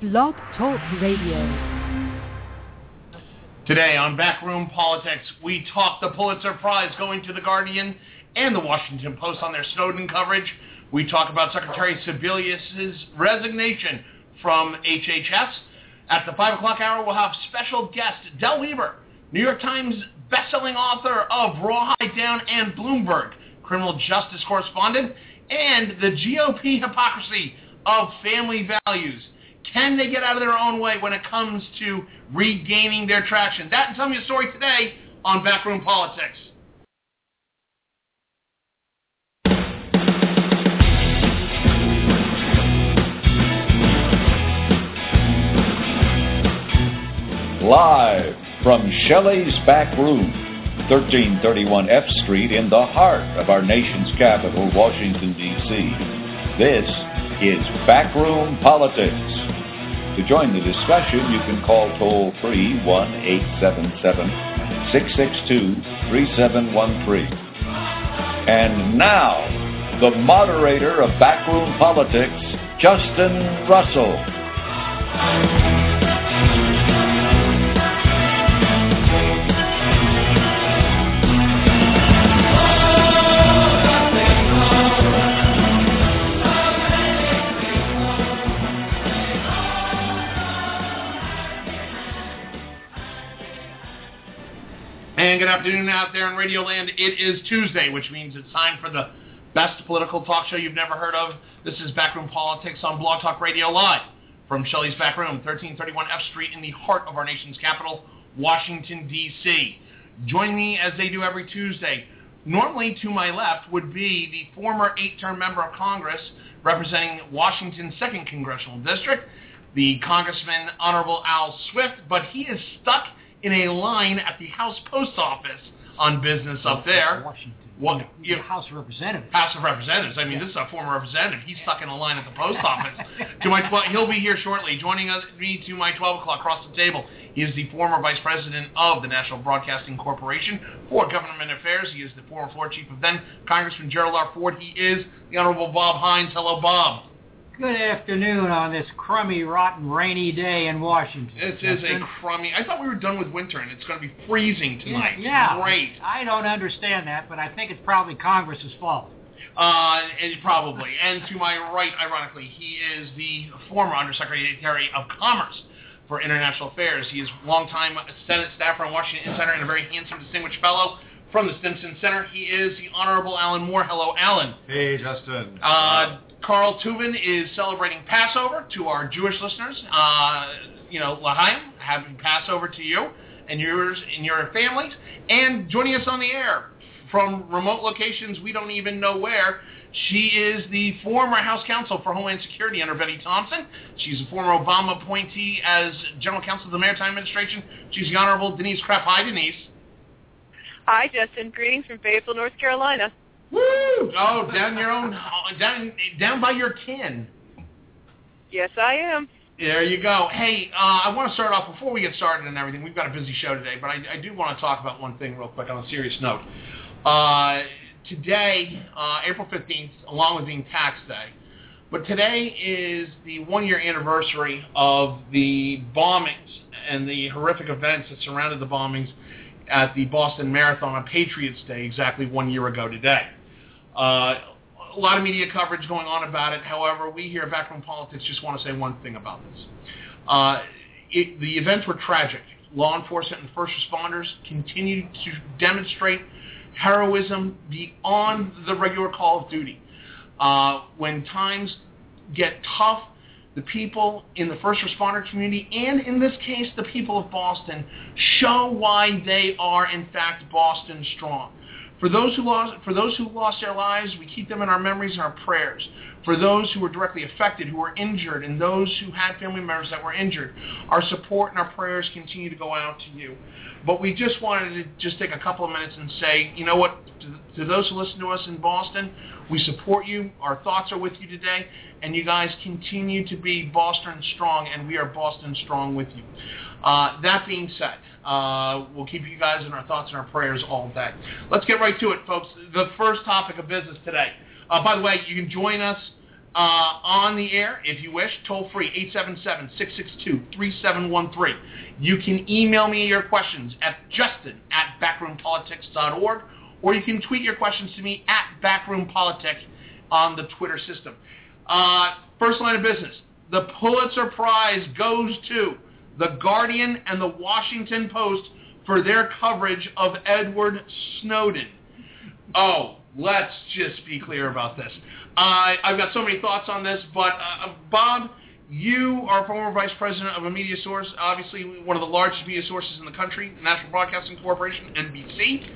Blog Talk Radio. Today on Backroom Politics, we talk the Pulitzer Prize going to The Guardian and The Washington Post on their Snowden coverage. We talk about Secretary Sebelius' resignation from HHS. At the 5 o'clock hour, we'll have special guest Del Wilber, New York Times bestselling author of Rawhide Down and Bloomberg, criminal justice correspondent, and the GOP hypocrisy of family values. Can they get out of their own way when it comes to regaining their traction? That and tell me a story today on Backroom Politics. Live from Shelly's Back Room, 1331 F Street in the heart of our nation's capital, Washington, D.C. This is Backroom Politics. To join the discussion, you can call toll free 1 877 662 3713. And now, the moderator of Backroom Politics, Justin Russell. And good afternoon out there in Radio Land. It is Tuesday, which means it's time for the best political talk show you've never heard of. This is Backroom Politics on Blog Talk Radio Live from Shelly's Backroom, 1331 F Street in the heart of our nation's capital, Washington, D.C. Join me as they do every Tuesday. Normally to my left would be the former eight-term member of Congress representing Washington's 2nd Congressional District, the Congressman Honorable Al Swift, but he is stuck in a line at the House Post Office on business up there. Washington. What- you- House of Representatives. House of Representatives. I mean, this is a former representative. He's stuck in a line at the post office. to my he'll be here shortly. Joining us, me to my 12 o'clock across the table. He is the former vice president of the National Broadcasting Corporation for Government Affairs. He is the former floor chief of then Congressman Gerald R. Ford. He is the Honorable Bob Hines. Hello, Bob. Good afternoon on this crummy, rotten, rainy day in Washington. This is a crummy. I thought we were done with winter, and it's going to be freezing tonight. Yeah, Great. I don't understand that, but I think it's probably Congress's fault. Uh, and probably. And to my right, ironically, he is the former Undersecretary of Commerce for International Affairs. He is longtime Senate staffer on Washington Insider and a very handsome, distinguished fellow from the Stimson Center. He is the Honorable Alan Moore. Hello, Alan. Hey, Justin. Uh, Carl Tubin is celebrating Passover to our Jewish listeners. Uh, you know, L'chaim, happy Passover to you and yours and your families. And joining us on the air from remote locations we don't even know where, she is the former House Counsel for Homeland Security under Bennie Thompson. She's a former Obama appointee as General Counsel of the Maritime Administration. She's the Honorable Denise Krepp. Hi, Denise. Hi, Justin. Greetings from Fayetteville, North Carolina. Woo! Oh, down your own, down down by your kin. Yes, I am. There you go. Hey, uh, I want to start off before we get started and everything. We've got a busy show today, but I, I do want to talk about one thing real quick on a serious note. Uh, today, uh, April 15th, along with being tax day, but today is the one-year anniversary of the bombings and the horrific events that surrounded the bombings at the Boston Marathon on Patriots Day exactly one year ago today. Uh, a lot of media coverage going on about it. However, we here at Backroom Politics just want to say one thing about this. Uh, it, the events were tragic. Law enforcement and first responders continued to demonstrate heroism beyond the regular call of duty. Uh, when times get tough, the people in the first responder community, and in this case, the people of Boston, show why they are in fact Boston strong. For those who lost, for those who lost their lives, we keep them in our memories and our prayers. For those who were directly affected, who were injured, and those who had family members that were injured, our support and our prayers continue to go out to you. But we just wanted to just take a couple of minutes and say, you know what, to, to those who listen to us in Boston, we support you. Our thoughts are with you today, and you guys continue to be Boston strong, and we are Boston strong with you. Uh, that being said, uh, we'll keep you guys in our thoughts and our prayers all day. Let's get right to it, folks. The first topic of business today. Uh, by the way, you can join us uh, on the air if you wish, toll free, 877-662-3713. You can email me your questions at justin at backroompolitics.org, or you can tweet your questions to me at backroompolitics on the Twitter system. Uh, first line of business, the Pulitzer Prize goes to The Guardian and The Washington Post for their coverage of Edward Snowden. Oh, let's just be clear about this. Uh, I've got so many thoughts on this, but uh, Bob, you are former vice president of a media source, obviously one of the largest media sources in the country, the National Broadcasting Corporation, NBC.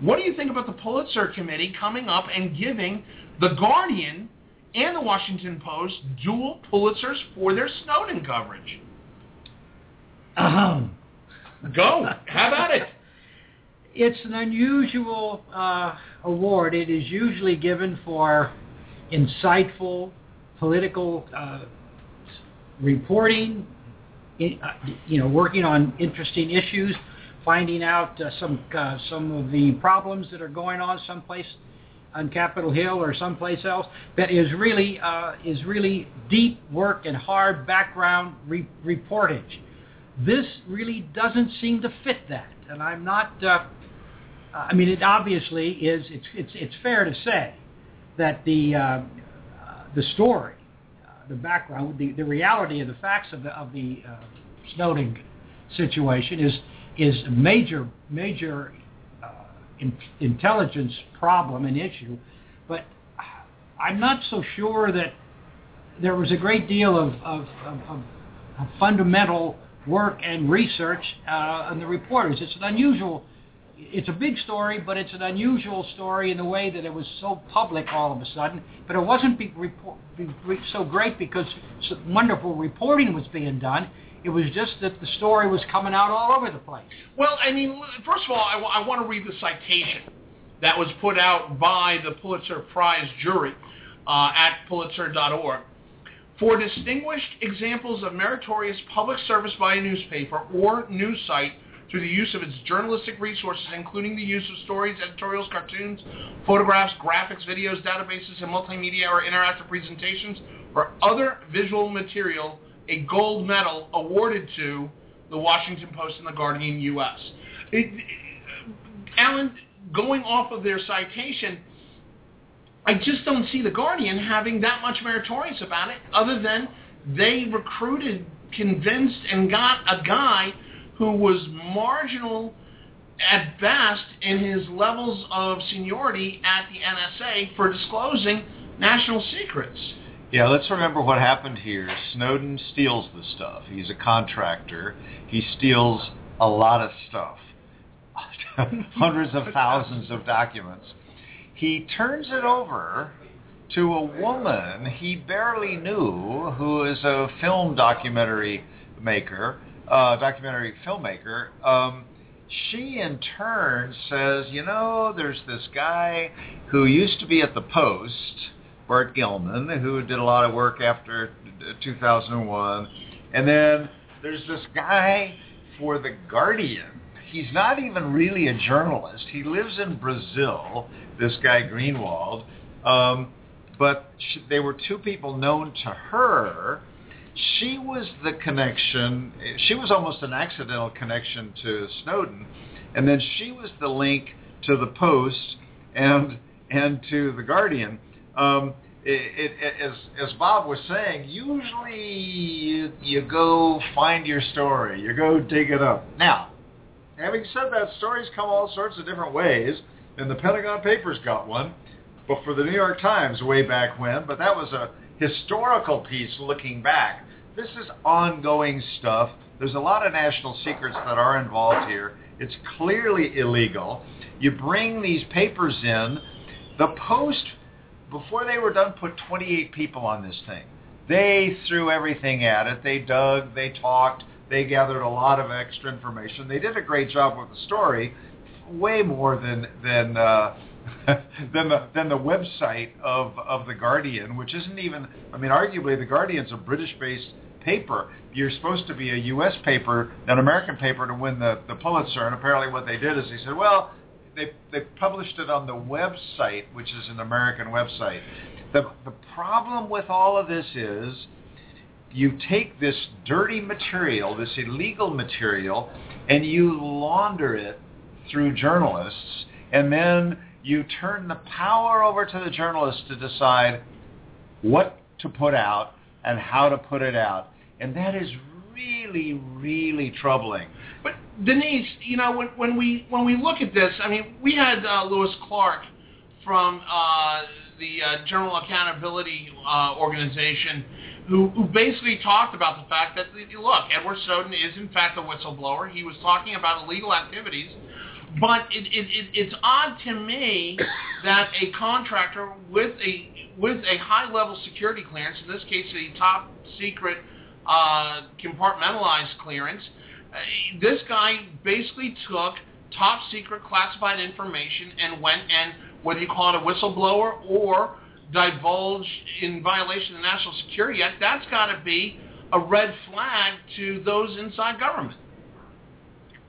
What do you think about the Pulitzer Committee coming up and giving The Guardian and The Washington Post dual Pulitzers for their Snowden coverage? Um, Go. How about it? it's an unusual uh, award. It is usually given for insightful political uh, reporting, in, uh, you know, working on interesting issues, finding out uh, some uh, some of the problems that are going on someplace on Capitol Hill or someplace else. That is really uh, is really deep work and hard background re- reportage. This really doesn't seem to fit that, and I'm not. Uh, I mean, it obviously is. It's it's it's fair to say that the uh, the story, uh, the background, the, the reality of the facts of the of the uh, Snowden situation is is a major major uh, in, intelligence problem and issue, but I'm not so sure that there was a great deal of, of, of, of fundamental work and research uh, on the reporters. It's an unusual it's a big story, but it's an unusual story in the way that it was so public all of a sudden. But it wasn't be, report, be, so great because wonderful reporting was being done. It was just that the story was coming out all over the place. Well, I mean, first of all, I, w- I want to read the citation that was put out by the Pulitzer Prize jury uh, at pulitzer.org. For distinguished examples of meritorious public service by a newspaper or news site through the use of its journalistic resources, including the use of stories, editorials, cartoons, photographs, graphics, videos, databases, and multimedia or interactive presentations, or other visual material, a gold medal awarded to the Washington Post and the Guardian U.S. It, Alan, going off of their citation, I just don't see the Guardian having that much meritorious about it, other than they recruited, convinced, and got a guy who was marginal at best in his levels of seniority at the NSA for disclosing national secrets. Yeah, let's remember what happened here. Snowden steals the stuff. He's a contractor. He steals a lot of stuff. Hundreds of thousands of documents. He turns it over to a woman he barely knew who is a film documentary maker uh, documentary filmmaker, um, she in turn says, you know, there's this guy who used to be at the Post, Bart Gellman, who did a lot of work after 2001, and then there's this guy for the Guardian. He's not even really a journalist. He lives in Brazil. This guy Greenwald, um, but she, they were two people known to her she was the connection. She was almost an accidental connection to Snowden, and then she was the link to the Post and and to the Guardian. Um, it, it, as as Bob was saying, usually you, you go find your story, you go dig it up. Now, having said that, stories come all sorts of different ways, and the Pentagon Papers got one, but for the New York Times way back when. But that was a historical piece looking back. This is ongoing stuff. There's a lot of national secrets that are involved here. It's clearly illegal. You bring these papers in. The Post, before they were done, put 28 people on this thing. They threw everything at it. They dug, they talked, they gathered a lot of extra information. They did a great job with the story, way more than than uh, than the than the website of of the Guardian, which isn't even. I mean, arguably, the Guardian's a British-based paper. You're supposed to be a U.S. paper, an American paper, to win the the Pulitzer. And apparently, what they did is they said, well, they they published it on the website, which is an American website. The, the problem with all of this is you take this dirty material, this illegal material, and you launder it through journalists, and then you turn the power over to the journalists to decide what to put out and how to put it out. And that is really, really troubling. But Denise, you know, when, when we when we look at this, I mean, we had uh, Lewis Clark from uh, the uh, General Accountability uh, Organization, who, who basically talked about the fact that look, Edward Snowden is in fact a whistleblower. He was talking about illegal activities. But it, it, it, it's odd to me that a contractor with a with a high level security clearance, in this case a top secret uh, compartmentalized clearance, uh, this guy basically took top secret classified information and went and whether you call it a whistleblower or divulge in violation of the National Security Act, that's got to be a red flag to those inside government.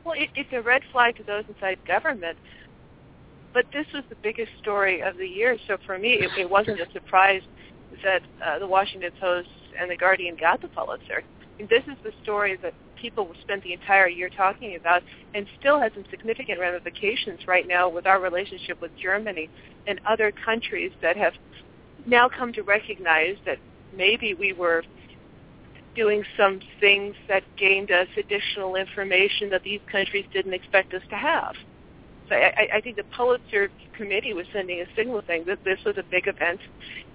Well, it, it's a red flag to those inside government. But this was the biggest story of the year, so for me, it, it wasn't a surprise that uh, the Washington Post and the Guardian got the Pulitzer. I mean, this is the story that people spent the entire year talking about and still has some significant ramifications right now with our relationship with Germany and other countries that have now come to recognize that maybe we were doing some things that gained us additional information that these countries didn't expect us to have. So I, I think the Pulitzer Committee was sending a signal saying that this was a big event,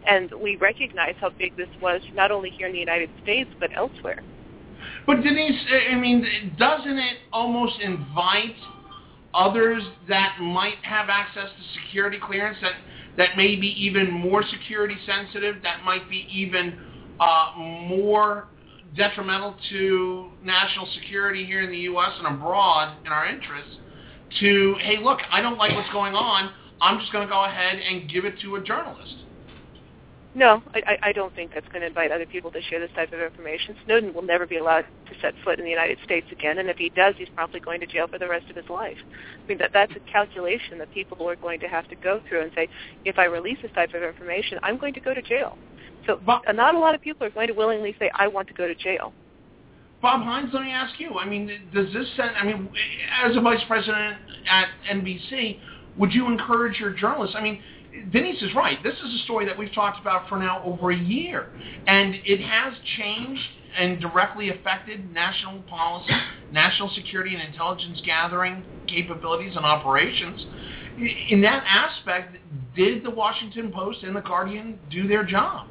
and we recognize how big this was, not only here in the United States, but elsewhere. But Denise, I mean, doesn't it almost invite others that might have access to security clearance that, that may be even more security sensitive, that might be even uh, more detrimental to national security here in the U.S. and abroad in our interests to, hey, look, I don't like what's going on. I'm just going to go ahead and give it to a journalist. No, I, I don't think that's going to invite other people to share this type of information. Snowden will never be allowed to set foot in the United States again, and if he does, he's probably going to jail for the rest of his life. I mean, that that's a calculation that people are going to have to go through and say, if I release this type of information, I'm going to go to jail. So Bob, uh, not a lot of people are going to willingly say, I want to go to jail. Bob Hines, let me ask you. I mean, does this send? I mean, as a vice president at NBC, would you encourage your journalists? I mean, Denise is right. This is a story that we've talked about for now over a year, and it has changed and directly affected national policy, national security and intelligence gathering capabilities and operations. In that aspect, did the Washington Post and the Guardian do their job?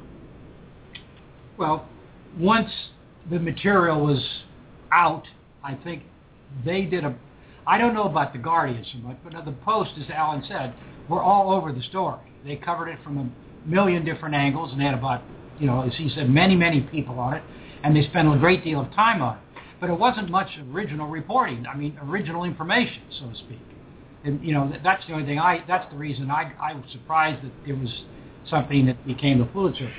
Well, once the material was out, I think they did a. I don't know about the Guardian so much, but the Post, as Alan said, were all over the story. They covered it from a million different angles, and had about, you know, as he said, many, many people on it, and they spent a great deal of time on it. But it wasn't much original reporting. I mean, original information, so to speak. And you know, that's the only thing. I that's the reason I I was surprised that there was something that became the Pulitzer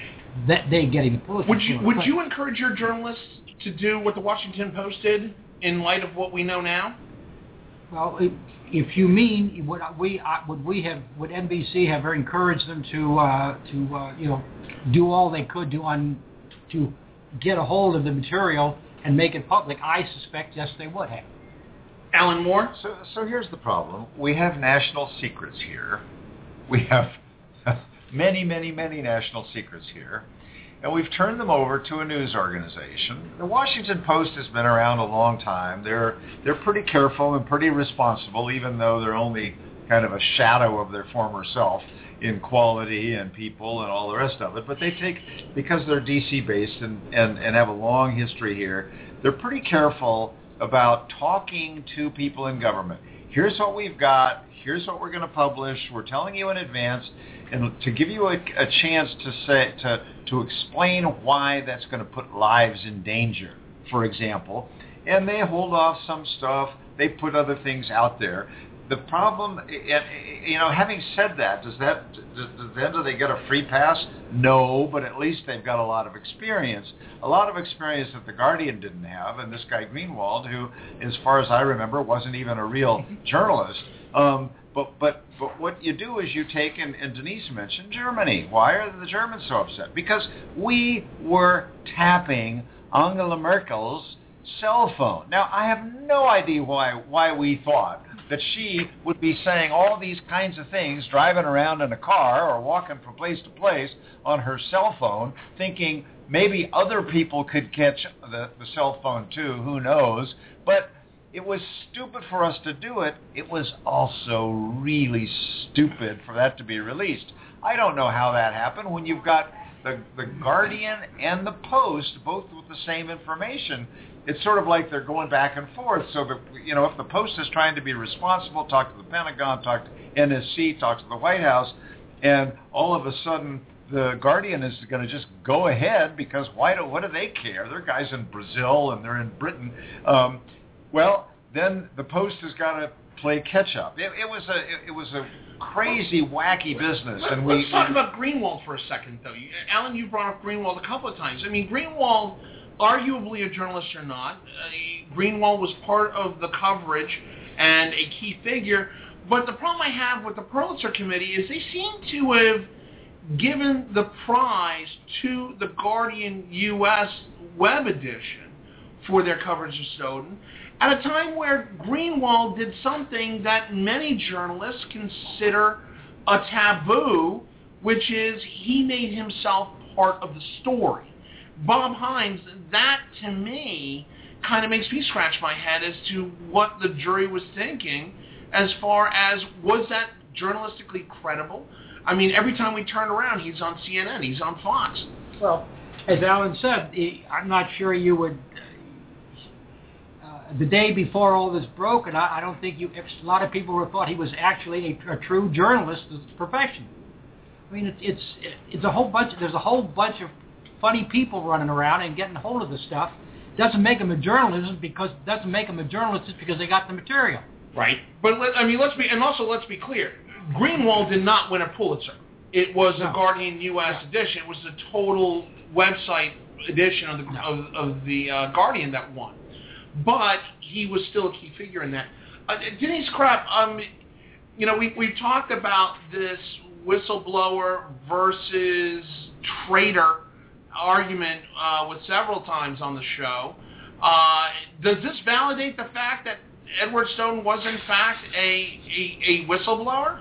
that they getting the Pulitzer. Would you would you encourage your journalists to do what the Washington Post did in light of what we know now? Well, if you mean would we would we have would NBC have encouraged them to uh, to uh, you know do all they could do on to get a hold of the material and make it public? I suspect yes, they would have. Alan Moore. So, so here's the problem: we have national secrets here. We have many, many, many national secrets here, and we've turned them over to a news organization. The Washington Post has been around a long time. They're they're pretty careful and pretty responsible, even though they're only kind of a shadow of their former self in quality and people and all the rest of it. But they take because they're DC based and, and, and have a long history here, they're pretty careful about talking to people in government. Here's what we've got. Here's what we're going to publish. We're telling you in advance and to give you a, a chance to say to to explain why that's going to put lives in danger, for example, and they hold off some stuff. They put other things out there. The problem, you know, having said that, does that does, then do they get a free pass? No, but at least they've got a lot of experience, a lot of experience that the Guardian didn't have, and this guy Greenwald, who, as far as I remember, wasn't even a real journalist. Um, But but but what you do is you take and, and Denise mentioned Germany. Why are the Germans so upset? Because we were tapping Angela Merkel's cell phone. Now I have no idea why why we thought that she would be saying all these kinds of things driving around in a car or walking from place to place on her cell phone thinking maybe other people could catch the, the cell phone too, who knows. But it was stupid for us to do it. It was also really stupid for that to be released. I don't know how that happened when you've got the, the Guardian and the Post both with the same information. It's sort of like they're going back and forth. So, the, you know, if the Post is trying to be responsible, talk to the Pentagon, talk to NSC, talk to the White House, and all of a sudden the Guardian is going to just go ahead because why do what do they care? They're guys in Brazil and they're in Britain. Um, well, then the Post has got to play catch up. It, it was a it, it, was a crazy wacky business, Let, and we let's talk about Greenwald for a second, though. You, Alan, you brought up Greenwald a couple of times. I mean, Greenwald, arguably a journalist or not, uh, Greenwald was part of the coverage and a key figure. But the problem I have with the Pulitzer Committee is they seem to have given the prize to the Guardian U.S. web edition for their coverage of Snowden at a time where Greenwald did something that many journalists consider a taboo, which is he made himself part of the story. Bob Hines, that to me kind of makes me scratch my head as to what the jury was thinking as far as was that journalistically credible? I mean, every time we turn around, he's on CNN, he's on Fox. Well, as Alan said, I'm not sure you would the day before all this broke, and I, I don't think you. A lot of people thought he was actually a, a true journalist of the profession. I mean, it's it's it's a whole bunch. There's a whole bunch of funny people running around and getting hold of the stuff. Doesn't make him a journalist because doesn't make him a journalist just because they got the material. Right. But let, I mean, let's be and also let's be clear. Greenwald did not win a Pulitzer. It was No. a Guardian U.S. Yeah. edition. It was the total website edition of the No. of, of the uh, Guardian that won. But he was still a key figure in that. Uh, Denise Krepp, um, you know, we we talked about this whistleblower versus traitor argument uh, with several times on the show. Uh, does this validate the fact that Edward Stone was in fact a a, a whistleblower?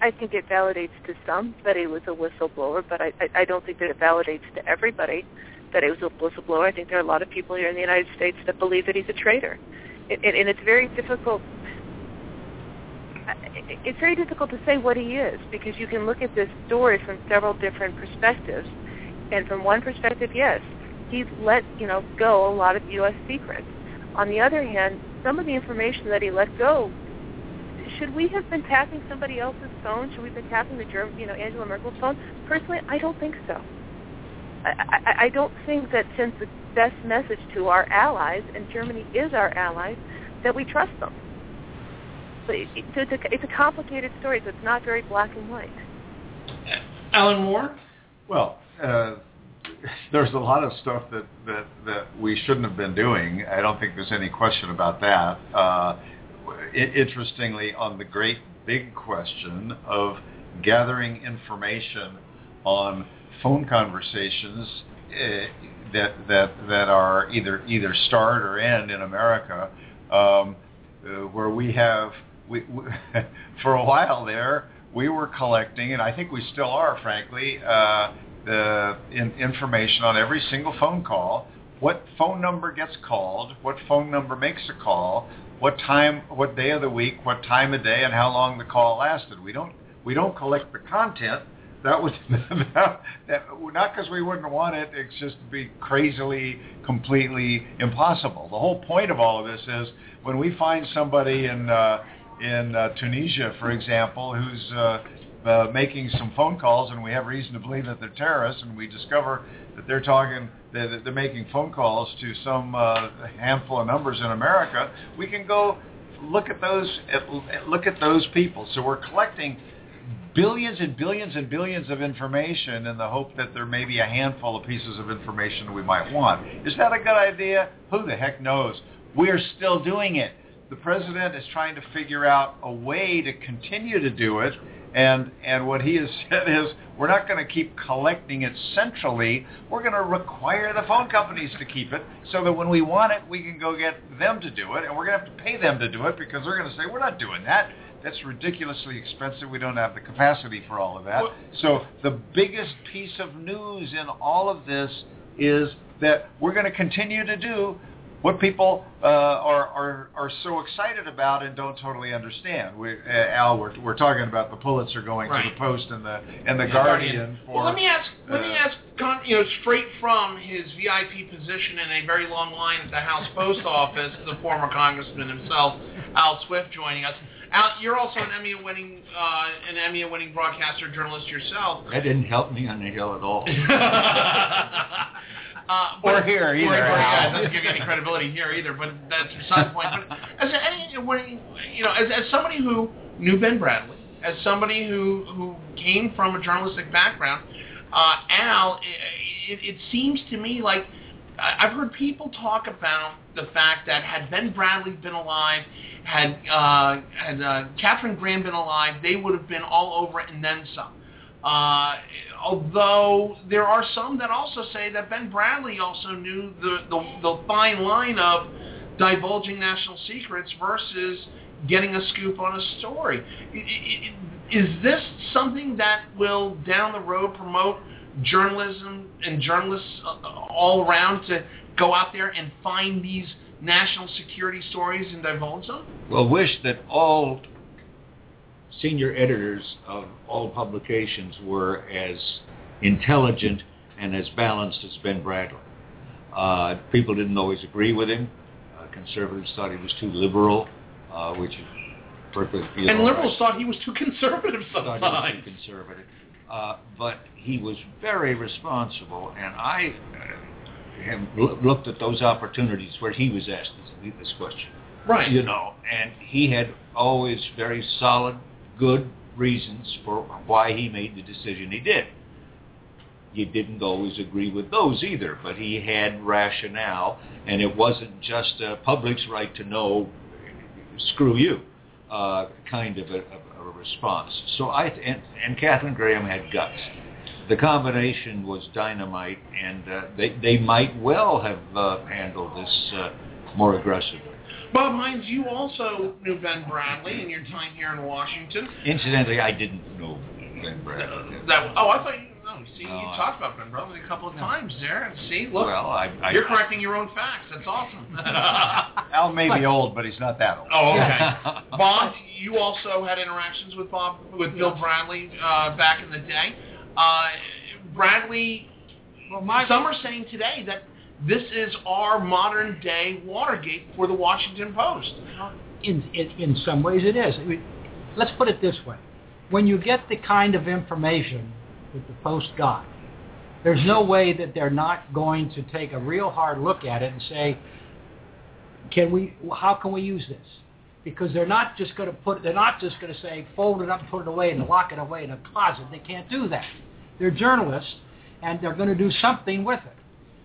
I- think it validates to some that he was a whistleblower, but I, I don't think that it validates to everybody that he was a whistleblower. I think there are a lot of people here in the United States that believe that he's a traitor, and, and, and it's very difficult. It's very difficult to say what he is because you can look at this story from several different perspectives, and from one perspective, yes, he's let you know go a lot of U.S. secrets. On the other hand, some of the information that he let go should we have been tapping somebody else's phone? Should we have been tapping the German, you know, Angela Merkel's phone? Personally, I don't think so. I, I, I don't think that sends the best message to our allies, and Germany is our ally, that we trust them. But it, it, it's, a, it's a complicated story, so it's not very black and white. Alan Moore. Well, uh, there's a lot of stuff that, that, that we shouldn't have been doing. I don't think there's any question about that. Uh, i- interestingly, on the great big question of gathering information on phone conversations uh, that that that are either either start or end in America, um, uh, where we have we, we for a while there we were collecting, and I think we still are, frankly, uh, the in, information on every single phone call. What phone number gets called? What phone number makes a call? What time? What day of the week? What time of day? And how long the call lasted? We don't we don't collect the content. That was that, that, not because we wouldn't want it. It's just to be crazily, completely impossible. The whole point of all of this is when we find somebody in uh, in uh, Tunisia, for example, who's uh, uh, making some phone calls, and we have reason to believe that they're terrorists, and we discover that they're talking, that they're making phone calls to some uh, handful of numbers in America. We can go look at those look at those people. So we're collecting billions and billions and billions of information in the hope that there may be a handful of pieces of information we might want. Is that a good idea? Who the heck knows? We're still doing it. the president is trying to figure out a way to continue to do it. And and what he has said is, we're not going to keep collecting it centrally. We're going to require the phone companies to keep it, so that when we want it, we can go get them to do it, and we're going to have to pay them to do it because they're going to say we're not doing that. That's ridiculously expensive. We don't have the capacity for all of that. Well- So the biggest piece of news in all of this is that we're going to continue to do what people uh, are, are are so excited about and don't totally understand. We, uh, Al, we're, we're talking about the Pulitzer going to the Post and the and the Yeah, Guardian for. well, let me ask. Let me uh, ask. Con- You know, straight from his VIP position in a very long line at the House Post Office, the former Congressman himself, Al Swift, joining us. Al, you're also an Emmy-winning, uh, an Emmy-winning broadcaster, journalist yourself. That didn't help me on the hill at all. Uh, Or here either, or, yeah, Al. it doesn't give you any credibility here either, but that's beside the point. But as any, when, you know, as, as somebody who knew Ben Bradlee, as somebody who who came from a journalistic background, uh, Al, it, it seems to me like I've heard people talk about the fact that had Ben Bradlee been alive, had uh, had uh, Katharine Graham been alive, they would have been all over it and then some. Uh, although there are some that also say that Ben Bradlee also knew the, the, the fine line of divulging national secrets versus getting a scoop on a story. Is this something that will down the road promote journalism and journalists uh, all around to go out there and find these national security stories divulge them? Well, wish that all senior editors of all publications were as intelligent and as balanced as Ben Bradlee. Uh, people didn't always agree with him. Uh, conservatives thought he was too liberal, uh, which is perfectly And liberals right. thought he was too conservative thought he was too conservative. Uh, but he was very responsible, and I uh, have loo- looked at those opportunities where he was asked this, this question. Right. You know, and he had always very solid, good reasons for why he made the decision he did. You didn't always agree with those either, but he had rationale, and it wasn't just a public's right to know, screw you, uh, kind of a, of a response. So I and, and Katharine Graham had guts. The combination was dynamite, and uh, they they might well have uh, handled this uh, more aggressively. Bob Hines, you also knew Ben Bradlee in your time here in Washington. Incidentally, I didn't know Ben Bradlee. That oh, I thought you. No, see, No, you I- talked about Ben Bradlee a couple of times there. See, look, well, I, I you're correcting your own facts. That's awesome. Al may be old, but he's not that old. oh, okay. Bob, you also had interactions with Bob with Bill Bradley uh, back in the day. Uh, Bradley, Well, my some are saying today that this is our modern day Watergate for the Washington Post. in, in in some ways it is. I mean, let's put it this way: when you get the kind of information that the Post got, there's no way that they're not going to take a real hard look at it and say, "Can we? How can we use this?" Because they're not just going to put. They're not just going to say, "Fold it up, put it away, and lock it away in a closet." They can't do that. They're journalists, and they're going to do something with it.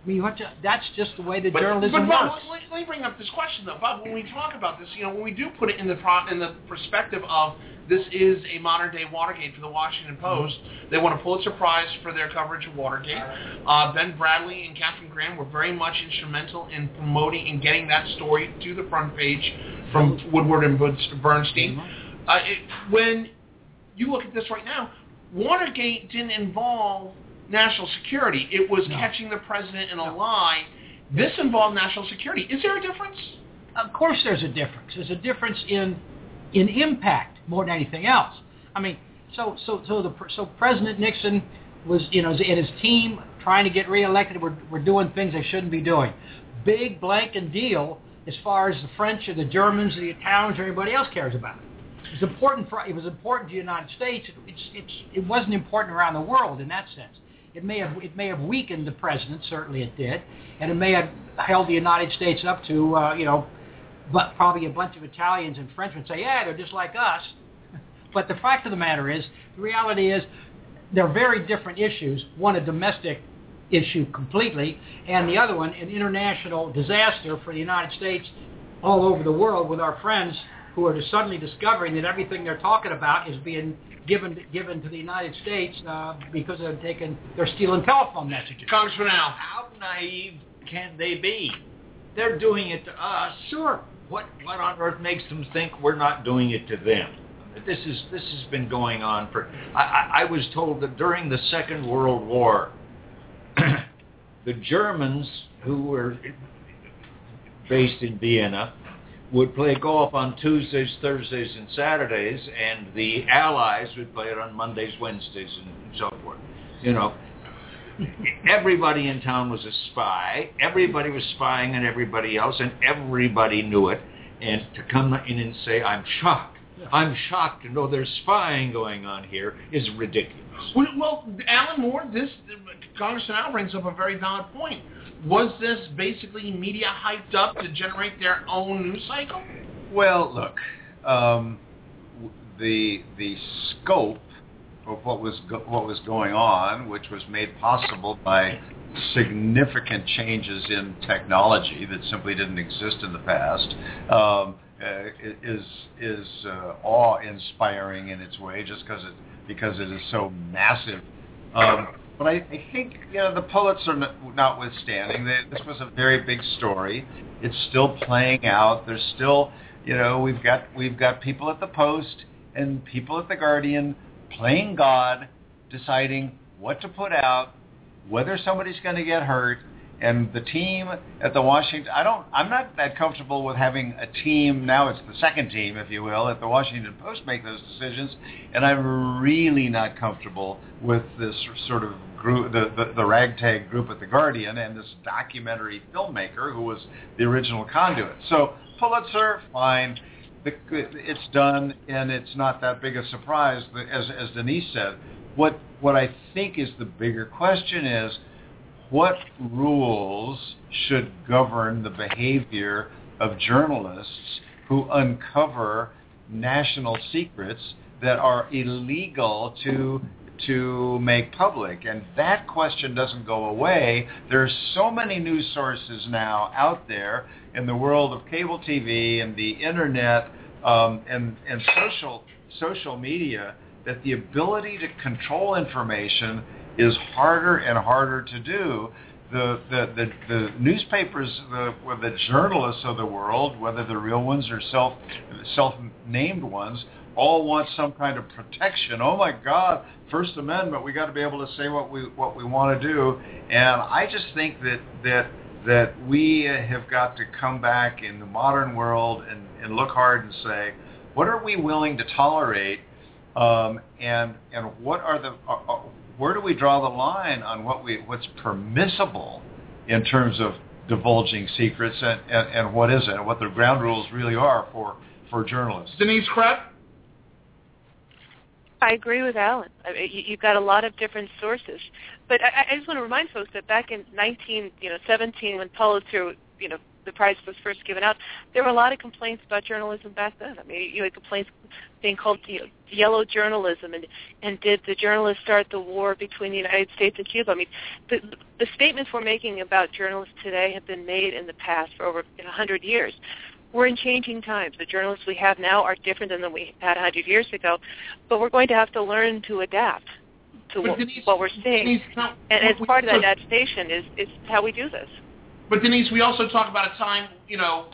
I mean, you, that's just the way the But, journalism but Bob, works. let, let me bring up this question though, Bob. When we talk about this, you know, when we do put it in the pro, in the perspective of this is a modern day Watergate for the Washington Post, they won a Pulitzer Prize for their coverage of Watergate. Uh, ben Bradlee and Katharine Graham were very much instrumental in promoting and getting that story to the front page from Woodward and Bernstein. Uh, it, when you look at this right now, Watergate didn't involve national security. It was catching the president in a lie. This involved national security. Is there a difference? Of course, there's a difference. There's a difference in in impact more than anything else. I mean, so so so the so President Nixon was you know and his team trying to get reelected were were doing things they shouldn't be doing. Big blanket deal as far as the French or the Germans or the Italians or anybody else cares about. It was important for it was important to the United States. It's it's it wasn't important around the world in that sense. It may have it may have weakened the president, certainly it did, and it may have held the United States up to uh, you know, but probably a bunch of Italians and Frenchmen say, yeah, they're just like us. But the fact of the matter is, the reality is, they're very different issues. One a domestic issue completely, and the other one an international disaster for the United States all over the world with our friends who are just suddenly discovering that everything they're talking about is being given given to the United States uh, because they're taking they're stealing telephone messages. Congressman Al. How naive can they be? They're doing it to us. Sure. What what on earth makes them think we're not doing it to them? This is this has been going on for. I, I, I was told that during the Second World War, the Germans who were based in Vienna would play golf on Tuesdays, Thursdays, and Saturdays, and the Allies would play it on Mondays, Wednesdays, and so forth. You know, everybody in town was a spy. Everybody was spying on everybody else, and everybody knew it. And to come in and say, "I'm shocked," I'm shocked to know there's spying going on here is ridiculous. Well, well, Alan Moore, this Congressman Al brings up a very valid point. Was this basically media hyped up to generate their own news cycle? Well, look, um, the the scope of what was go- what was going on, which was made possible by significant changes in technology that simply didn't exist in the past, um, uh, is is uh, awe-inspiring in its way, just because it because it is so massive. Um, but I, I think you know the Pulitzer notwithstanding, they, this was a very big story. It's still playing out. There's still you know we've got we've got people at the Post and people at the Guardian playing God, deciding what to put out, whether somebody's going to get hurt, and the team at the Washington I don't I'm not that comfortable with having a team now it's the second team if you will at the Washington Post make those decisions and I'm really not comfortable with this sort of group the, the, the ragtag group at the Guardian and this documentary filmmaker who was the original conduit. So Pulitzer fine. It's done and it's not that big a surprise as as Denise said what what I think is the bigger question is what rules should govern the behavior of journalists who uncover national secrets that are illegal to to make public? And that question doesn't go away. There's so many news sources now out there in the world of cable TV and the internet um, and and social social media that the ability to control information is harder and harder to do. The, the, the, the newspapers, the, the journalists of the world, whether the real ones or self, self-named ones, all want some kind of protection. Oh my God, First Amendment, we got to be able to say what we, what we want to do. And I just think that, that, that we have got to come back in the modern world and, and look hard and say, what are we willing to tolerate um, and and what are the uh, uh, where do we draw the line on what we what's permissible in terms of divulging secrets and, and, and what isn't, and what the ground rules really are for, for journalists. Denise Krepp? I agree with Alan. I mean, you, you've got a lot of different sources, but I, I just want to remind folks that back in 19, you know, 17, when Pulitzer, you know, the prize was first given out, there were a lot of complaints about journalism back then. I mean, you had complaints being called you know, yellow journalism, and and did the journalists start the war between the United States and Cuba? I mean, the the statements we're making about journalists today have been made in the past for over a hundred years. We're in changing times. The journalists we have now are different than the we had a hundred years ago, but we're going to have to learn to adapt to what, Denise, what we're seeing. Denise, now, and as part of that adaptation is is how we do this. But Denise, we also talk about a time, you know,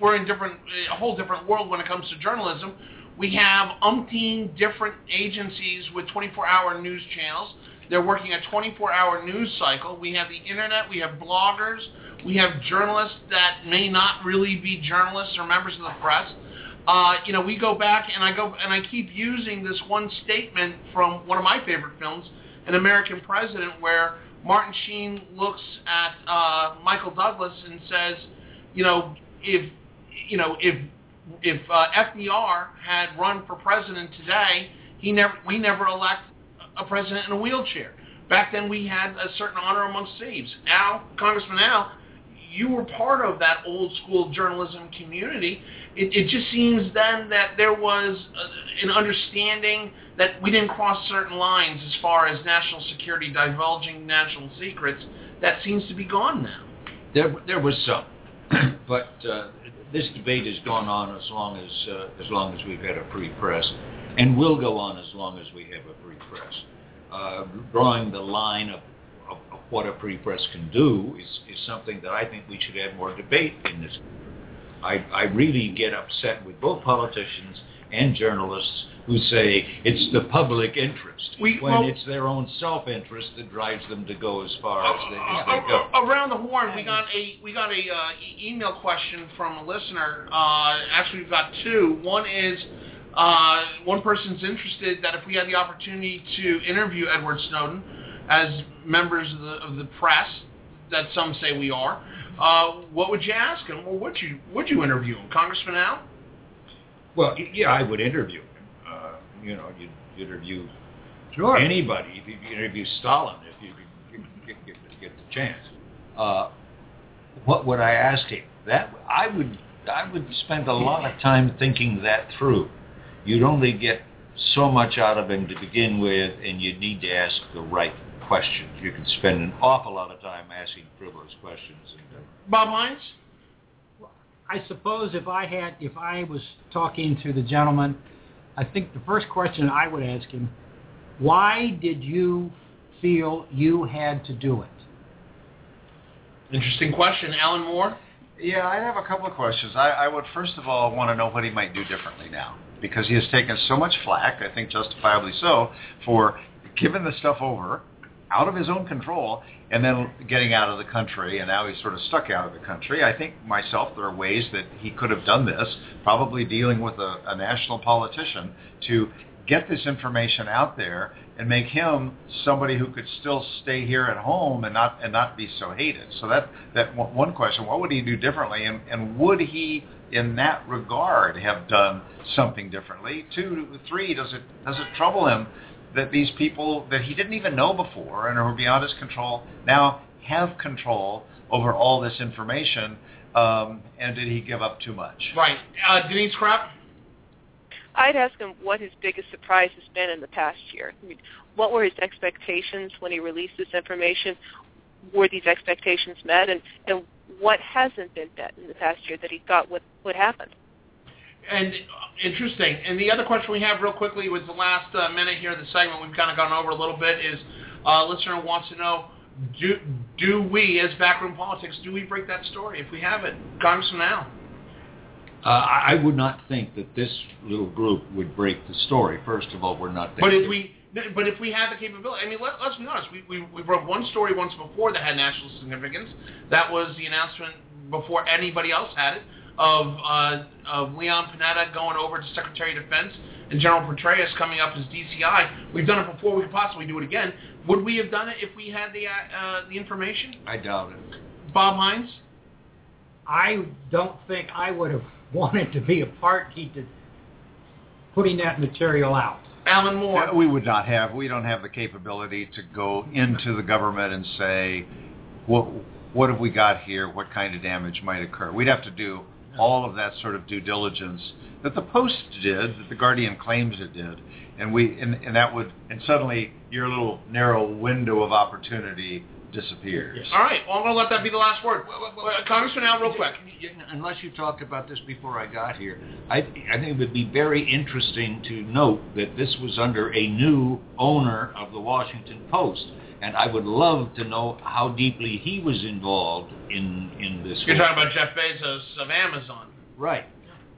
we're in different, a whole different world when it comes to journalism. We have umpteen different agencies with 24-hour news channels. They're working a 24-hour news cycle. We have the internet. We have bloggers. We have journalists that may not really be journalists or members of the press. Uh, you know, we go back and I go and I keep using this one statement from one of my favorite films, An American President, where Martin Sheen looks at uh, Michael Douglas and says, you know, if you know if if uh, FDR had run for president today, he never we never elect a president in a wheelchair. Back then, we had a certain honor amongst thieves. Al, Congressman Al, you were part of that old school journalism community. It, it just seems then that there was uh, an understanding that we didn't cross certain lines as far as national security, divulging national secrets. That seems to be gone now. There, there was some. but uh, this debate has gone on as long as uh, as long as we've had a free press, and will go on as long as we have a free press. Uh, drawing the line of, of, of, what a free press can do is, is something that I think we should have more debate in this. I, I really get upset with both politicians and journalists who say it's the public interest we, when well, it's their own self-interest that drives them to go as far as they, as they go. Around the horn, we got a we got a uh, email question from a listener. Uh, actually, we've got two. One is uh, one person's interested that if we had the opportunity to interview Edward Snowden as members of the, of the press, that some say we are, uh, what would you ask him, or would you would you interview him, Congressman Al? Well, yeah, I would interview him. Uh, you know, you'd interview sure. anybody. If you interview Stalin, if you get, get, get the chance. Uh, what would I ask him? That I would I would spend a lot of time thinking that through. You'd only get so much out of him to begin with, and you need to ask the right questions. You can spend an awful lot of time asking frivolous questions. And, uh, Bob Hines. I suppose if I had, if I was talking to the gentleman, I think the first question I would ask him, why did you feel you had to do it? Interesting question. Alan Moore? Yeah, I have a couple of questions. I, I would first of all want to know what he might do differently now because he has taken so much flack, I think justifiably so, for giving the stuff over out of his own control and then getting out of the country, and now he's sort of stuck out of the country. I think myself there are ways that he could have done this, probably dealing with a, a national politician to get this information out there and make him somebody who could still stay here at home and not and not be so hated. So that that one question: What would he do differently, and and would he, in that regard, have done something differently? Two, three, does it does it trouble him that these people that he didn't even know before and are beyond his control now have control over all this information. Um, and did he give up too much? Right. Uh, Denise Krepp? I'd ask him what his biggest surprise has been in the past year. I mean, what were his expectations when he released this information? Were these expectations met? And, and what hasn't been met in the past year that he thought would, would happen? And interesting. And the other question we have real quickly with the last uh, minute here of the segment we've kind of gone over a little bit is uh, listener wants to know do do we as backroom politics do we break that story if we have it, Congressman Al? Uh, I would not think that this little group would break the story. First of all, we're not. But if we but if we had the capability, I mean, let, us be honest. We, we we broke one story once before that had national significance. That was the announcement before anybody else had it of uh, of Leon Panetta going over to Secretary of Defense and General Petraeus coming up as DCI. We've done it before. We could possibly do it again. Would we have done it if we had the uh, uh, the information? I doubt it. Bob Hines. I don't think I would have wanted to be a part to putting that material out. Alan Moore. Yeah, we would not have. We don't have the capability to go into the government and say, what what have we got here? What kind of damage might occur? We'd have to do all of that sort of due diligence that the Post did, that the Guardian claims it did, and we and, and that would and suddenly your little narrow window of opportunity disappears. All right. Well, I'm going to let that be the last word. Well, well, uh, Congressman Al, real quick. Unless you talked about this before I got here, I, I think it would be very interesting to note that this was under a new owner of the Washington Post and I would love to know how deeply he was involved in in this. You're talking about Jeff Bezos of Amazon, right?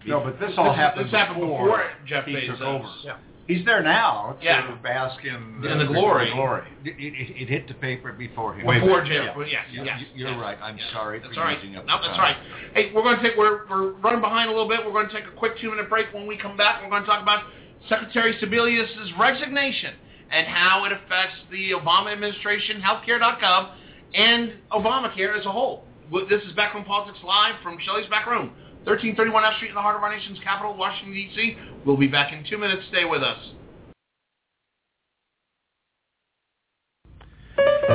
No, but this all happened. This happened before, before Jeff he Bezos. Took over. Yeah. He's there now to yeah. bask in the, in the glory. The glory. It, it, it, hit the paper before him. Before Jim. Yeah. Yes, you, yes, You're yes, right. I'm yes. sorry that's for right. using up No, the that's time. right. Hey, we're going to take we're we're running behind a little bit. We're going to take a quick two minute break. When we come back, we're going to talk about Secretary Sebelius' resignation and how it affects the Obama administration, healthcare.gov, and Obamacare as a whole. This is Backroom Politics Live from Shelly's Back Room, 1331 F Street in the heart of our nation's capital, Washington, D.C. We'll be back in two minutes. Stay with us.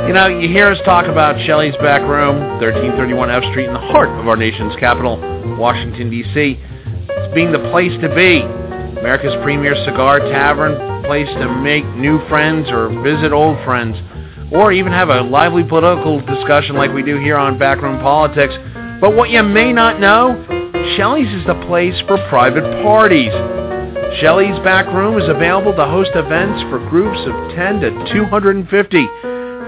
You know, you hear us talk about Shelly's Back Room, 1331 F Street in the heart of our nation's capital, Washington, D.C. It's being the place to be. America's premier cigar tavern, place to make new friends or visit old friends, or even have a lively political discussion like we do here on Backroom Politics. But what you may not know, Shelly's is the place for private parties. Shelly's Back Room is available to host events for groups of 10 to 250.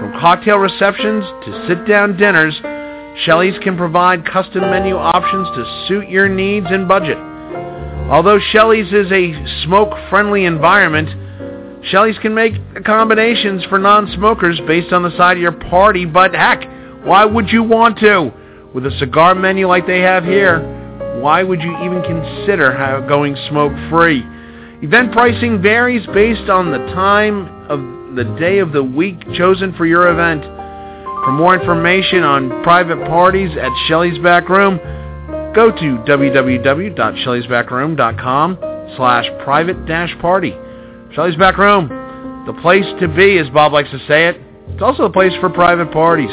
From cocktail receptions to sit-down dinners, Shelly's can provide custom menu options to suit your needs and budget. Although Shelly's is a smoke-friendly environment, Shelly's can make accommodations for non-smokers based on the side of your party, but heck, why would you want to? With a cigar menu like they have here, why would you even consider going smoke-free? Event pricing varies based on the time of the day of the week chosen for your event. For more information on private parties at Shelly's Back Room, go to www.shelleysbackroom.com slash private dash party. Shelly's Back Room, the place to be, as Bob likes to say it. It's also a place for private parties.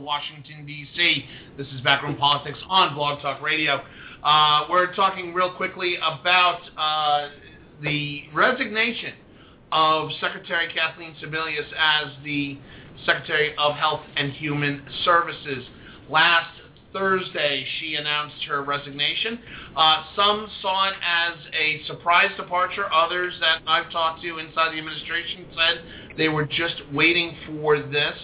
Washington, D.C. This is Backroom Politics on Blog Talk Radio. Uh, we're talking real quickly about uh, the resignation of Secretary Kathleen Sebelius as the Secretary of Health and Human Services. Last Thursday, she announced her resignation. Uh, some saw it as a surprise departure. Others that I've talked to inside the administration said they were just waiting for this.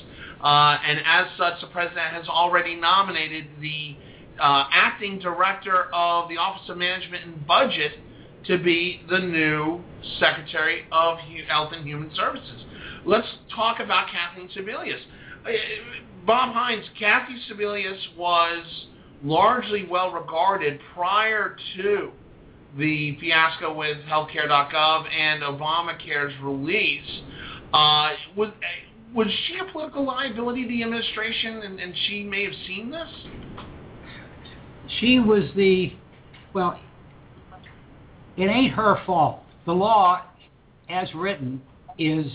Uh, and as such, the president has already nominated the uh, acting director of the Office of Management and Budget to be the new Secretary of Health and Human Services. Let's talk about Kathleen Sebelius. Uh, Bob Hines, Kathy Sebelius was largely well regarded prior to the fiasco with healthcare.gov and Obamacare's release. Uh, was, was she a political liability to the administration, and, and she may have seen this? She was the, well, it ain't her fault. The law, as written, is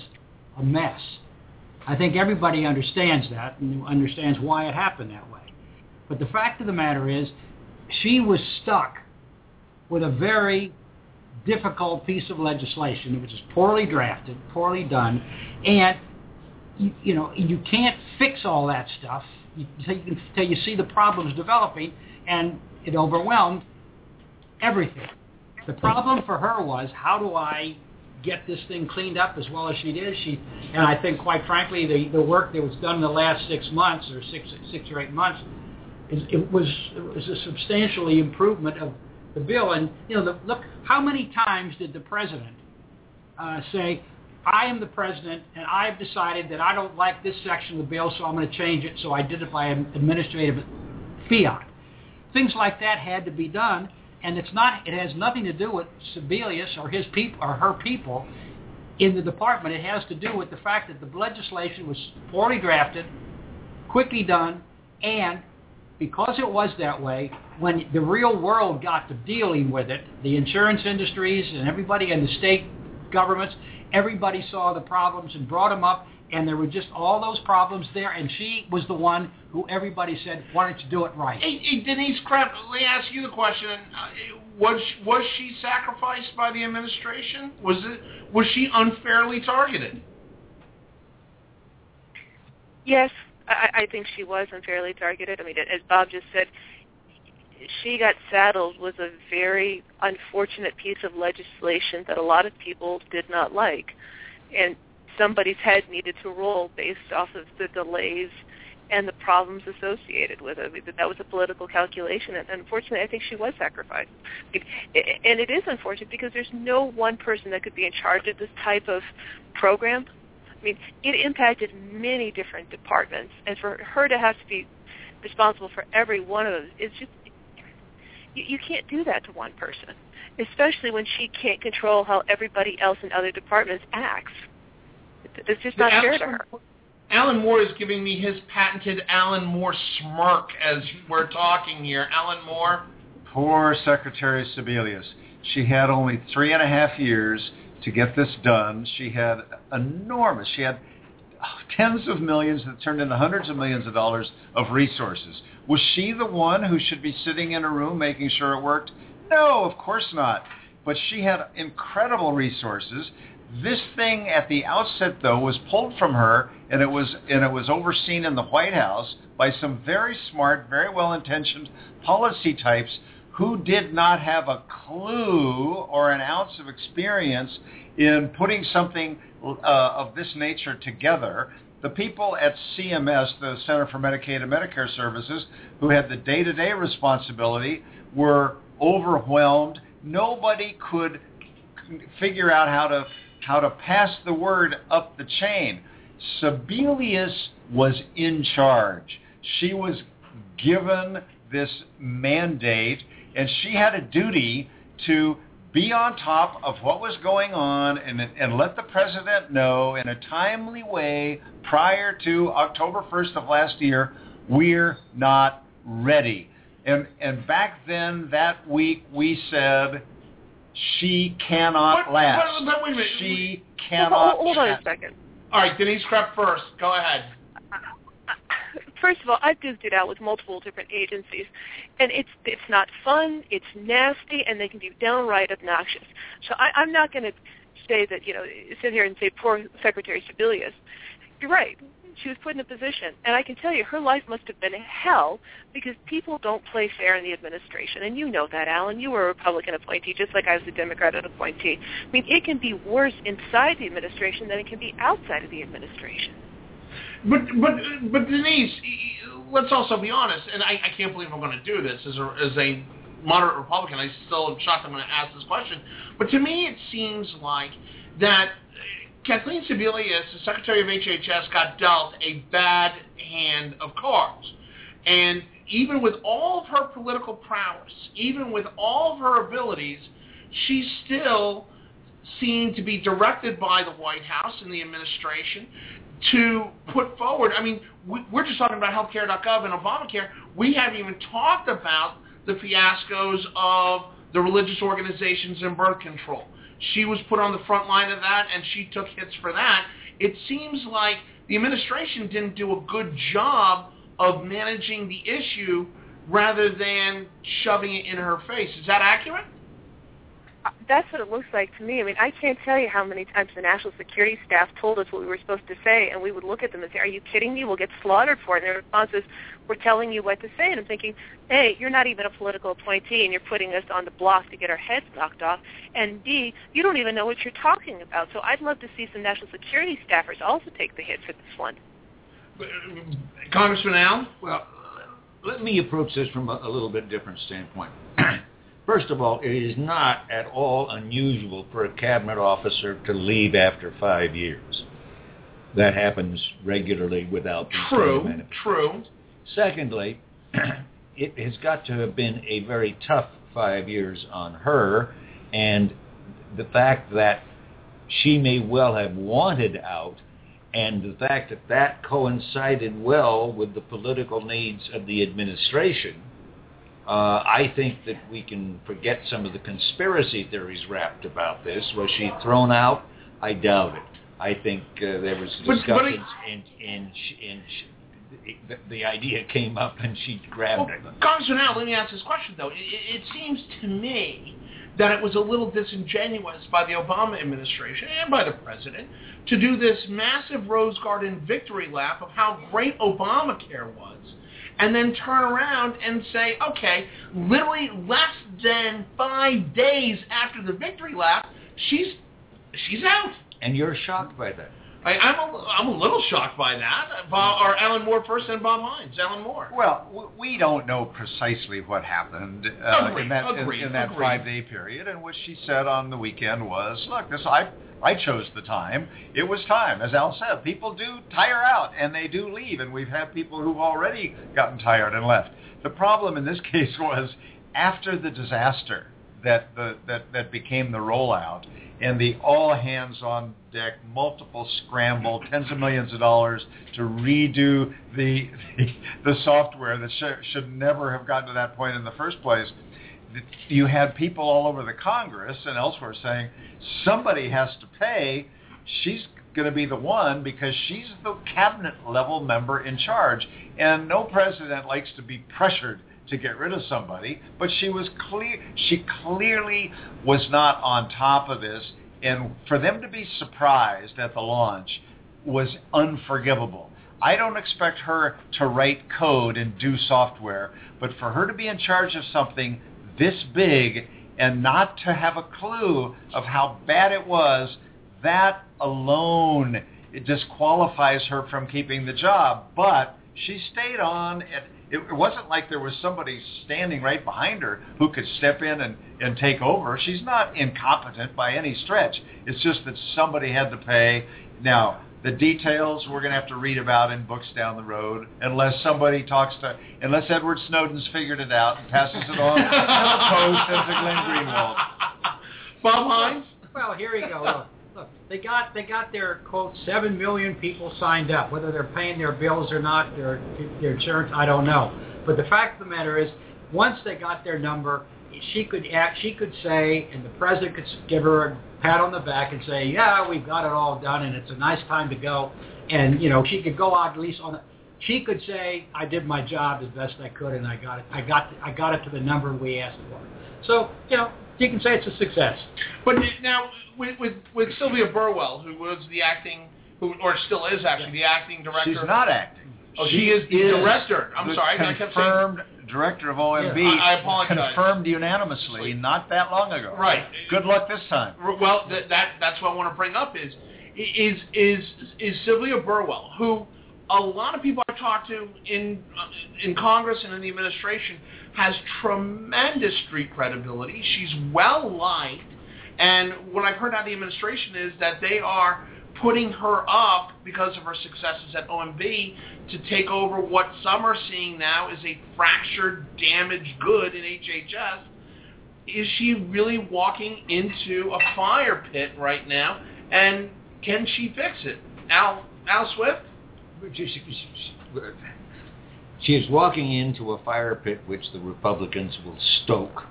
a mess. I think everybody understands that and understands why it happened that way. But the fact of the matter is, she was stuck with a very difficult piece of legislation. It was just poorly drafted, poorly done, and you, you know, you can't fix all that stuff you, until you see the problems developing, and it overwhelmed everything. The problem for her was how do I get this thing cleaned up as well as she did. She and I think, quite frankly, the the work that was done in the last six months or six six or eight months, it, it was it was a substantially improvement of the bill. And you know, the, look, how many times did the president uh, say, I am the president, and I've decided that I don't like this section of the bill, so I'm going to change it. So I did it by administrative fiat. Things like that had to be done, and it's not. It has nothing to do with Sebelius or his people or her people in the department. It has to do with the fact that the legislation was poorly drafted, quickly done, and because it was that way, when the real world got to dealing with it, the insurance industries and everybody in the state governments everybody saw the problems and brought them up, and there were just all those problems there, and she was the one who everybody said, why don't you do it right? Hey, hey Denise Krepp, let me ask you the question. Uh, was, was she sacrificed by the administration? Was, it, was she unfairly targeted? Yes, I, I think she was unfairly targeted. I mean, as Bob just said, she got saddled with a very unfortunate piece of legislation that a lot of people did not like. And somebody's head needed to roll based off of the delays and the problems associated with it. That that was a political calculation, and unfortunately, I think she was sacrificed. And it is unfortunate because there's no one person that could be in charge of this type of program. I mean, it impacted many different departments, and for her to have to be responsible for every one of those, it's just you, you can't do that to one person, especially when she can't control how everybody else in other departments acts. It's just not fair to her. Alan Moore is giving me his patented Alan Moore smirk as we're talking here. Alan Moore. Poor Secretary Sebelius. She had only three and a half years to get this done. She had enormous, she had tens of millions that turned into hundreds of millions of dollars of resources. Was she the one who should be sitting in a room making sure it worked? No, of course not. But she had incredible resources. This thing at the outset, though, was pulled from her, and it was and it was overseen in the White House by some very smart, very well-intentioned policy types who did not have a clue or an ounce of experience in putting something uh, of this nature together. The people at CMS, the Center for Medicaid and Medicare Services, who had the day-to-day responsibility, were overwhelmed. Nobody could figure out how to how to pass the word up the chain. Sebelius was in charge. She was given this mandate, and she had a duty to be on top of what was going on and, and let the president know in a timely way prior to October 1st of last year, we're not ready. And, and back then, that week, we said, she cannot What- last. but- but wait a minute. She Hold, cannot hold on a second. All right, Denise Krepp first. Go ahead. First of all, I've duked it out with multiple different agencies, and it's it's not fun. It's nasty, and they can be downright obnoxious. So I, I'm not going to say that you know sit here and say poor Secretary Sebelius. You're right. She was put in a position, and I can tell you, her life must have been hell because people don't play fair in the administration, and you know that, Alan. You were a Republican appointee, just like I was a Democratic appointee. I mean, it can be worse inside the administration than it can be outside of the administration. But but but Denise, let's also be honest, and I, I can't believe I'm going to do this as a as a moderate Republican. I still am shocked I'm going to ask this question. But to me, it seems like that uh, Kathleen Sebelius, the Secretary of HHS, got dealt a bad hand of cards, and even with all of her political prowess, even with all of her abilities, she still seemed to be directed by the White House and the administration to put forward. I mean, we, we're just talking about healthcare.gov and Obamacare. We haven't even talked about the fiascos of the religious organizations and birth control. She was put on the front line of that, and she took hits for that. It seems like the administration didn't do a good job of managing the issue rather than shoving it in her face. Is that accurate? That's what it looks like to me. I mean, I can't tell you how many times the national security staff told us what we were supposed to say, and we would look at them and say, "Are you kidding me? We'll get slaughtered for it." And their response is, "We're telling you what to say." And I'm thinking, "A, you're not even a political appointee, and you're putting us on the block to get our heads knocked off. And B, you don't even know what you're talking about." So I'd love to see some national security staffers also take the hit for this one. Congressman Al? Well, let me approach this from a, a little bit different standpoint. First of all, it is not at all unusual for a cabinet officer to leave after five years. That happens regularly without True, true. Secondly, it has got to have been a very tough five years on her, and the fact that she may well have wanted out, and the fact that that coincided well with the political needs of the administration, uh, I think that we can forget some of the conspiracy theories wrapped about this. Was she thrown out? I doubt it. I think uh, there was But- but discussions, and and sh- and sh- the, the idea came up, and she grabbed Well, it. Congressman Al, let me ask this question, though. It, it it seems to me that it was a little disingenuous by the Obama administration and by the president to do this massive Rose Garden victory lap of how great Obamacare was and then turn around and say, okay, literally less than five days after the victory lap, she's she's out. And you're shocked by that. I, I'm a, I'm a little shocked by that. Bob, or Alan Moore first, and Bob Hines. Alan Moore. Well, we don't know precisely what happened uh, Agreed, in that in- agreed, in, that five-day period, and what she said on the weekend was, "Look, this I I chose the time. It was time." As Al said, people do tire out and they do leave, and we've had people who've already gotten tired and left. The problem in this case was after the disaster that the that that became the rollout and the all hands on deck, multiple scramble, tens of millions of dollars to redo the the, the software that sh- should never have gotten to that point in the first place. You had people all over the Congress and elsewhere saying somebody has to pay. She's going to be the one because she's the cabinet level member in charge, and no president likes to be pressured to get rid of somebody, but she was clear she clearly was not on top of this and for them to be surprised at the launch was unforgivable. I don't expect her to write code and do software, but for her to be in charge of something this big and not to have a clue of how bad it was, that alone it disqualifies her from keeping the job. But she stayed on. It, it, it wasn't like there was somebody standing right behind her who could step in and, and take over. She's not incompetent by any stretch. It's just that somebody had to pay. Now, the details we're going to have to read about in books down the road, unless somebody talks to, unless Edward Snowden's figured it out and passes it on to the Post and to Glenn Greenwald. Bob Hines. Well, here you go. Look, look, they got they got their quote seven million people signed up. Whether they're paying their bills or not, their their insurance, I don't know. But the fact of the matter is, once they got their number, she could act. She could say, and the president could give her a pat on the back and say, "Yeah, we've got it all done, and it's a nice time to go." And you know, she could go out at least on. The, she could say, "I did my job as best I could, and I got it. I got I got it to the number we asked for." So you know, you can say it's a success. But now with with, with Sylvia Burwell, who was the acting, who or still is actually the acting director. She's not acting. Oh, she is the director. I'm the sorry, I kept saying- confirmed director of OMB. Yeah, I- I. Confirmed unanimously, not that long ago. Right. Good luck this time. Well, that, that that's what I want to bring up is is is is Sylvia Burwell, who a lot of people I've talked to in uh, in Congress and in the administration has tremendous street credibility. She's well liked, and what I've heard out of the administration is that they are putting her up because of her successes at OMB to take over what some are seeing now is a fractured, damaged good in HHS is she really walking into a fire pit right now? And can she fix it? Al Al Swift? She is walking into a fire pit which the Republicans will stoke.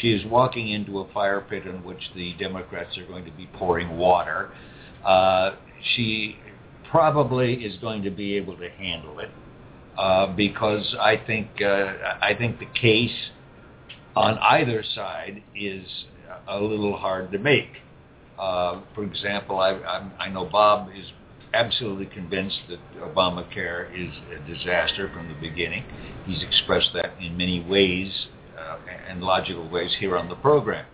She is walking into a fire pit in which the Democrats are going to be pouring water. Uh, she probably is going to be able to handle it uh, because I think uh, I think the case on either side is a little hard to make. Uh, for example, I, I'm, I know Bob is absolutely convinced that Obamacare is a disaster from the beginning. He's expressed that in many ways uh, and logical ways here on the program.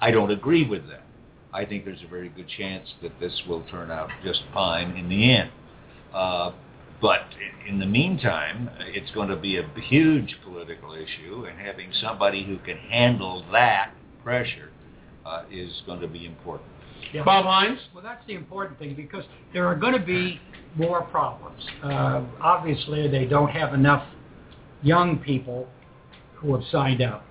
I don't agree with that. I think there's a very good chance that this will turn out just fine in the end. Uh, but in the meantime, it's going to be a huge political issue, and having somebody who can handle that pressure uh, is going to be important. Yeah. Bob Hines? Well, that's the important thing because there are going to be more problems. Uh, obviously, they don't have enough young people who have signed up.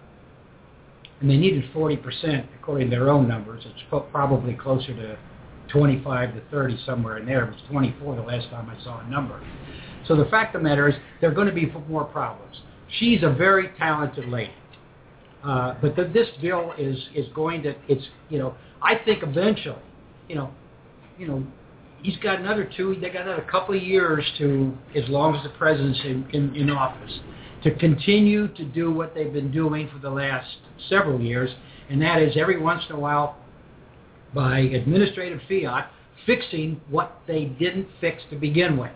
And they needed 40%, according to their own numbers. It's probably closer to 25 to 30, somewhere in there. It was 24 the last time I saw a number. So the fact of the matter is there are going to be more problems. She's a very talented lady. Uh, but the, this bill is, is going to, it's, you know, I think eventually, you know, you know, he's got another two, they got another couple of years to, as long as the president's in, in, in office, to continue to do what they've been doing for the last several years, and that is every once in a while, by administrative fiat, fixing what they didn't fix to begin with.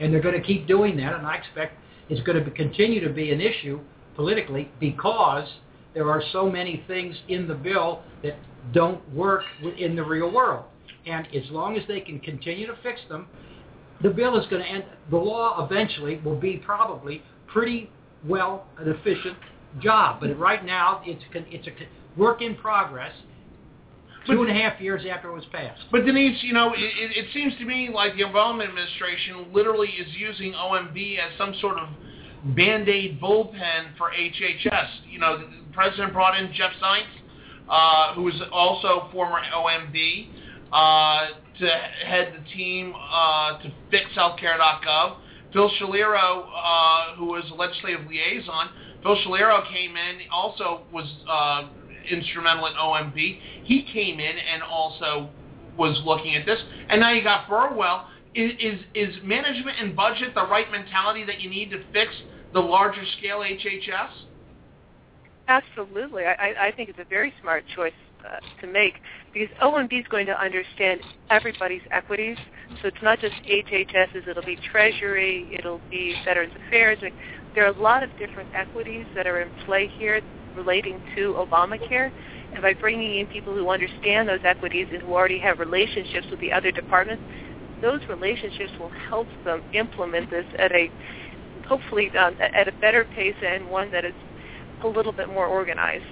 And they're going to keep doing that, and I expect it's going to continue to be an issue politically because there are so many things in the bill that don't work in the real world. And as long as they can continue to fix them, the bill is going to end. The law eventually will be probably pretty well an efficient job. But right now, it's it's a work in progress. Two and a half years after it was passed. But Denise, you know, it, it, it seems to me like the Obama administration literally is using OMB as some sort of band-aid bullpen for HHS. You know, the president brought in Jeff Zients, uh, who is also former OMB, uh, to head the team uh, to fix healthcare.gov. Phil Schiliro, uh, who was a legislative liaison, Phil Schiliro came in, also was uh, instrumental in OMB. He came in and also was looking at this. And now you got Burwell. Is, is, is management and budget the right mentality that you need to fix the larger scale HHS? Absolutely. I, I think it's a very smart choice uh, to make because OMB is going to understand everybody's equities. So it's not just HHS's, it'll be Treasury, it'll be Veterans Affairs. There are a lot of different equities that are in play here relating to Obamacare. And by bringing in people who understand those equities and who already have relationships with the other departments, those relationships will help them implement this at a hopefully uh, at a better pace and one that is a little bit more organized.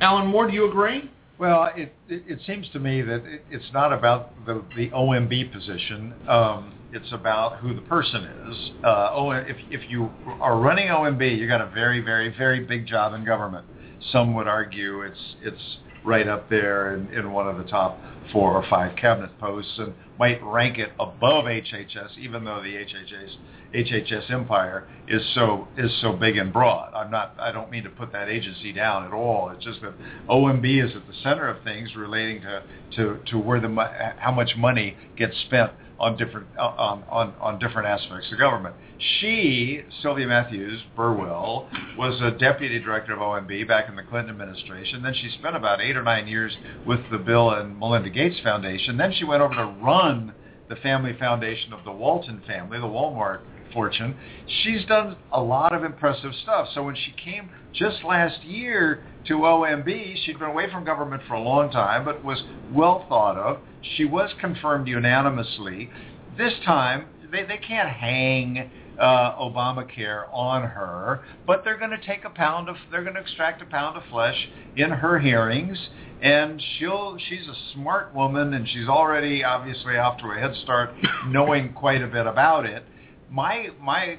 Alan Moore, do you agree? Well, it, it, it seems to me that it, it's not about the, the OMB position. Um, it's about who the person is. Uh, oh, if, if you are running OMB, you got a very, very, very big job in government. Some would argue it's it's right up there in, in one of the top four or five cabinet posts and might rank it above HHS, even though the HHS HHS empire is so is so big and broad. I'm not I don't mean to put that agency down at all. It's just that OMB is at the center of things relating to to, to where the how much money gets spent on different on, on, on different aspects of government. She, Sylvia Matthews Burwell, was a deputy director of OMB back in the Clinton administration. Then she spent about eight or nine years with the Bill and Melinda Gates Foundation. Then she went over to run the family foundation of the Walton family, the Walmart fortune. She's done a lot of impressive stuff. So when she came just last year to OMB, she'd been away from government for a long time, but was well thought of. She was confirmed unanimously. This time, they, they can't hang uh, Obamacare on her, but they're going to take a pound of, they're going to extract a pound of flesh in her hearings, and she'll, she's a smart woman, and she's already obviously off to a head start, knowing quite a bit about it. My, my,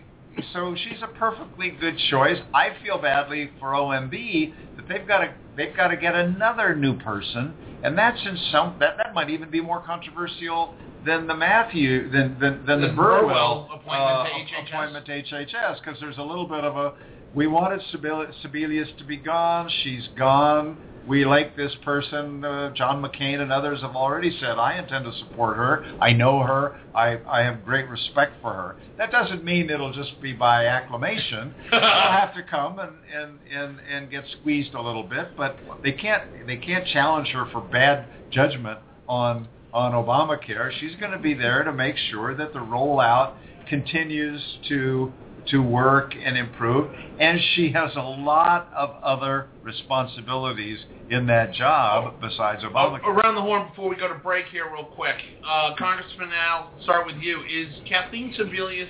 so she's a perfectly good choice. I feel badly for OMB that they've got to, they've got to get another new person, and that's in some, that, that might even be more controversial than the Matthew than than, than the, Burwell, appointment uh, to HHS. appointment to HHS because there's a little bit of a we wanted Sebelius to be gone. She's gone. We like this person. Uh, John McCain and others have already said I intend to support her. I know her. I I have great respect for her. That doesn't mean it'll just be by acclamation. They'll have to come and, and, and, and get squeezed a little bit, but they can't they can't challenge her for bad judgment on on Obamacare. She's going to be there to make sure that the rollout continues to to work and improve. And she has a lot of other responsibilities in that job besides Uh, Obamacare. around the horn before we go to break here real quick. Uh, Congressman Al, start with you. Is Kathleen Sebelius,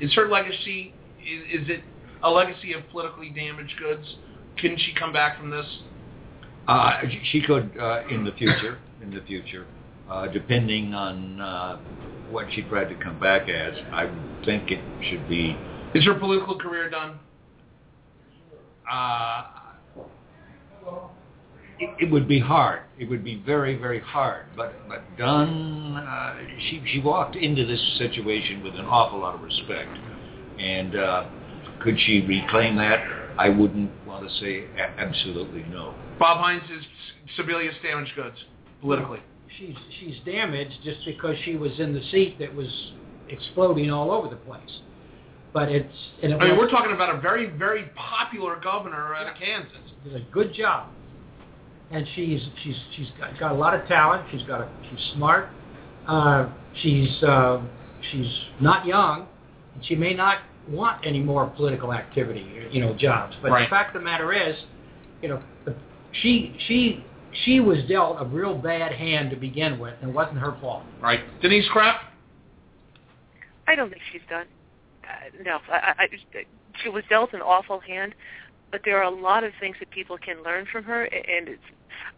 is her legacy, is, is it a legacy of politically damaged goods? Can she come back from this? Uh, she- she could uh, in the future, in the future, uh, depending on uh, what she tried to come back as. I think it should be. Is her political career done? Uh, it, it would be hard. It would be very, very hard. But but done. Uh, she she walked into this situation with an awful lot of respect, and uh, could she reclaim that? I wouldn't want to say a- absolutely no. Bob Hines is Sebelius damaged goods politically. She's she's damaged just because she was in the seat that was exploding all over the place. But it's and it I mean, we're talking about a very, very popular governor out of Kansas. did a good job. And she's she's she's got, got a lot of talent. She's got a she's smart. Uh, she's uh, she's not young. And she may not want any more political activity, you know, jobs. But Right. the fact of the matter is, you know, the, she she she was dealt a real bad hand to begin with, and it wasn't her fault. Right. Denise Krepp? I don't think she's done. Uh, no, I, I, she was dealt an awful hand, but there are a lot of things that people can learn from her, and it's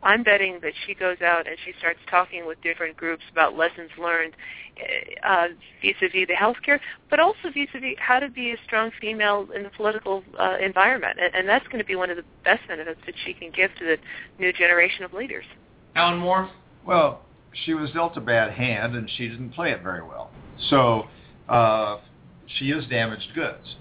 I'm betting that she goes out and she starts talking with different groups about lessons learned uh, vis-a-vis the healthcare, but also vis-a-vis how to be a strong female in the political uh, environment, and, and that's going to be one of the best benefits that she can give to the new generation of leaders. Alan Moore. Well, she was dealt a bad hand, and she didn't play it very well. So uh, she is damaged goods.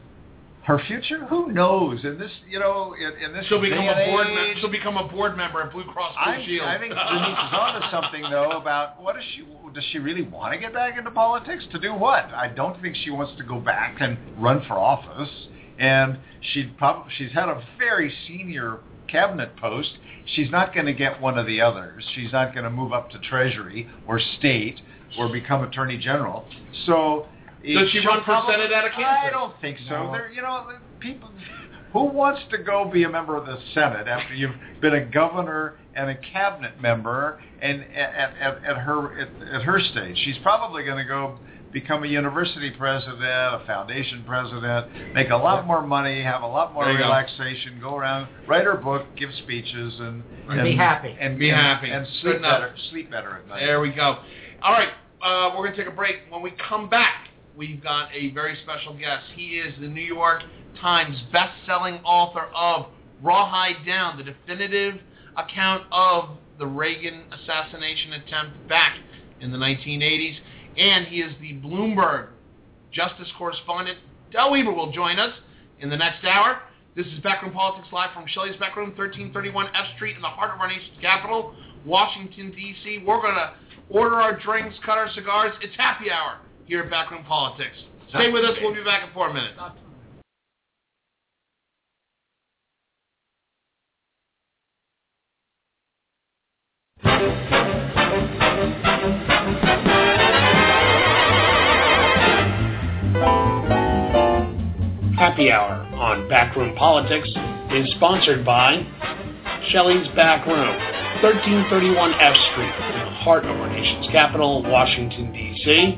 Her future, who knows? In this, you know, in, in this she'll become a board. age, she'll become a board member at Blue Cross Blue I, Shield. I think Denise is onto something though about what does she does she really want to get back into politics to do what? I don't think she wants to go back and run for office. And she probably she's had a very senior cabinet post. She's not going to get one of the others. She's not going to move up to Treasury or State or become Attorney General. So does she run for Senate out of Kansas? I don't think so. No. There, you know, people. Who wants to go be a member of the Senate after you've been a governor and a cabinet member and at, at, at her at, at her stage? She's probably going to go become a university president, a foundation president, make a lot more money, have a lot more relaxation, go. go. around, write her book, give speeches, and, and be happy and be and, happy and sleep better. Sleep better at night. There we go. All right, uh, we're going to take a break. When we come back, we've got a very special guest. He is the New York Times best-selling author of Rawhide Down, the definitive account of the Reagan assassination attempt back in the 1980s. And he is the Bloomberg justice correspondent. Del Wilber will join us in the next hour. This is Backroom Politics Live from Shelly's Backroom, 1331 F Street in the heart of our nation's capital, Washington, D.C. We're going to order our drinks, cut our cigars. It's happy hour here at Backroom Politics. Stay with us. We'll be back in four minutes. Happy Hour on Backroom Politics is sponsored by Shelly's Back Room, 1331 F Street, in the heart of our nation's capital, Washington, D.C.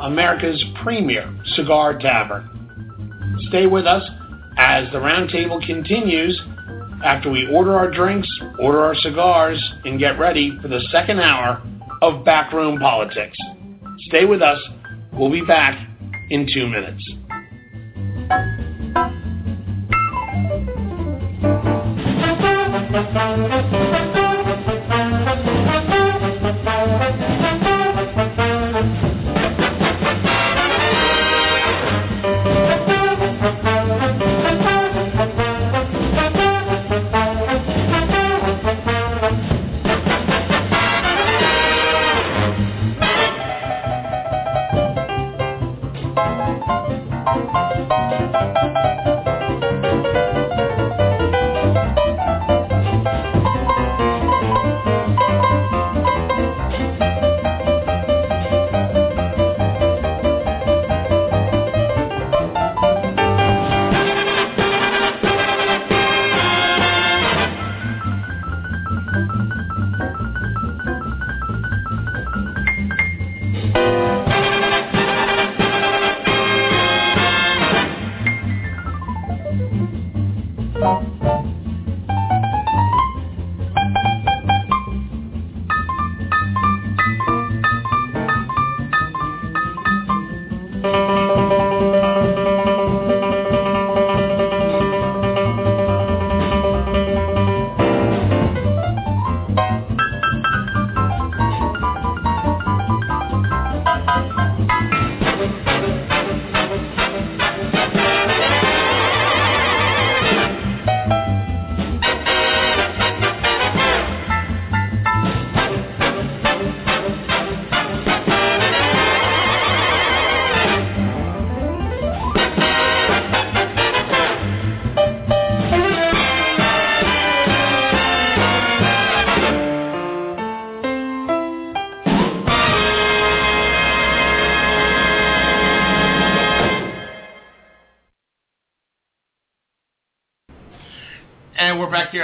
America's premier cigar tavern. Stay with us as the roundtable continues after we order our drinks, order our cigars, and get ready for the second hour of Backroom Politics. Stay with us. We'll be back in two minutes. Thank you.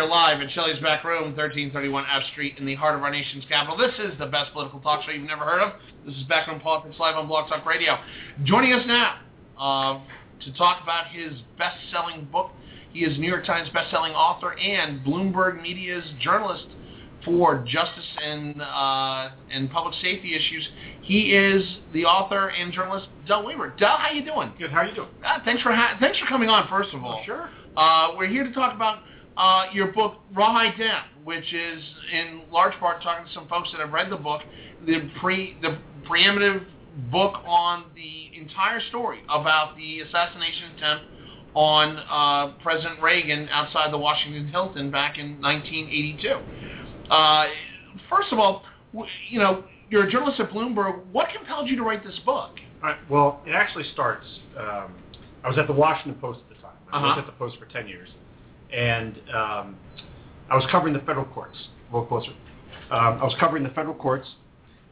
Here live at Shelly's Back Room, 1331 F Street in the heart of our nation's capital. This is the best political talk show you've never heard of. This is Backroom Politics Live on Blog Talk Radio. Joining us now uh, to talk about his best-selling book. He is New York Times best-selling author and Bloomberg Media's journalist for justice and uh, and public safety issues. He is the author and journalist Del Wilber. Del, how you doing? Good. How are you doing? Uh, thanks for ha- thanks for coming on. First of all, Oh, sure. uh, we're here to talk about uh, your book Rawhide Down, which is in large part talking to some folks that have read the book, the pre the preeminent book on the entire story about the assassination attempt on uh, President Reagan outside the Washington Hilton back in 1982. Uh, first of all, you know, you're a journalist at Bloomberg. What compelled you to write this book? Right. Well, it actually starts. Um, I was at the Washington Post at the time. I Uh-huh. worked at the Post for ten years, and um, I was covering the federal courts. A little closer. Um, I was covering the federal courts,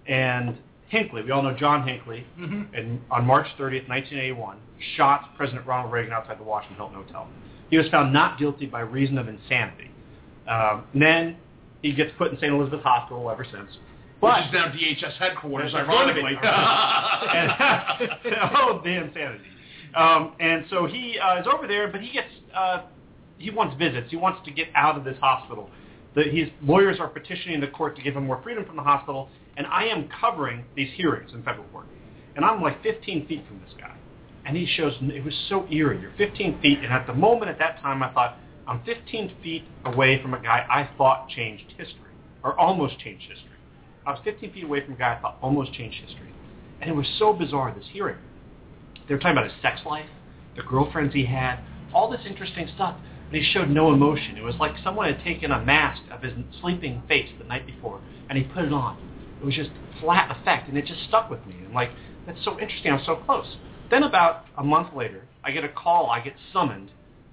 and Hinckley. We all know John Hinckley. Mm-hmm. And on March 30th, 1981, shot President Ronald Reagan outside the Washington Hilton Hotel. He was found not guilty by reason of insanity. Um, and then he gets put in St. Elizabeth Hospital ever since. But Which is now DHS headquarters, ironically. and, oh, the insanity. Um, and so he uh, is over there, but he gets uh, he wants visits. He wants to get out of this hospital. The, his lawyers are petitioning the court to give him more freedom from the hospital, and I am covering these hearings in federal court. And I'm like 15 feet from this guy, and he shows it was so eerie. You're 15 feet, and at the moment at that time, I thought I'm 15 feet away from a guy I thought changed history, or almost changed history. I was 15 feet away from a guy I thought almost changed history. And it was so bizarre, this hearing. They were talking about his sex life, the girlfriends he had, all this interesting stuff. And he showed no emotion. It was like someone had taken a mask of his sleeping face the night before, and he put it on. It was just flat effect, and it just stuck with me. And like, that's so interesting. I was so close. Then about a month later, I get a call. I get summoned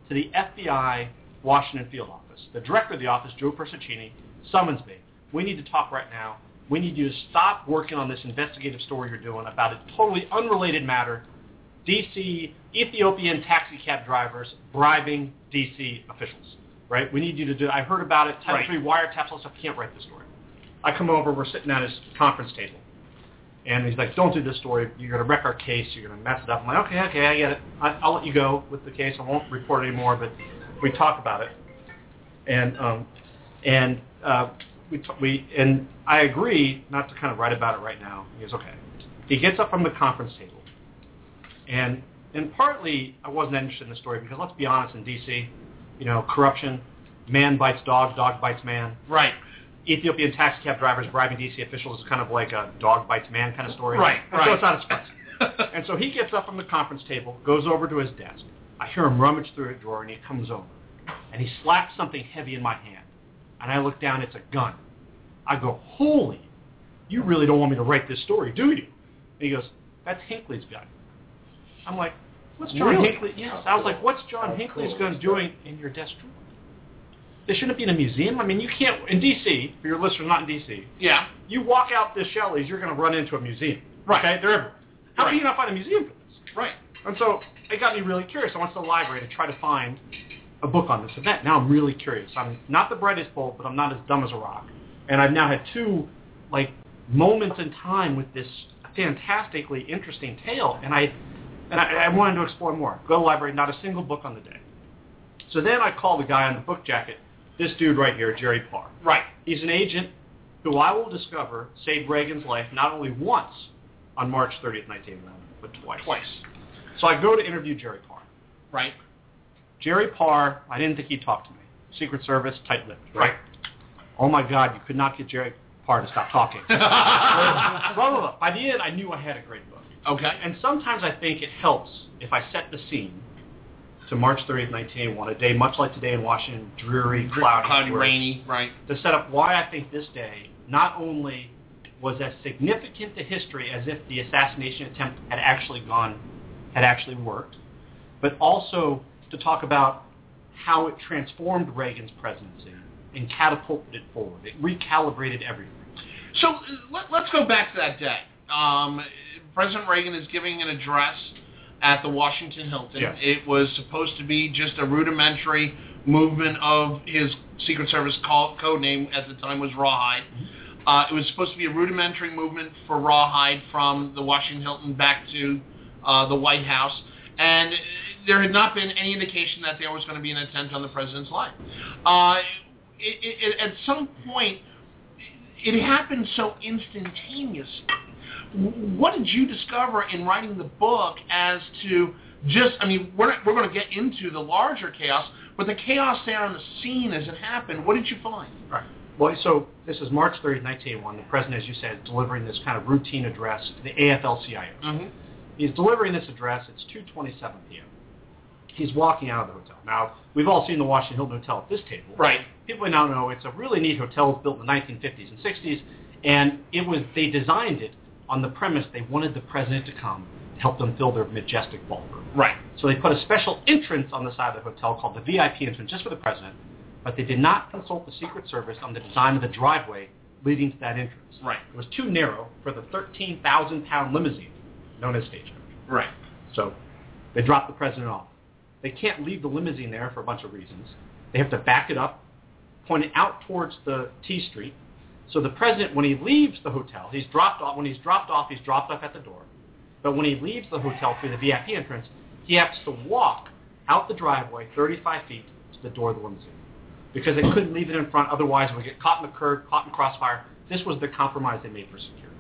to the FBI Washington field office. The director of the office, Joe Persichini, summons me. We need to talk right now. We need you to stop working on this investigative story you're doing about a totally unrelated matter. DC Ethiopian taxi cab drivers bribing DC officials. Right? We need you to do. I heard about it. Title Right. three wiretaps. All stuff. Can't write the story. I come over. We're sitting at his conference table, and he's like, "Don't do this story. You're going to wreck our case. You're going to mess it up." I'm like, "Okay, okay, I get it. I, I'll let you go with the case. I won't report it anymore." But we talk about it, and um, and uh, we t- we and I agree not to kind of write about it right now. He goes, "Okay." He gets up from the conference table, and and partly I wasn't interested in the story because let's be honest, in D.C., you know, corruption, man bites dog, dog bites man. right. Ethiopian taxi cab drivers bribing DC officials is kind of like a dog bites man kind of story. Right, And right. So it's not fun. and so he gets up from the conference table, goes over to his desk. I hear him rummage through a drawer, and he comes over, and he slaps something heavy in my hand. And I look down, it's a gun. I go, holy, you really don't want me to write this story, do you? And he goes, that's Hinckley's gun. I'm like, what's John Really? Hinckley? Yes. I was like, what's John Hinckley's gun doing in your desk drawer? They shouldn't be in a museum. I mean, you can't in D.C. For your listeners not in D.C., Yeah. you walk out the Shelly's, you're going to run into a museum. Right. Okay, they're everywhere. How Right. can you not find a museum for this? Right. And so it got me really curious. I went to the library to try to find a book on this event. Now I'm really curious. I'm not the brightest bulb, but I'm not as dumb as a rock. And I've now had two like moments in time with this fantastically interesting tale, and I and I, I wanted to explore more. Go to the library, not a single book on the day. So then I call the guy on the book jacket, this dude right here, Jerry Parr. Right. He's an agent who I will discover saved Reagan's life not only once on March 30th, 1911, but twice. Twice. So I go to interview Jerry Parr. Right. Jerry Parr, I didn't think he'd talk to me. Secret Service, tight-lipped. Right. Oh my God, you could not get Jerry Parr to stop talking. blah, blah, blah. By the end, I knew I had a great book. Okay. And sometimes I think it helps if I set the scene to March 30th, 1981, a day much like today in Washington, dreary, cloudy, Cloudy, rainy. Right. to set up why I think this day not only was as significant to history as if the assassination attempt had actually gone, had actually worked, but also to talk about how it transformed Reagan's presidency and catapulted it forward. It recalibrated everything. So let, let's go back to that day. Um, President Reagan is giving an address at the Washington Hilton. Yes. It was supposed to be just a rudimentary movement of his Secret Service call, code name at the time was Rawhide. Uh, it was supposed to be a rudimentary movement for Rawhide from the Washington Hilton back to uh, the White House, and there had not been any indication that there was going to be an attempt on the president's life. Uh, it, it, at some point, it happened so instantaneously. What did you discover in writing the book as to just, I mean, we're, we're going to get into the larger chaos, but the chaos there on the scene as it happened, what did you find? Right. Well, so this is March 30th, 1981. The president, as you said, is delivering this kind of routine address to the AFL-CIO. Mm-hmm. He's delivering this address. It's 2:27 p.m. He's walking out of the hotel. Now, we've all seen the Washington Hilton Hotel at this table. Right. People now know it's a really neat hotel. It's built in the 1950s and 60s, and it was they designed it on the premise they wanted the president to come to help them fill their majestic ballroom. Right. So they put a special entrance on the side of the hotel called the VIP entrance just for the president, but they did not consult the Secret Service on the design of the driveway leading to that entrance. Right. It was too narrow for the 13,000 pound limousine known as Stagecoach. Right. So they dropped the president off. They can't leave the limousine there for a bunch of reasons. They have to back it up, point it out towards the T Street. So the president, when he leaves the hotel, he's dropped off. When he's dropped off, he's dropped off at the door. But when he leaves the hotel through the VIP entrance, he has to walk out the driveway 35 feet to the door of the limousine because they couldn't leave it in front. Otherwise, would get caught in the curb, caught in crossfire. This was the compromise they made for security.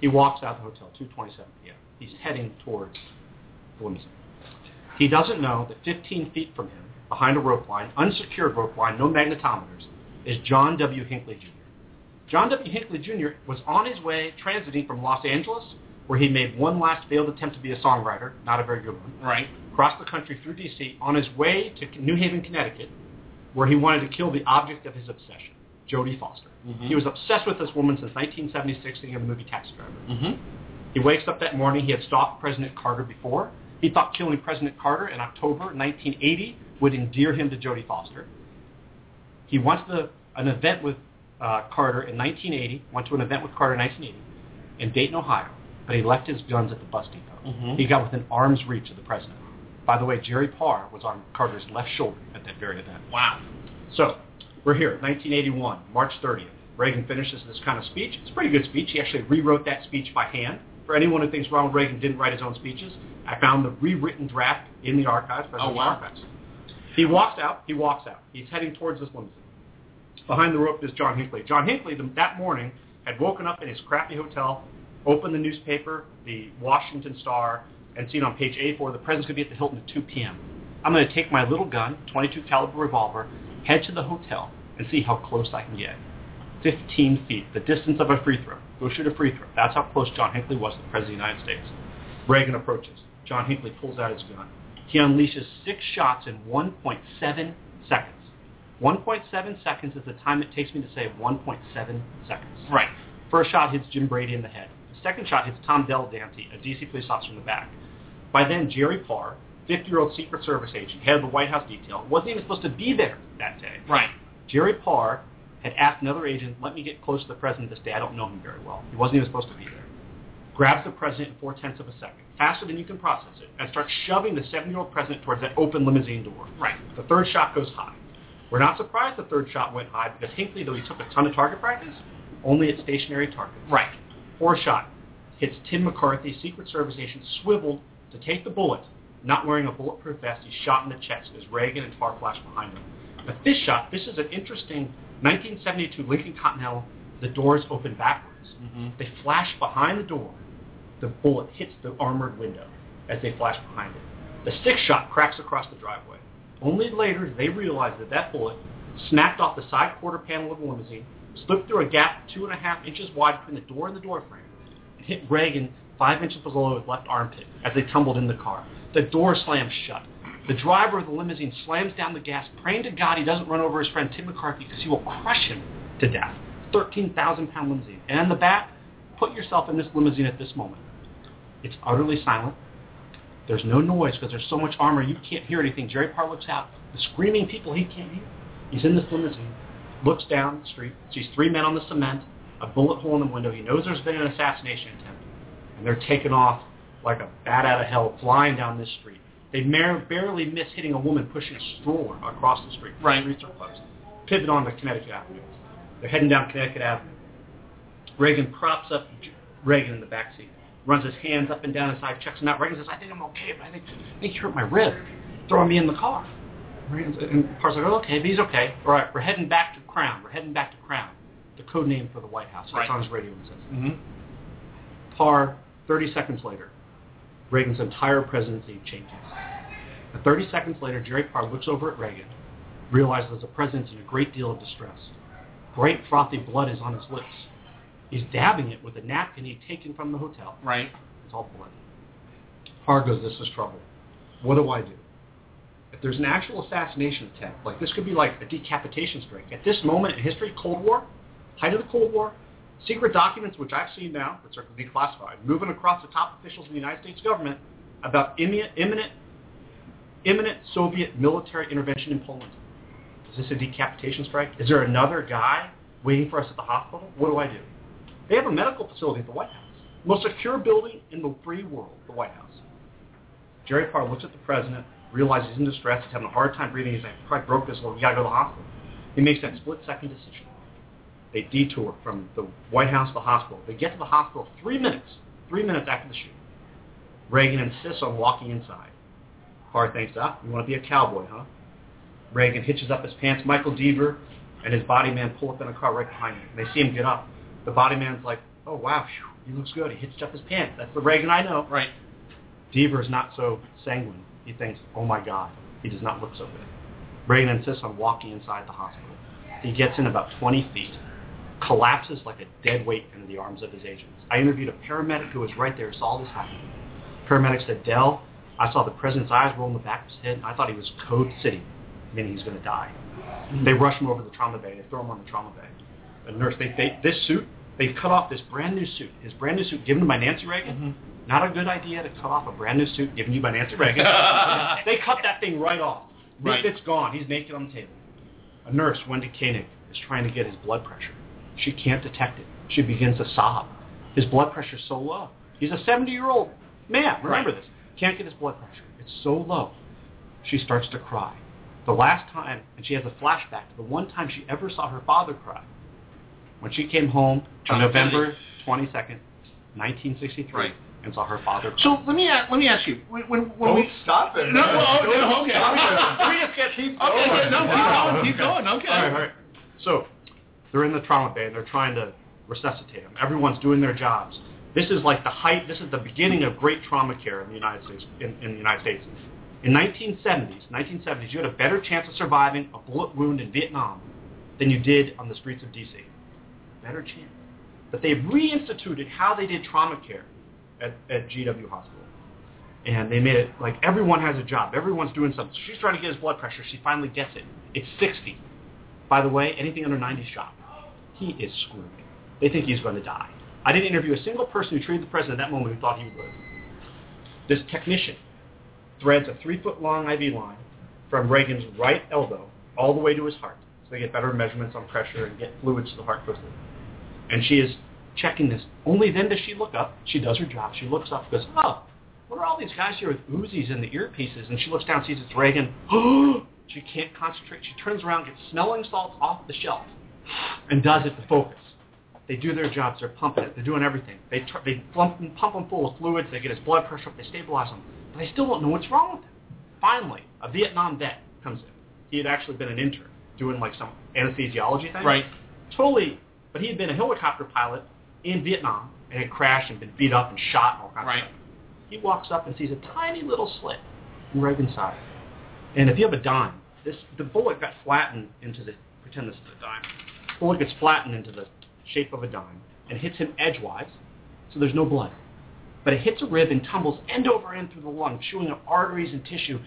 He walks out of the hotel, 2:27 p.m. He's heading towards the limousine. He doesn't know that 15 feet from him, behind a rope line, unsecured rope line, no magnetometers, is John W. Hinckley Jr. John W. Hinckley Jr. was on his way transiting from Los Angeles, where he made one last failed attempt to be a songwriter, not a very good one, Right. across the country through D.C., on his way to New Haven, Connecticut, where he wanted to kill the object of his obsession, Jodie Foster. Mhm. He was obsessed with this woman since 1976, seeing in the movie Taxi Driver. Mm-hmm. He wakes up that morning. He had stalked President Carter before. He thought killing President Carter in October 1980 would endear him to Jodie Foster. He went to an event with uh, Carter in 1980, went to an event with Carter in 1980 in Dayton, Ohio, but he left his guns at the bus depot. Mhm. He got within arm's reach of the president. By the way, Jerry Parr was on Carter's left shoulder at that very event. Wow. So, we're here, 1981, March 30th. Reagan finishes this kind of speech. It's a pretty good speech. He actually rewrote that speech by hand. For anyone who thinks Ronald Reagan didn't write his own speeches, I found the rewritten draft in the archives, Oh, wow. archives. He walks out. He walks out. He's heading towards this limousine. Behind the rope is John Hinckley. John Hinckley, the, that morning, had woken up in his crappy hotel, opened the newspaper, the Washington Star, and seen on page A4 the president's going to be at the Hilton at 2 p.m. I'm going to take my little gun, 22 caliber revolver, head to the hotel, and see how close I can get. 15 feet, the distance of a free throw. Go shoot a free throw. That's how close John Hinckley was to the President of the United States. Reagan approaches. John Hinckley pulls out his gun. He unleashes six shots in 1.7 seconds. 1.7 seconds is the time it takes me to say 1.7 seconds. Right. First shot hits Jim Brady in the head. The second shot hits Tom Delahanty, a D.C. police officer in the back. By then, Jerry Parr, 50-year-old Secret Service agent, head of the White House detail, wasn't even supposed to be there that day. Right. Jerry Parr had asked another agent, let me get close to the president this day. I don't know him very well. He wasn't even supposed to be there. Grabs the president in four-tenths of a second, faster than you can process it, and starts shoving the 70-year-old president towards that open limousine door. Right. The third shot goes high. We're not surprised the third shot went high because Hinckley, though he took a ton of target practice, only at stationary targets. Right. Fourth shot hits Tim McCarthy, Secret Service agent, swiveled to take the bullet. Not wearing a bulletproof vest, he's shot in the chest as Reagan and Parr flash behind him. But this shot, this is an interesting 1972 Lincoln Continental. The doors open backwards. Mm-hmm. They flash behind the door. The bullet hits the armored window as they flash behind it. The sixth shot cracks across the driveway. Only later do they realize that that bullet snapped off the side quarter panel of the limousine, slipped through a gap two and a half inches wide between the door and the door frame, and hit Reagan five inches below his left armpit as they tumbled in the car. The door slams shut. The driver of the limousine slams down the gas, praying to God he doesn't run over his friend Tim McCarthy because he will crush him to death. 13,000 pound limousine. And in the back, put yourself in this limousine at this moment. It's utterly silent. There's no noise because there's so much armor you can't hear anything. Jerry Parr looks out. The screaming people he can't hear. He's in this limousine, looks down the street, sees three men on the cement, a bullet hole in the window. He knows there's been an assassination attempt. And they're taking off like a bat out of hell, flying down this street. They mar- barely miss hitting a woman pushing a stroller across the street. Right. The streets are closed. pivot onto Connecticut Avenue. They're heading down Connecticut Avenue. Reagan props up Reagan in the back seat, runs his hands up and down his side, checks him out. Reagan says, "I think I'm okay, but I think, I think you hurt my rib, throwing me in the car." And Parr's like, "Oh, okay, but he's okay. All right, we're heading back to Crown. We're heading back to Crown, the code name for the White House. Right. It's on his radio and says, Mm-hmm. Parr, 30 seconds later, Reagan's entire presidency changes. And 30 seconds later, Jerry Parr looks over at Reagan, realizes the president's in a great deal of distress. Bright, frothy blood is on his lips. He's dabbing it with a napkin he'd taken from the hotel. Right. It's all blood. Parr goes, this is trouble. What do I do? If there's an actual assassination attempt, like this could be like a decapitation strike. At this moment in history, Cold War, height of the Cold War, secret documents, which I've seen now, that are declassified, moving across the top officials of the United States government about imminent, imminent, imminent Soviet military intervention in Poland. Is this a decapitation strike? Is there another guy waiting for us at the hospital? What do I do? They have a medical facility at the White House. Most secure building in the free world, the White House. Jerry Parr looks at the president, realizes he's in distress, he's having a hard time breathing, he's like, I broke this, well, we gotta go to the hospital. He makes that split-second decision. They detour from the White House to the hospital. They get to the hospital three minutes, three minutes after the shoot. Reagan insists on walking inside. Parr thinks, ah, you want to be a cowboy, huh? Reagan hitches up his pants. Michael Deaver and his body man pull up in a car right behind him. They see him get up. The body man's like, oh, wow, phew, he looks good. He hitched up his pants. That's the Reagan I know. Right. Deaver is not so sanguine. He thinks, oh my God, he does not look so good. Reagan insists on walking inside the hospital. He gets in about 20 feet, collapses like a dead weight into the arms of his agents. I interviewed a paramedic who was right there, saw all this happen. Paramedic said, Dell, I saw the president's eyes roll in the back of his head, and I thought he was code city, meaning he's going to die. They rush him over to the trauma bay. They throw him on the trauma bay. A nurse, they, they this suit, they've cut off this brand new suit. His brand new suit given to by Nancy Reagan. Mm-hmm. Not a good idea to cut off a brand new suit given to you by Nancy Reagan. they cut that thing right off. Right. It's gone. He's naked on the table. A nurse, Wendy Koenig, is trying to get his blood pressure. She can't detect it. She begins to sob. His blood pressure's so low. He's a 70-year-old man. Remember Right. this. Can't get his blood pressure. It's so low. She starts to cry. The last time, and she has a flashback to the one time she ever saw her father cry. When she came home on November 22nd, 1963, Right. and saw her father. So let me ask, let me ask you when when, when Don't we stop it. no, man. well, Don't no, okay, stop okay. it. we just get Keep Okay, going. no, keep going, keep going, okay. All right, all right. So they're in the trauma bay and they're trying to resuscitate him. Everyone's doing their jobs. This is like the height. This is the beginning of great trauma care in the United States. In, in the United States, in 1970s, 1970s, you had a better chance of surviving a bullet wound in Vietnam than you did on the streets of D.C. Better chance. But they've reinstituted how they did trauma care at, at GW Hospital. And they made it like everyone has a job. Everyone's doing something. She's trying to get his blood pressure. She finally gets it. It's 60. By the way, anything under 90 is shot. He is screwed. They think he's going to die. I didn't interview a single person who treated the president at that moment who thought he would live. This technician threads a three-foot-long IV line from Reagan's right elbow all the way to his heart so they get better measurements on pressure and get fluids to the heart quickly. And she is checking this. Only then does she look up. She does her job. She looks up goes, oh, what are all these guys here with Uzis and the earpieces? And she looks down, sees it's Reagan. she can't concentrate. She turns around, gets smelling salts off the shelf, and does it to focus. They do their jobs. They're pumping it. They're doing everything. They tr- they pump, pump him full of fluids. They get his blood pressure up. They stabilize him. But they still don't know what's wrong with him. Finally, a Vietnam vet comes in. He had actually been an intern doing like some anesthesiology thing. Right. Totally. But he had been a helicopter pilot in Vietnam and had crashed and been beat up and shot and all kinds Right. of stuff. He walks up and sees a tiny little slit in Reagan's side. And if you have a dime, this the bullet got flattened into the pretend this is a dime. Bullet gets flattened into the shape of a dime and hits him edgewise, so there's no blood. But it hits a rib and tumbles end over end through the lung, chewing up arteries and tissue,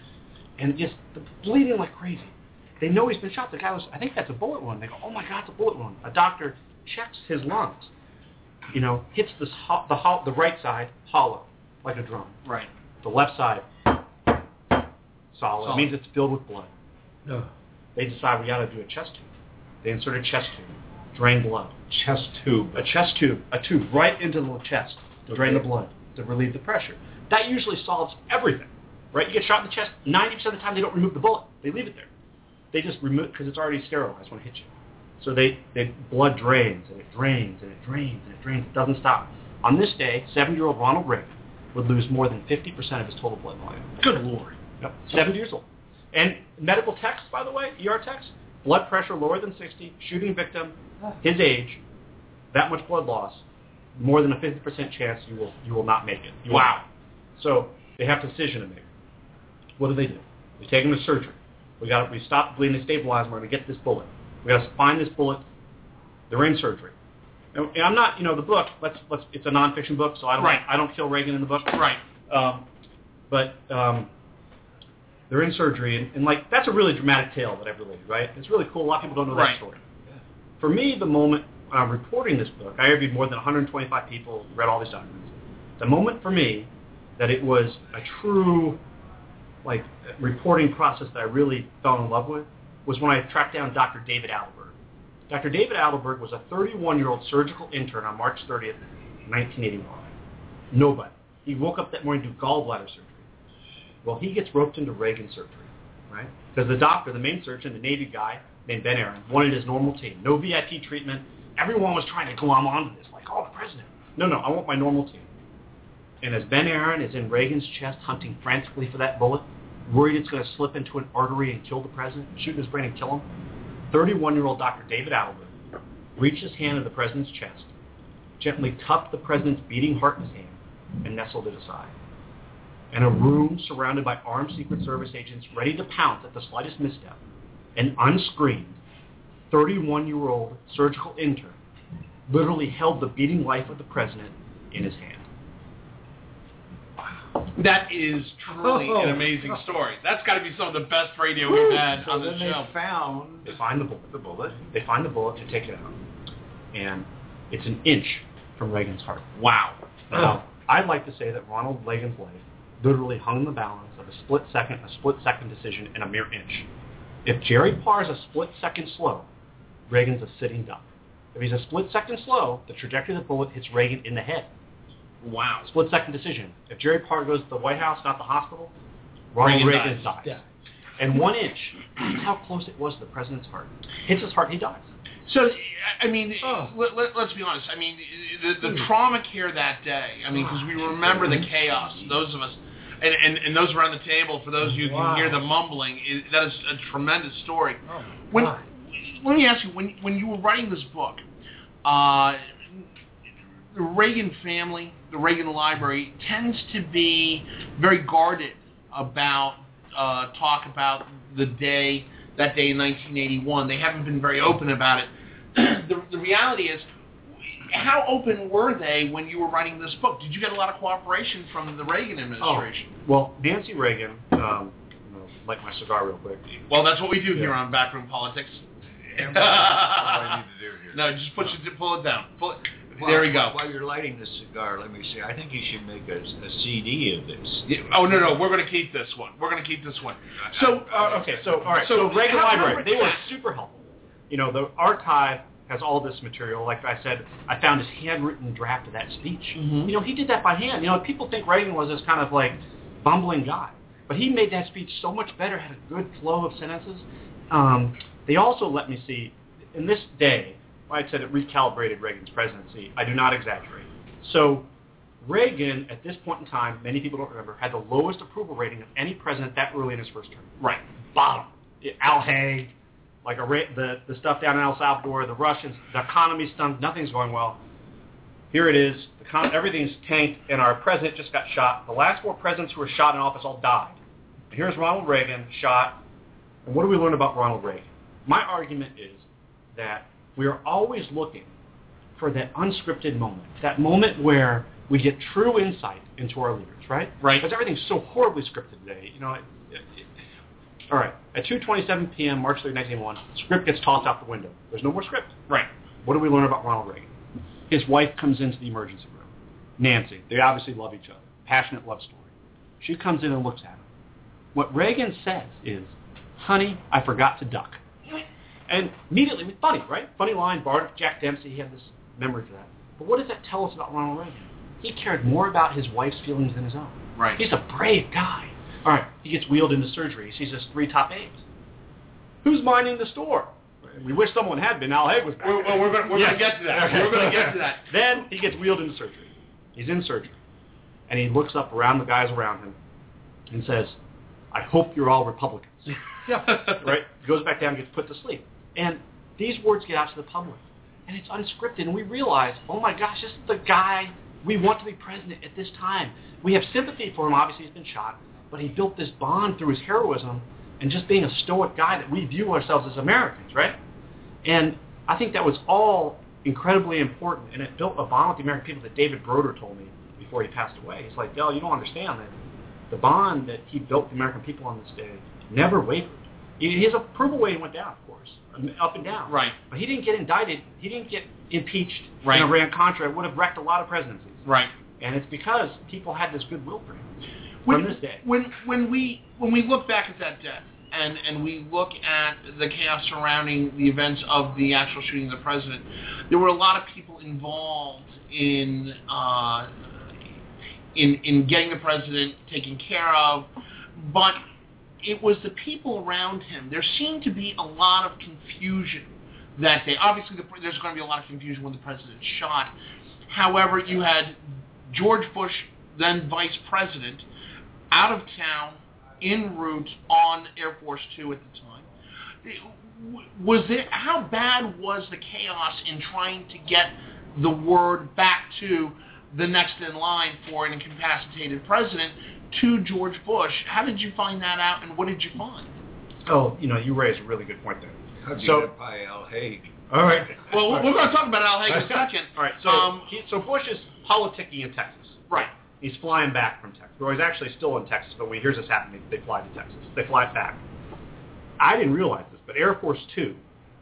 and just bleeding like crazy. They know he's been shot. The guy was, I think that's a bullet wound. They go, oh my God, it's a bullet wound. A doctor checks his lungs. You know, hits this ho- the ho- the right side hollow, like a drum. Right. The left side solid. Solid. It means it's filled with blood. No. They decide we got to do a chest tube. They insert a chest tube, drain blood. Chest tube. A chest tube, a tube right into the chest to drain the blood, to relieve the pressure. That usually solves everything, right? You get shot in the chest, 90% of the time they don't remove the bullet. They leave it there. they just remove because it's already sterilized when it hits you. So they, they blood drains and it drains and it drains and it drains. It doesn't stop. On this day, seven-year-old Ronald Reagan would lose more than 50% of his total blood volume. Good lord. Yep. 70 years old. And medical text, by the way, ER text, blood pressure lower than 60, shooting victim, his age, that much blood loss, more than a 50% chance you will you will not make it. You Wow. won't. So they have a decision to make. What do they do? We take him to surgery. We got we stop bleeding, they stabilize him. We're going to get this bullet. We got to find this bullet. They're in surgery. And I'm not, you know, the book. Let's let's. It's a nonfiction book, so I don't Right. I don't kill Reagan in the book. Right. Um, but um, they're in surgery, and, and like that's a really dramatic tale that I've related, right? It's really cool. A lot of people don't know Right. that story. For me, the moment I'm reporting this book, I interviewed more than 125 people, read all these documents. The moment for me that it was a true like reporting process that I really fell in love with was when I tracked down Dr. David Adelberg. Dr. David Adelberg was a 31-year-old surgical intern on March 30th, 1981. Nobody. He woke up that morning to do gallbladder surgery. Well, he gets roped into Reagan surgery, right? Because the doctor, the main surgeon, the Navy guy named Ben Aaron, wanted his normal team. No VIP treatment. Everyone was trying to glom onto this, like, oh, the president. No, no, I want my normal team. And as Ben Aaron is in Reagan's chest hunting frantically for that bullet, worried it's going to slip into an artery and kill the president, shoot in his brain and kill him, 31-year-old Dr. David Adelberg reached his hand to the president's chest, gently cupped the president's beating heart in his hand, and nestled it aside. In a room surrounded by armed Secret Service agents ready to pounce at the slightest misstep, an unscreened 31-year-old surgical intern literally held the beating life of the president in his hand. That is truly Oh. an amazing story. That's got to be some of the best radio we've had So on then this they show. found They find the bullet. the bullet. They find the bullet to take it out. And it's an inch from Reagan's heart. Wow. Now, oh. I'd like to say that Ronald Reagan's life literally hung in the balance of a split second, a split second decision, and a mere inch. If Jerry Parr is a split second slow, Reagan's a sitting duck. If he's a split second slow, the trajectory of the bullet hits Reagan in the head. Wow. Split second decision. If Jerry Parr goes to the White House, not the hospital, Ronald Reagan Reagan dies. dies. And one inch, that's how close it was to the president's heart. Hits his heart, he dies. So, I mean, Oh. let, let, let's be honest. I mean, the, the trauma care that day. I mean, because we remember the chaos. Those of us, and, and, and those around the table, for those of you who Wow. can hear the mumbling, is, that is a tremendous story. Oh, When, my. let me ask you, when when you were writing this book, uh, the Reagan family, the Reagan Library, tends to be very guarded about uh, talk about the day that day in 1981. They haven't been very open about it. the, the reality is, how open were they when you were writing this book? Did you get a lot of cooperation from the Reagan administration? Oh, Well, Nancy Reagan, um, you know, like my cigar real quick. Well, that's what we do here on Backroom Politics. All I need to do here. No, just push it, pull it down. Pull it. There we go. While you're lighting this cigar, let me see. I think you should make a, a CD of this. Yeah, Oh no no, we're going to keep this one. We're going to keep this one. So Uh, okay, so all right, So so, Reagan Library, they were super helpful. You know, the archive has all this material. Like I said, I found his handwritten draft of that speech. Mhm. You know, he did that by hand. You know, people think Reagan was this kind of like bumbling guy, but he made that speech so much better. Had a good flow of sentences. Um, they also let me see in this day. I said it recalibrated Reagan's presidency. I do not exaggerate. So Reagan, at this point in time, many people don't remember, had the lowest approval rating of any president that early in his first term. right. Bottom. Al Haig, like a, ra- the the stuff down in El Salvador, the Russians, the economy's stunk, nothing's going well. Here it is. The con- everything's tanked, and our president just got shot. The last four presidents who were shot in office all died. And here's Ronald Reagan shot. And what do we learn about Ronald Reagan? My argument is that we are always looking for that unscripted moment, that moment where we get true insight into our leaders, right? Right. Because everything's so horribly scripted today. You know, it, it, it, all right. At 2:27 p.m., March 3, 1981, script gets tossed out the window. There's no more script. Right. What do we learn about Ronald Reagan? His wife comes into the emergency room. Nancy. They obviously love each other. Passionate love story. She comes in and looks at him. What Reagan says is, "Honey, I forgot to duck." And immediately, funny, right? Funny line. Bart, Jack Dempsey, he had this memory for that. But what does that tell us about Ronald Reagan? He cared more about his wife's feelings than his own. Right. He's a brave guy. All right, he gets wheeled into surgery. He sees his three top aides. who's minding the store? We wish someone had been. Al Haig was back. We're, well, we're going Yes. to get to that. Okay. We're going to get to that. Then he gets wheeled into surgery. He's in surgery. And he looks up around the guys around him and says, I hope you're all Republicans. yeah. right? Goes back down and gets put to sleep. And these words get out to the public. And it's unscripted. And we realize, oh my gosh, this is the guy we want to be president at this time. We have sympathy for him. Obviously, he's been shot. But he built this bond through his heroism and just being a stoic guy that we view ourselves as Americans, right? And I think that was all incredibly important. And it built a bond with the American people that David Broder told me before he passed away. He's like, Dell, you don't understand that the bond that he built the American people on this day never wavered. He- His approval rating went down, of course, up and down. Right. But he didn't get indicted. He didn't get impeached Right. in Iran Contra. It would have wrecked a lot of presidencies. Right. And it's because people had this goodwill for him when, from this day. When when we when we look back at that death and and we look at the chaos surrounding the events of the actual shooting of the president, there were a lot of people involved in uh, in in getting the president taken care of, but it was the people around him. There seemed to be a lot of confusion that day. Obviously, the, there's going to be a lot of confusion when the president's shot. However, you had George Bush, then vice president, out of town, en route on Air Force Two at the time. Was it how bad was the chaos in trying to get the word back to the next in line for an incapacitated president to George Bush? How did you find that out, and what did you find? Oh, you know, you raised a really good point there. How'd you So- get by Al Haig? All right. Well, we're going to talk about Al Haig in a second. All right. So, Um, he, so Bush is politicking in Texas. Right. He's flying back from Texas. Well, he's actually still in Texas, but when he hears this happening, they fly to Texas. They fly back. I didn't realize this, but Air Force Two,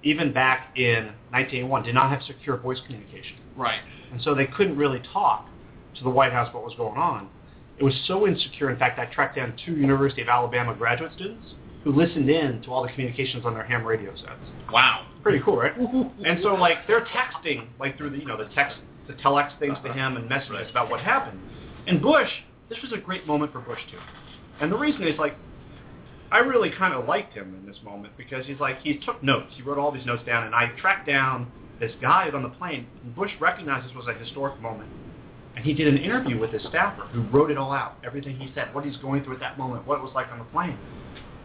even back in 1981, did not have secure voice communication, Right. and so they couldn't really talk to the White House what was going on. It was so insecure. In fact, I tracked down two University of Alabama graduate students who listened in to all the communications on their ham radio sets. Wow. Pretty cool, right? and so like they're texting like through the you know the text the telex things to him and messages about what happened. And Bush, this was a great moment for Bush too. And the reason is like I really kind of liked him in this moment because he's like he took notes. He wrote all these notes down, and I tracked down this guy on the plane. And Bush recognized this was a historic moment, he did an interview with his staffer who wrote it all out, everything he said, what he's going through at that moment, what it was like on the plane.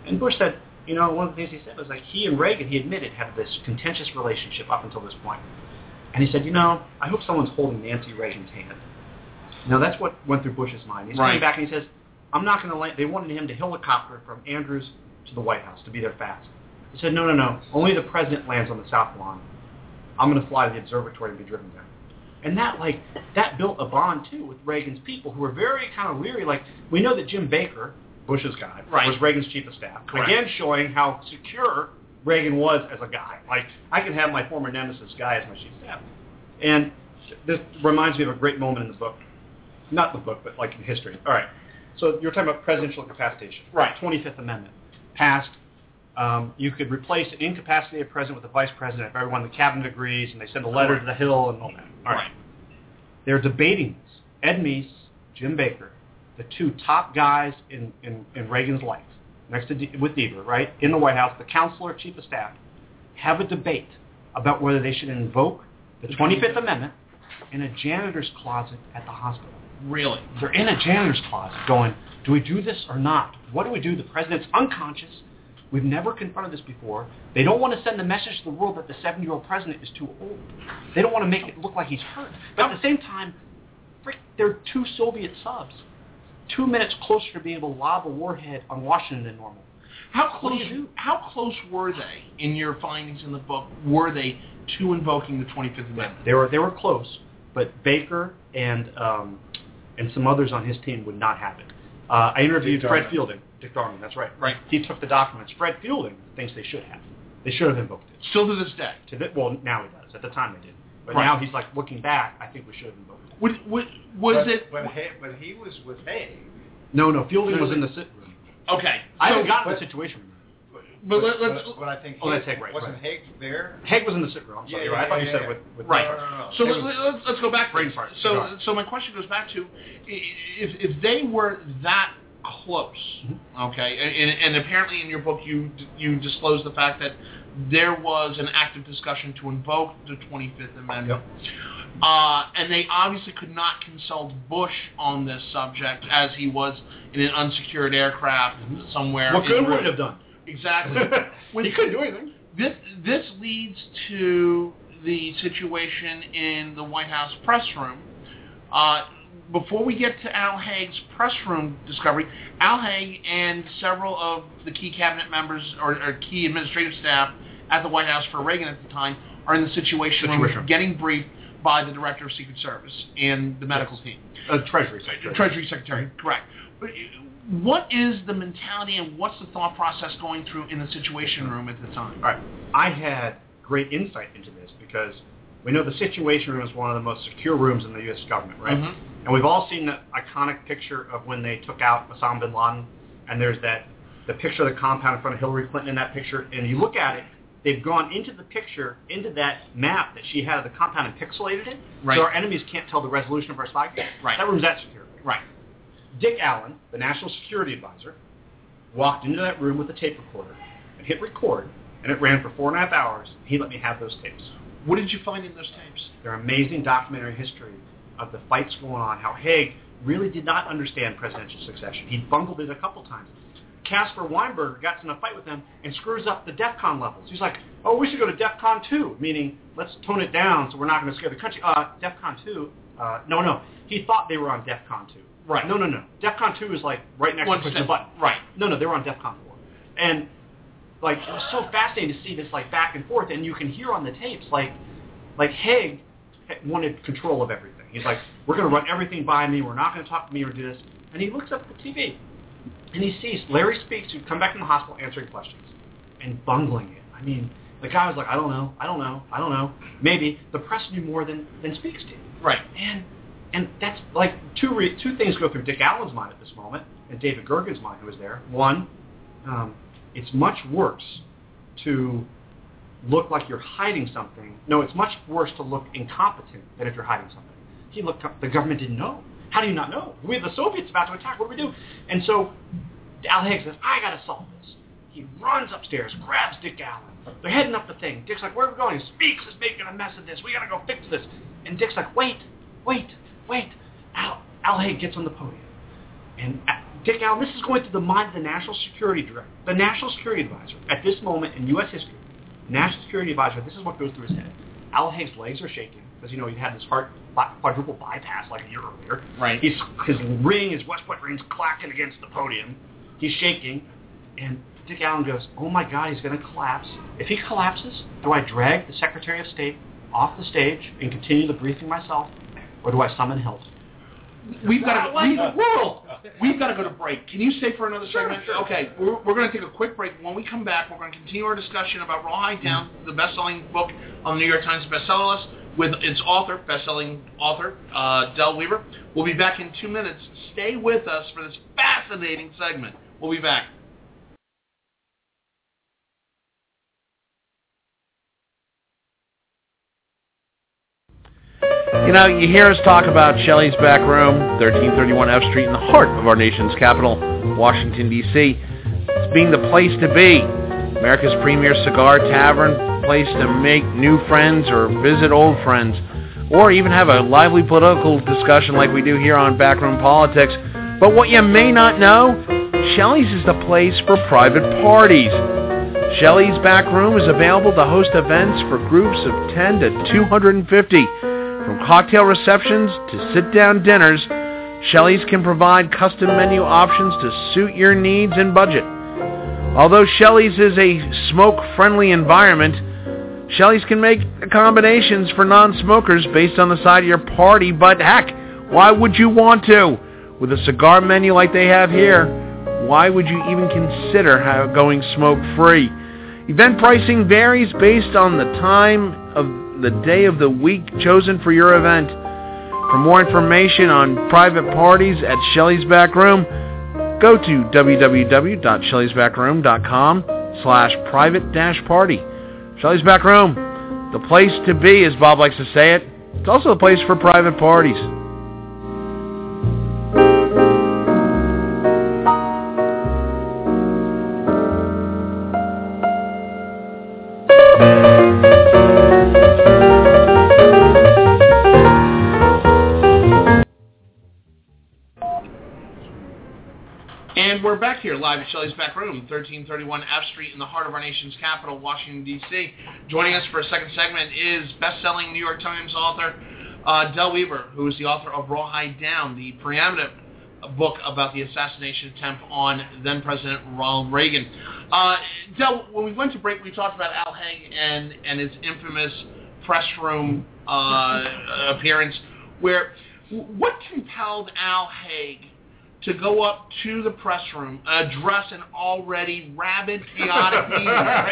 And Bush said, you know, one of the things he said was like he and Reagan, he admitted, had this contentious relationship up until this point. And he said, you know, I hope someone's holding Nancy Reagan's hand. Now that's what went through Bush's mind. He's Right. coming back and he says, I'm not going to land. They wanted him to helicopter from Andrews to the White House to be there fast. He said, no, no, no. Only the president lands on the South Lawn. I'm going to fly to the observatory and be driven there. And that like that built a bond too with Reagan's people who were very kind of leery. Like we know that Jim Baker, Bush's guy, Right. was Reagan's chief of staff. Correct. Again, showing how secure Reagan was as a guy. Like I can have my former nemesis guy as my chief of staff. And this reminds me of a great moment in the book. Not the book, but like in history. All right. So you're talking about presidential incapacitation. Right. 25th Amendment passed. Um, you could replace an incapacitated president with a vice president if everyone in the cabinet agrees, and they send a letter to the Hill and all that. All right. They're debating this. Ed Meese, Jim Baker, the two top guys in, in, in Reagan's life, next to D- with Deaver, right, in the White House, the counselor, chief of staff, have a debate about whether they should invoke the 25th Amendment in a janitor's closet at the hospital. Really. They're in a janitor's closet going, do we do this or not? What do we do? The president's unconscious. We've never confronted this before. They don't want to send the message to the world that the 70-year-old president is too old. They don't want to make it look like he's hurt. But at the same time, frick, they're two Soviet subs. Two minutes closer to being able to lob a warhead on Washington than normal. How What do close? do? How close were they in your findings in the book? Were they to invoking the Twenty Fifth Amendment? They were they were close, but Baker and um, and some others on his team would not have it. Uh, I interviewed Fred Fielding. Dick Darman, that's right. Right. He took the documents. Fred Fielding thinks they should have. They should have invoked it. Still to this day. To the, well, now he does. At the time they did. But Right. now he's like looking back. I think we should have invoked it. Would, would, was but, it? But, he, but he was with Haig. No, no. Fielding was in the sit room. Okay. I so- haven't gotten but- the situation. room. But let, let's. But, but I think Oh, that's Haig- Haig, right, wasn't right. Haig there? Haig was in the sit room. I'm sorry. Yeah, you're right. I thought yeah, you said yeah. with, with Right. No, no, no, no. So let, was- let's, let's go back. Brain fart. So so my question goes back to if if they were that close. Mm-hmm. Okay, and, and apparently in your book you you disclose the fact that there was an active discussion to invoke the 25th Amendment. Uh, and they obviously could not consult Bush on this subject as he was in an unsecured aircraft somewhere. Mm-hmm. What in good Ru- would have done? Exactly. he couldn't do anything. This this leads to the situation in the White House press room. Uh, before we get to Al Haig's press room discovery, Al Haig and several of the key cabinet members or, or key administrative staff at the White House for Reagan at the time are in the situation room Situation room. getting briefed by the director of Secret Service and the medical team. Uh, Treasury Secretary. Treasury Secretary, correct. But uh, what is the mentality and what's the thought process going through in the Situation Room at the time? All right. I had great insight into this because we know the Situation Room is one of the most secure rooms in the U.S. government, right? Mhm. And we've all seen the iconic picture of when they took out Osama bin Laden, and there's that the picture of the compound in front of Hillary Clinton in that picture, and you look at it, they've gone into the picture, into that map that she had of the compound and pixelated it, Right. so our enemies can't tell the resolution of our spy. Right. That room's that secure. Right. Dick Allen, the National Security Advisor, walked into that room with a tape recorder and hit record, and it ran for four and a half hours. He let me have those tapes. What did you find in those tapes? They're amazing documentary history of the fights going on, how Haig really did not understand presidential succession. He bungled it a couple times. Caspar Weinberger gets in a fight with him and screws up the DEFCON levels. He's like, oh, we should go to DEFCON 2, meaning let's tone it down so we're not going to scare the country. Uh, DEFCON 2, uh, no, no. He thought they were on DEFCON 2. Right. No, no, no. DEFCON 2 is like right next One to pushing step- the button. right. No, no, they were on DEFCON 4. And like it was so fascinating to see this like back and forth, and you can hear on the tapes like like Haig wanted control of everything. He's like, we're going to run everything by me. We're not going to talk to me or do this. And he looks up at the TV, and he sees Larry Speakes, who'd come back from the hospital answering questions, and bungling it. I mean, the guy was like, I don't know, I don't know, I don't know. Maybe the press knew more than than Speakes did. Right. And and that's like two re- two things go through Dick Allen's mind at this moment, and David Gergen's mind, who was there. One, um, it's much worse to look like you're hiding something. No, it's much worse to look incompetent than if you're hiding something. He looked. Up the government didn't know. How do you not know? We have the Soviets about to attack. What do we do? And so Al Haig says, I got to solve this. He runs upstairs, grabs Dick Allen. They're heading up the thing. Dick's like, where are we going? Speakes is making a mess of this. We got to go fix this. And Dick's like, wait, wait, wait. Al, Al Haig gets on the podium. And uh, Dick Allen, this is going through the mind of the National Security Director, the National Security Advisor. At this moment in U.S. history, National Security Advisor, this is what goes through his head. Al Haig's legs are shaking because, you know, he had this heart quadruple bypass like a year earlier. Right. He's, his ring, his West Point ring's clacking against the podium. He's shaking. And Dick Allen goes, oh my God, he's going to collapse. If he collapses, do I drag the Secretary of State off the stage and continue the briefing myself, or do I summon help? We've got to. What the world? we've got to go to break. Can you stay for another Sure, segment? sure. Okay, we're, we're going to take a quick break. When we come back, we're going to continue our discussion about Rawhide Down, the best-selling book on the New York Times bestseller list, with its author, best-selling author, uh, Del Wilber. We'll be back in two minutes. Stay with us for this fascinating segment. We'll be back. You know, you hear us talk about Shelly's Back Room, 1331 F Street in the heart of our nation's capital, Washington, D.C. It's being the place to be. America's premier cigar tavern, place to make new friends or visit old friends, or even have a lively political discussion like we do here on Backroom Politics. But what you may not know, Shelly's is the place for private parties. Shelly's Back Room is available to host events for groups of 10 to 250. From cocktail receptions to sit-down dinners, Shelly's can provide custom menu options to suit your needs and budget. Although Shelly's is a smoke-friendly environment, Shelly's can make accommodations for non-smokers based on the side of your party, but heck, why would you want to? With a cigar menu like they have here, why would you even consider going smoke-free? Event pricing varies based on the time of the day of the week chosen for your event. For more information on private parties at Shelly's Back Room, go to www.shellysbackroom.com slash private dash party. Shelly's Back Room, the place to be, as Bob likes to say it. It's also the place for private parties. We're back here live at Shelly's Back Room, 1331 F Street in the heart of our nation's capital, Washington, D.C. Joining us for a second segment is best-selling New York Times author uh, Del Wilber, who is the author of Rawhide Down, the preeminent book about the assassination attempt on then-President Ronald Reagan. Uh, Del, when we went to break, we talked about Al Haig and, and his infamous press room uh, appearance, where what compelled Al Haig to go up to the press room, address an already rabid, chaotic meeting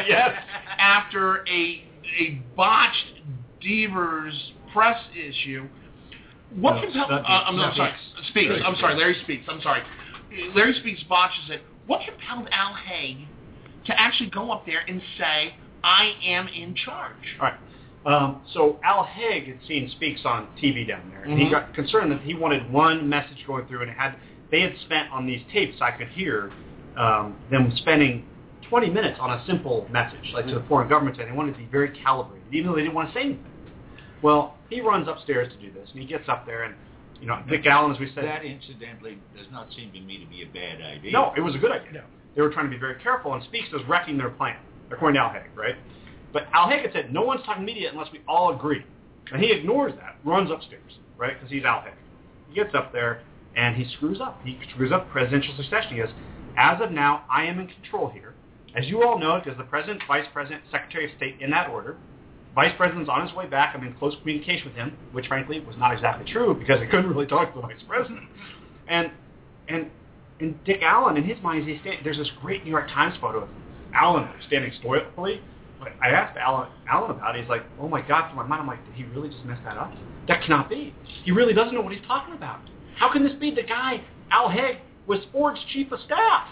Yes. after a a botched Devers press issue. What No, compelled? not Uh, I'm, Deves. I'm sorry, Speakes. I'm sorry, Larry Speakes. I'm sorry. Larry Speakes botches it. What compelled Al Haig to actually go up there and say, "I am in charge"? All right. Um, so Al Haig had seen Speakes on TV down there, and he Mhm. got concerned that he wanted one message going through, and it had they had spent on these tapes. I could hear um, them spending 20 minutes on a simple message, like to the foreign government, and they wanted to be very calibrated, even though they didn't want to say anything. Well, he runs upstairs to do this, and he gets up there, and you know, Dick Allen, as we said, That, incidentally, does not seem to me to be a bad idea. no, it was a good idea. They were trying to be very careful, and Speakes was wrecking their plan, according to Al Haig, right? But Al Haig had said, no one's talking media unless we all agree. And he ignores that, runs upstairs, right, because he's Al Haig. He gets up there, and he screws up. He screws up presidential succession. He goes, as of now, I am in control here. As you all know, because the president, vice president, secretary of state in that order, vice president's on his way back. I'm in close communication with him, which frankly was not exactly true because I couldn't really talk to the vice president. And and and Dick Allen, in his mind, he's stand, there's this great New York Times photo of Allen standing stoically. I asked Allen, Allen about it. He's like, oh my God, to my mind, I'm like, did he really just mess that up? That cannot be. He really doesn't know what he's talking about. How can this be the guy, Al Haig, was Ford's chief of staff?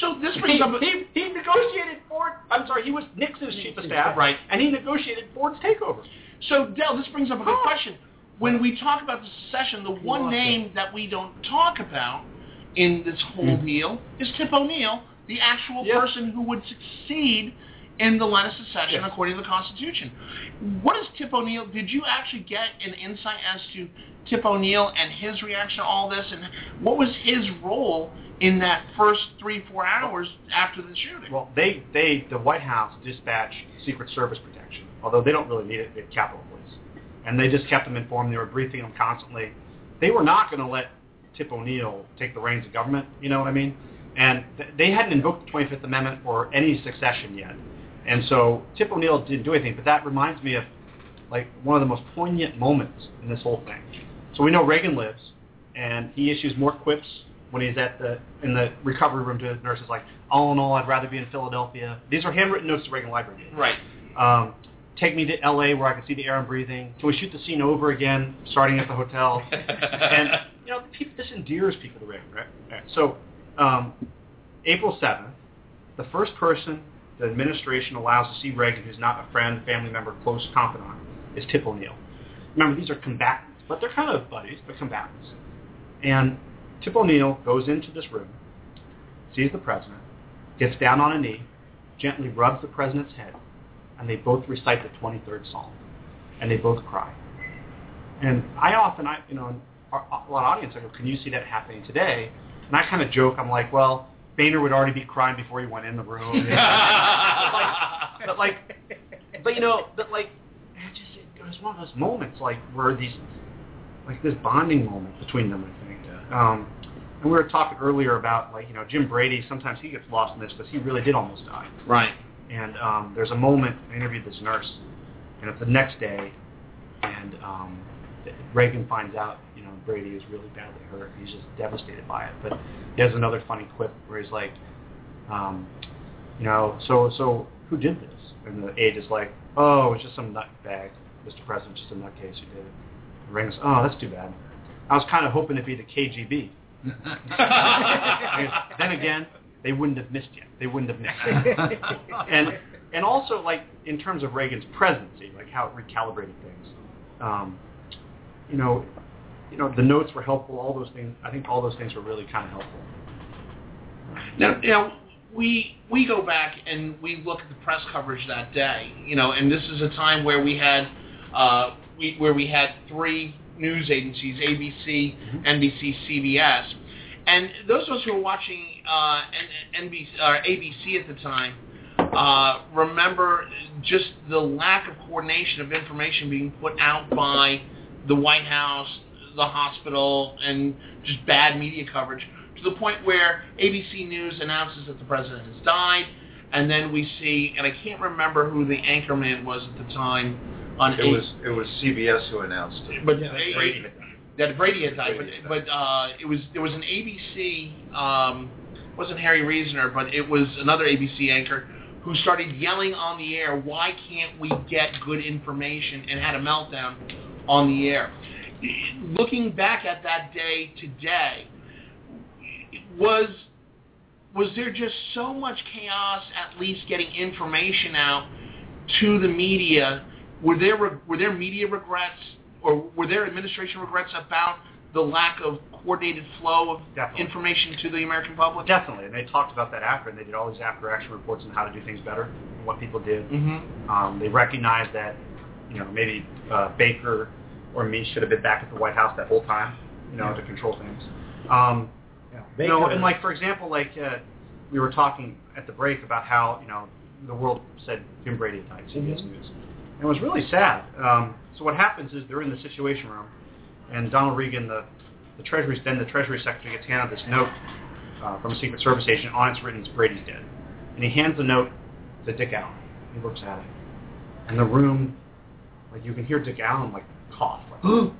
So this He, brings up he, he negotiated Ford. I'm sorry, he was Nixon's chief of staff, Right. And he negotiated Ford's takeover. So, Del, this brings up a good question. When we talk about the secession, the one name that we don't talk about in this whole deal is Tip O'Neill, the actual Yes. person who would succeed in the line of succession Yes. according to the Constitution. What is Tip O'Neill? Did you actually get an insight as to Tip O'Neill and his reaction to all this, and what was his role in that first three, four hours after the shooting? Well, they, they, the White House dispatched Secret Service protection, although they don't really need it at Capitol Police. And they just kept them informed. They were briefing them constantly. They were not going to let Tip O'Neill take the reins of government, you know what I mean? And th- they hadn't invoked the 25th Amendment or any succession yet. And so Tip O'Neill didn't do anything. But that reminds me of like one of the most poignant moments in this whole thing. So we know Reagan lives, and he issues more quips when he's at the in the recovery room to his nurses, like, all in all, I'd rather be in Philadelphia. These are handwritten notes to Reagan Library. Right. Um, take me to L.A. where I can see the air I'm breathing. Can we shoot the scene over again, starting at the hotel? and you know, people, this endears people to Reagan, right? right. So, um, April seventh, the first person the administration allows to see Reagan, who's not a friend, family member, close confidant, is Tip O'Neill. Remember, these are combatants, but they're kind of buddies, but combatants. And Tip O'Neill goes into this room, sees the president, gets down on a knee, gently rubs the president's head, and they both recite the 23rd Psalm, and they both cry. And I often, I you know, a lot of audience, I go, "Can you see that happening today?" And I kind of joke, I'm like, "Well, Boehner would already be crying before he went in the room." You know? but like, but you know, but like, it just it was one of those moments, like where these, like this bonding moment between them. I think. Um, and we were talking earlier about like you know Jim Brady. Sometimes he gets lost in this because he really did almost die. Right. And um, there's a moment I interviewed this nurse, and it's the next day, and um, Reagan finds out Brady is really badly hurt. He's just devastated by it. But he has another funny quip where he's like, um, you know, so so who did this? And the aide is like, oh, it's just some nutbag, Mr. President, just a nutcase who did it. And goes, oh, that's too bad. I was kind of hoping it'd be the KGB. then again, they wouldn't have missed you. They wouldn't have missed. you. and and also like in terms of Reagan's presidency, like how it recalibrated things. Um, you know, you know the notes were helpful. All those things. I think all those things were really kind of helpful. Now, you know, we we go back and we look at the press coverage that day. You know, and this is a time where we had uh, we where we had three news agencies: ABC, NBC, CBS, And those of us who were watching uh, NBC or ABC at the time uh, remember just the lack of coordination of information being put out by the White House, the hospital, and just bad media coverage to the point where ABC News announces that the president has died, and then we see, and I can't remember who the anchorman was at the time on It A- was it was CBS who announced it. but Yeah, A- Brady. that Brady had died, Brady but, but uh, it was there was an ABC um, wasn't Harry Reasoner, but it was another ABC anchor who started yelling on the air, "Why can't we get good information?" and had a meltdown on the air. Looking back at that day today, was was there just so much chaos at least getting information out to the media? Were there were there media regrets or were there administration regrets about the lack of coordinated flow of Definitely. information to the American public? Definitely, and they talked about that after, and they did all these after-action reports on how to do things better, and what people did. Mm-hmm. Um, they recognized that, you know, maybe uh, Baker or me should have been back at the White House that whole time, you know, to control things. Um, you know, and like for example, like uh, we were talking at the break about how you know the world said Jim Brady died, CBS News, and it was really sad. Um, so what happens is they're in the Situation Room, and Donald Regan, the the Treasury, then the Treasury Secretary gets handed this note uh, from a Secret Service agent. On it's written, it's "Brady's dead," and he hands the note to Dick Allen. He looks at it, and the room, like you can hear Dick Allen like cough, like,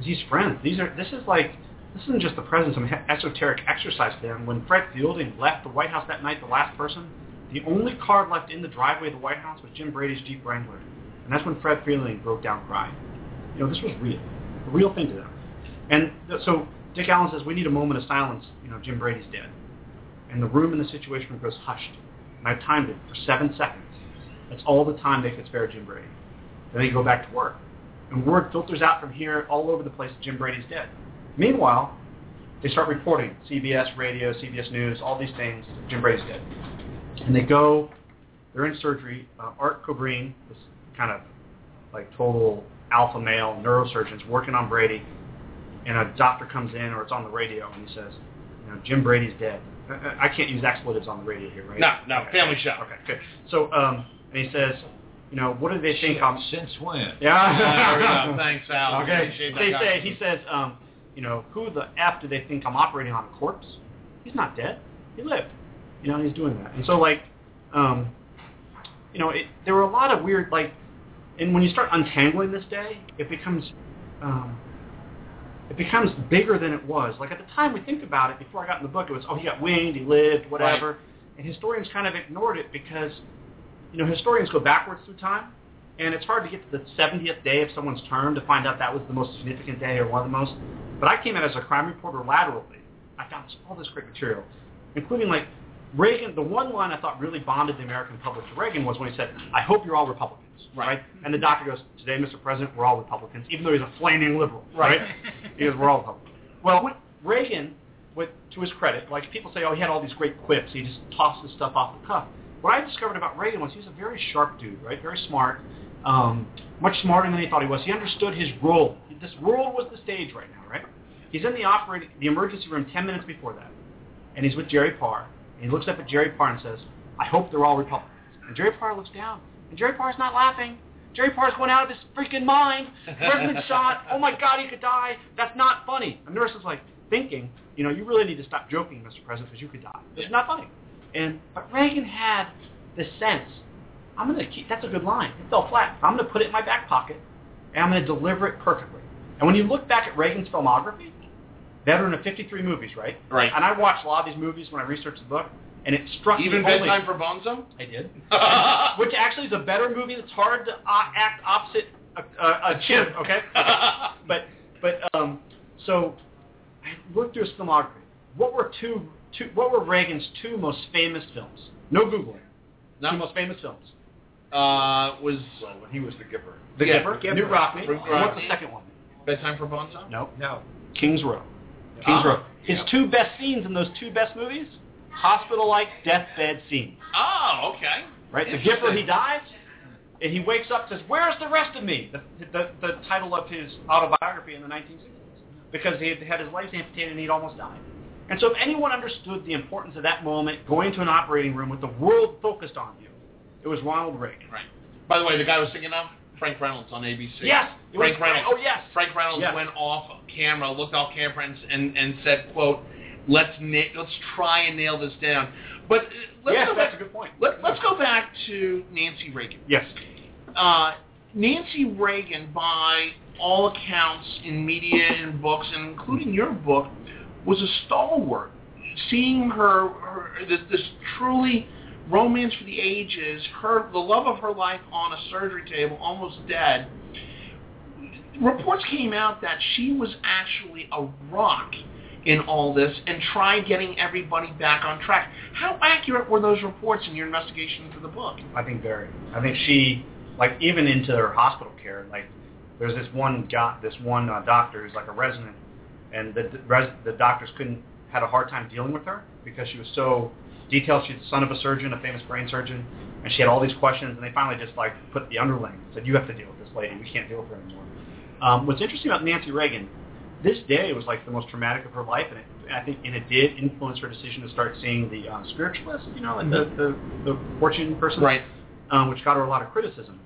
he's friends. These are this is like this isn't just the president, some esoteric exercise to them. When Fred Fielding left the White House that night, the last person, the only car left in the driveway of the White House was Jim Brady's Jeep Wrangler, and that's when Fred Fielding broke down crying. You know, this was real, a real thing to them. And th- so Dick Allen says, we need a moment of silence. You know, Jim Brady's dead. And the room in the situation room goes hushed. And I timed it for seven seconds. That's all the time they could spare Jim Brady. Then they go back to work. And word filters out from here all over the place that Jim Brady's dead. Meanwhile, they start reporting, CBS Radio, CBS News, all these things, Jim Brady's dead. And they go, they're in surgery. Uh, Art Kobrine, this kind of like total alpha male neurosurgeon's working on Brady, and a doctor comes in or it's on the radio and he says, you know, Jim Brady's dead. I, I can't use expletives on the radio here, right? No, no, Okay. family show. Okay, good. So, um, and he says, you know, what do they think I'm? Since when? Yeah. Go. Thanks, Al. Okay. Appreciate They say he says, um, you know, who the f do they think I'm operating on a corpse? He's not dead. He lived. You know, he's doing that. And so like, um, you know, it, there were a lot of weird like, and when you start untangling this day, it becomes, um, it becomes bigger than it was. Like at the time we think about it, before I got in the book, it was oh he got winged, he lived, whatever. And historians kind of ignored it because, you know, historians go backwards through time, and it's hard to get to the 70th day of someone's term to find out that was the most significant day or one of the most. But I came out as a crime reporter laterally. I found this, all this great material, including like Reagan. The one line I thought really bonded the American public to Reagan was when he said, "I hope you're all Republicans." Right. And the doctor goes, "Today, Mr. President, we're all Republicans," even though he's a flaming liberal. Right. he goes, "We're all Republicans." Well, Reagan, with to his credit, like people say, oh, he had all these great quips. He just tossed this stuff off the cuff. What I discovered about Reagan was he was a very sharp dude, right? Very smart, um, much smarter than he thought he was. He understood his role. This world was the stage right now, right? He's in the operating, the emergency room 10 minutes before that, and he's with Jerry Parr. And he looks up at Jerry Parr and says, "I hope they're all Republicans." And Jerry Parr looks down, and Jerry Parr's not laughing. Jerry Parr's going out of his freaking mind. The president's shot. Oh my God, he could die. That's not funny. And nurse is like thinking, you know, you really need to stop joking, Mr. President, because you could die. It's not funny. And but Reagan had this sense. I'm going to keep. That's a good line. It fell flat. I'm going to put it in my back pocket, and I'm going to deliver it perfectly. And when you look back at Reagan's filmography, veteran of 53 movies, right? Right. And I watched a lot of these movies when I researched the book, and it struck me. Even me only- bedtime for Bonzo. I did. Which actually is a better movie that's hard to uh, act opposite a, a, a chimp, okay? but but um, so I looked through his filmography. What were two, two what were Reagan's two most famous films? No googling. No. Two most famous films. uh, was Well, when he was the Gipper. The Yeah, Gipper, Gipper. Knute Rockne. New and What's the second one? bedtime for Bonzo. No. No. King's Row. King's Ah. Row. His Yep. two best scenes in those two best movies, hospital-like deathbed scenes. Oh, okay. Right? The Interesting. Gipper, he dies, and he wakes up and says, "Where's the rest of me?" The, the, the title of his autobiography in the 1960s, because he had had his legs amputated and he'd almost died. And so if anyone understood the importance of that moment, going to an operating room with the world focused on you, it was Ronald Reagan. Right. By the way, the guy I was thinking of, Frank Reynolds on ABC. Yes. Frank Reynolds. Oh, yes. Frank Reynolds Yes. went off camera, looked off camera, and and, and said, "quote Let's na- let's try and nail this down." But uh, let's yes, go that's back. a good point. Let, let's go back to Nancy Reagan. Yes. Uh, Nancy Reagan, by all accounts in media and books, and including your book, was a stalwart. Seeing her, her this, this truly romance for the ages, her the love of her life on a surgery table, almost dead. Reports came out that she was actually a rock in all this and tried getting everybody back on track. How accurate were those reports in your investigation for the book? I think very. I think she, like, even into her hospital care, like, there's this one guy, this one uh, doctor who's like a resident, and the res, the doctors couldn't had a hard time dealing with her because she was so detailed. She's the son of a surgeon, a famous brain surgeon, and she had all these questions, and they finally just like put the underling and said, "You have to deal with this lady. We can't deal with her anymore." Um, what's interesting about Nancy Reagan, this day was like the most traumatic of her life, and it, I think, and it did influence her decision to start seeing the uh, spiritualist, you know, like the, the the fortune person, Right. um, which got her a lot of criticism.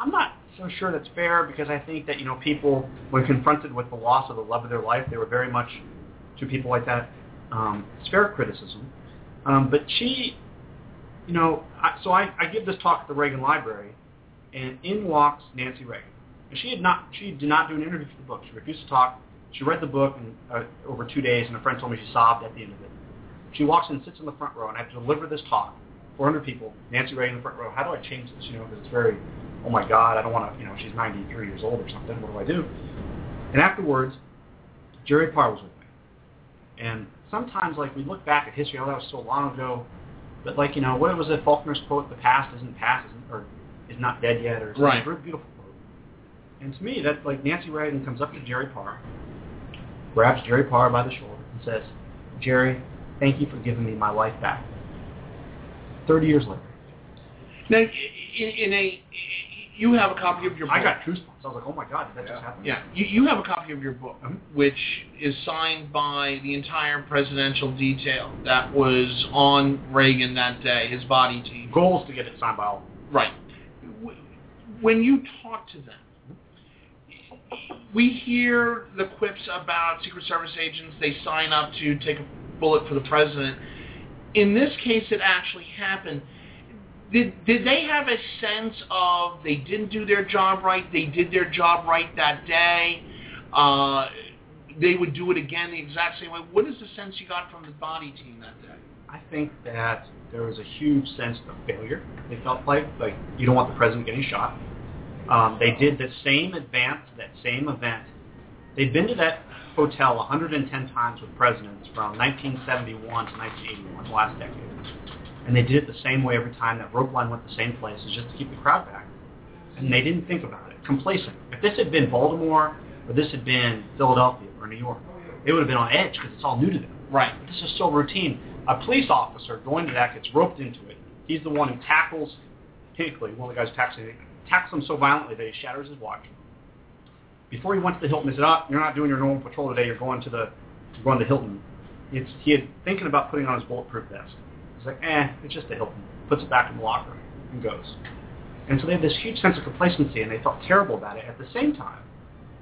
I'm not so sure that's fair because I think that you know people, when confronted with the loss of the love of their life, they were very much to people like that. Um, it's fair criticism, um, but she, you know, I, so I, I give this talk at the Reagan Library, and in walks Nancy Reagan, and she had not, she did not do an interview for the book. She refused to talk. She read the book in, uh, over two days, and a friend told me she sobbed at the end of it. She walks in, sits in the front row, and I have to deliver this talk. 400 people, Nancy Reagan in the front row. How do I change this? You know, because it's very, oh my God, I don't want to, you know, she's 93 years old or something. What do I do? And afterwards, Jerry Parr was with me. And sometimes, like, we look back at history, oh, that was so long ago. But, like, you know, what was it, Faulkner's quote, the past isn't past, isn't, or is not dead yet, or something. Right. A very beautiful quote. And to me, that, like, Nancy Reagan comes up to Jerry Parr, grabs Jerry Parr by the shoulder, and says, Jerry, thank you for giving me my life back. 30 years later. Now, in, in a, you have a copy of your book. I got goosebumps. I was like, oh my God, did that just happen? Yeah, you, you have a copy of your book, Mhm. which is signed by the entire presidential detail that was on Reagan that day, his body team. Goals to get it signed by all. Right. When you talk to them, we hear the quips about Secret Service agents, they sign up to take a bullet for the president. In this case, it actually happened. Did, did they have a sense of they didn't do their job right, they did their job right that day, uh, they would do it again the exact same way? What is the sense you got from the body team that day? I think that there was a huge sense of failure. They felt like like you don't want the president getting shot. Um, they did the same advance, that same event. They'd been to that hotel 110 times with presidents from 1971 to 1981, the last decade, and they did it the same way every time. That rope line went the same place, is just to keep the crowd back. And they didn't think about it. Complacent. If this had been Baltimore or this had been Philadelphia or New York, they would have been on edge because it's all new to them. Right. But this is so routine. A police officer going to that gets roped into it. He's the one who tackles, technically, one of the guys tackles tackles him so violently that he shatters his watch. Before he went to the Hilton, he said, "Oh, you're not doing your normal patrol today. You're going to the, you're going to Hilton." It's, he had thinking about putting on his bulletproof vest. He's like, "Eh, it's just a Hilton." Puts it back in the locker and goes. And so they had this huge sense of complacency, and they felt terrible about it. At the same time,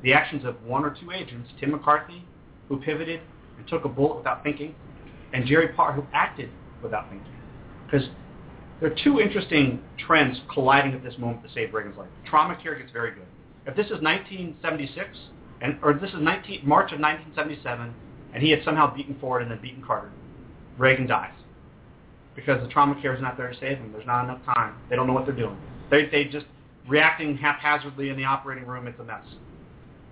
the actions of one or two agents, Tim McCarthy, who pivoted and took a bullet without thinking, and Jerry Parr, who acted without thinking. Because there are two interesting trends colliding at this moment to save Reagan's life. Trauma care gets very good. If this is 1976, and or this is 19, March of 1977, and he had somehow beaten Ford and then beaten Carter, Reagan dies. Because the trauma care is not there to save him. There's not enough time. They don't know what they're doing. They, they just reacting haphazardly in the operating room. It's a mess.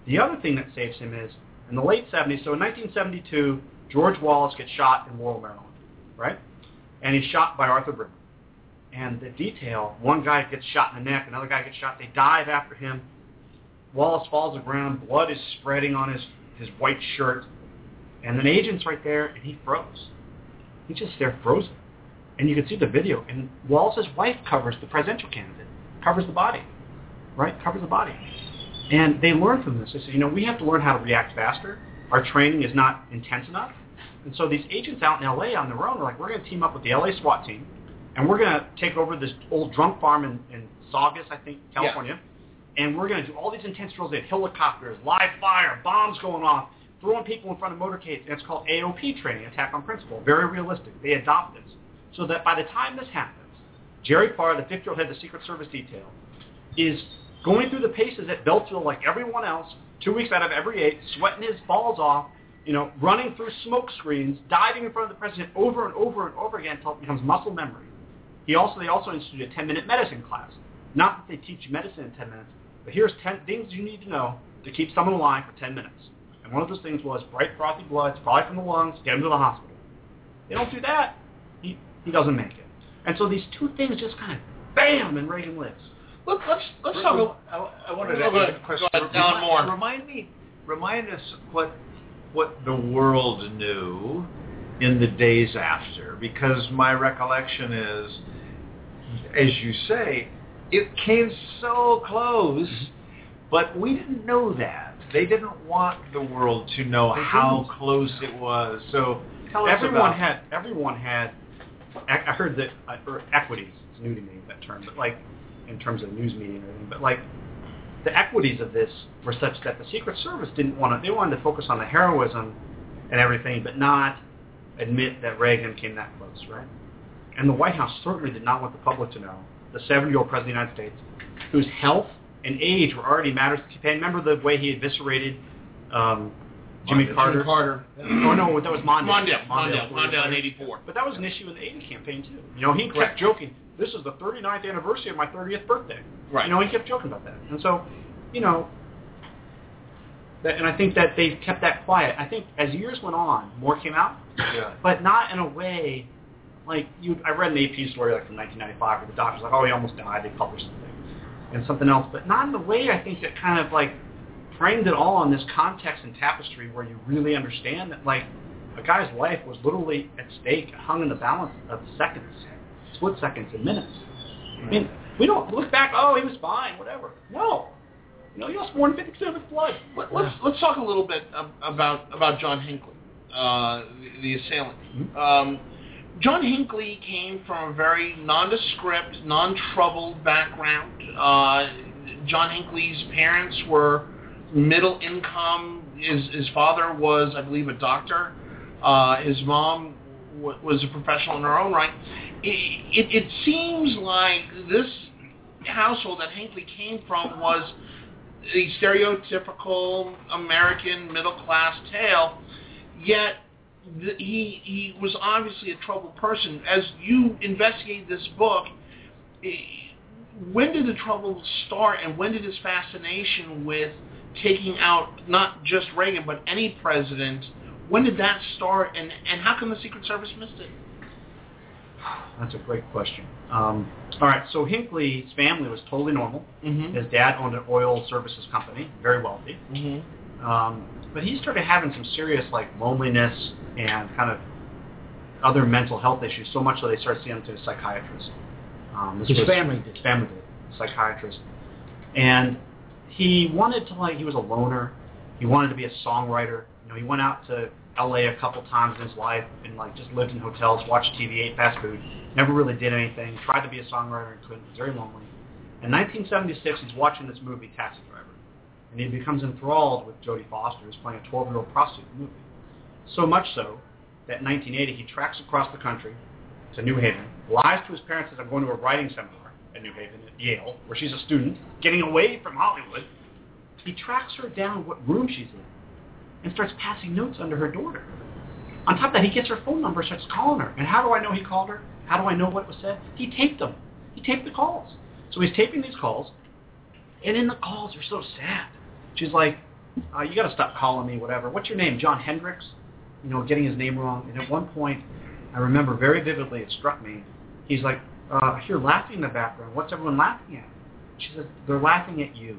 The other thing that saves him is in the late 70s, so in 1972, George Wallace gets shot in Laurel, Maryland, right? And he's shot by Arthur Bremer. And the detail, one guy gets shot in the neck, another guy gets shot, they dive after him. Wallace falls to the ground, blood is spreading on his, his white shirt, and an agent's right there, and he froze. He's just there frozen. And you can see the video, and Wallace's wife covers the presidential candidate, covers the body, right? Covers the body. And they learn from this. They said, you know, we have to learn how to react faster. Our training is not intense enough. And so these agents out in L.A. on their own are like, we're going to team up with the L.A. SWAT team, and we're going to take over this old drunk farm in, in Saugus, I think, California, and we're going to do all these intense drills. They have helicopters, live fire, bombs going off, throwing people in front of motorcades. And it's called AOP training, attack on principal. Very realistic. They adopt this. So that by the time this happens, Jerry Parr, the 50-year-old head of the Secret Service detail, is going through the paces at Beltsville like everyone else, two weeks out of every eight, sweating his balls off, you know, running through smoke screens, diving in front of the president over and over and over again until it becomes muscle memory. He also they also instituted a 10-minute medicine class. Not that they teach medicine in 10 minutes, but here's 10 things you need to know to keep someone alive for 10 minutes. And one of those things was bright frothy blood, probably from the lungs, get him to the hospital. They don't do that, he, doesn't make it. And so these two things just kind of bam, and Reagan lives. Let's let's let's talk. About, I, I wanted to ask a question. go ahead, Alan Remind- me, remind us what what the world knew in the days after, because my recollection is, as you say, it came so close, mm-hmm. but we didn't know that. They didn't want the world to know They how didn't. close it was. So tell us everyone had everyone had. I heard that or equities. It's new to me that term, but like in terms of news media and everything. But like the equities of this were such that the Secret Service didn't want to. They wanted to focus on the heroism and everything, but not admit that Reagan came that close, right? And the White House certainly did not want the public to know the 70-year-old president of the United States, whose health and age were already matters to campaign. Remember the way he eviscerated um, Jimmy Mondale. Carter? Jimmy Carter. Oh no, that was Mondale. Mondale, Mondale, Mondale in '84. But that was an issue in the 80 campaign too. You know, he Correct. kept joking, "This is the 39th anniversary of my 30th birthday." Right. You know, he kept joking about that, and so, you know, that, and I think that they kept that quiet. I think as years went on, more came out, yeah. but not in a way like you. I read an AP story like from 1995 where the doctor's like, "Oh, he almost died." They published something and something else, but not in the way I think that kind of like framed it all on this context and tapestry where you really understand that like a guy's life was literally at stake, hung in the balance of seconds, split seconds and minutes. I mean, we don't look back, oh, he was fine, whatever. No. You know, he lost more than 50% of his blood. Let, let's let's talk a little bit about about John Hinckley, uh, the, the assailant. Um, John Hinckley came from a very nondescript, non-troubled background. Uh, John Hinckley's parents were middle income. His his father was, I believe, a doctor. Uh, his mom w- was a professional in her own right. It, it, it seems like this household that Hinckley came from was the stereotypical American middle class tale, yet th- he he was obviously a troubled person. As you investigate this book, when did the trouble start, and when did his fascination with taking out not just Reagan but any president? When did that start, and and how come the Secret Service missed it? That's a great question. Um, all right, so Hinckley's family was totally normal. Mm-hmm. His dad owned an oil services company, very wealthy. Mm-hmm. Um, but he started having some serious like loneliness and kind of other mental health issues, so much that they started seeing him to a psychiatrist. Um, His was- family did. His family did, psychiatrist. And he wanted to like, he was a loner. He wanted to be a songwriter. You know, he went out to L.A. a couple times in his life and like just lived in hotels, watched TV, ate fast food. Never really did anything. Tried to be a songwriter and couldn't. Was very lonely. In 1976, he's watching this movie, Taxi Driver, and he becomes enthralled with Jodie Foster, who's playing a 12-year-old prostitute in the movie. So much so that in 1980 he tracks across the country to New Haven, lies to his parents that I'm going to a writing seminar at New Haven at Yale, where she's a student, getting away from Hollywood. He tracks her down what room she's in and starts passing notes under her door to her. On top of that, he gets her phone number, starts calling her. And how do I know he called her? How do I know what was said? He taped them. He taped the calls. So he's taping these calls, and in the calls, they're so sad. She's like, uh, you got to stop calling me, whatever. What's your name? John Hendricks? You know, getting his name wrong. And at one point, I remember very vividly, it struck me. He's like, uh, I hear laughing in the background. What's everyone laughing at? She says, they're laughing at you.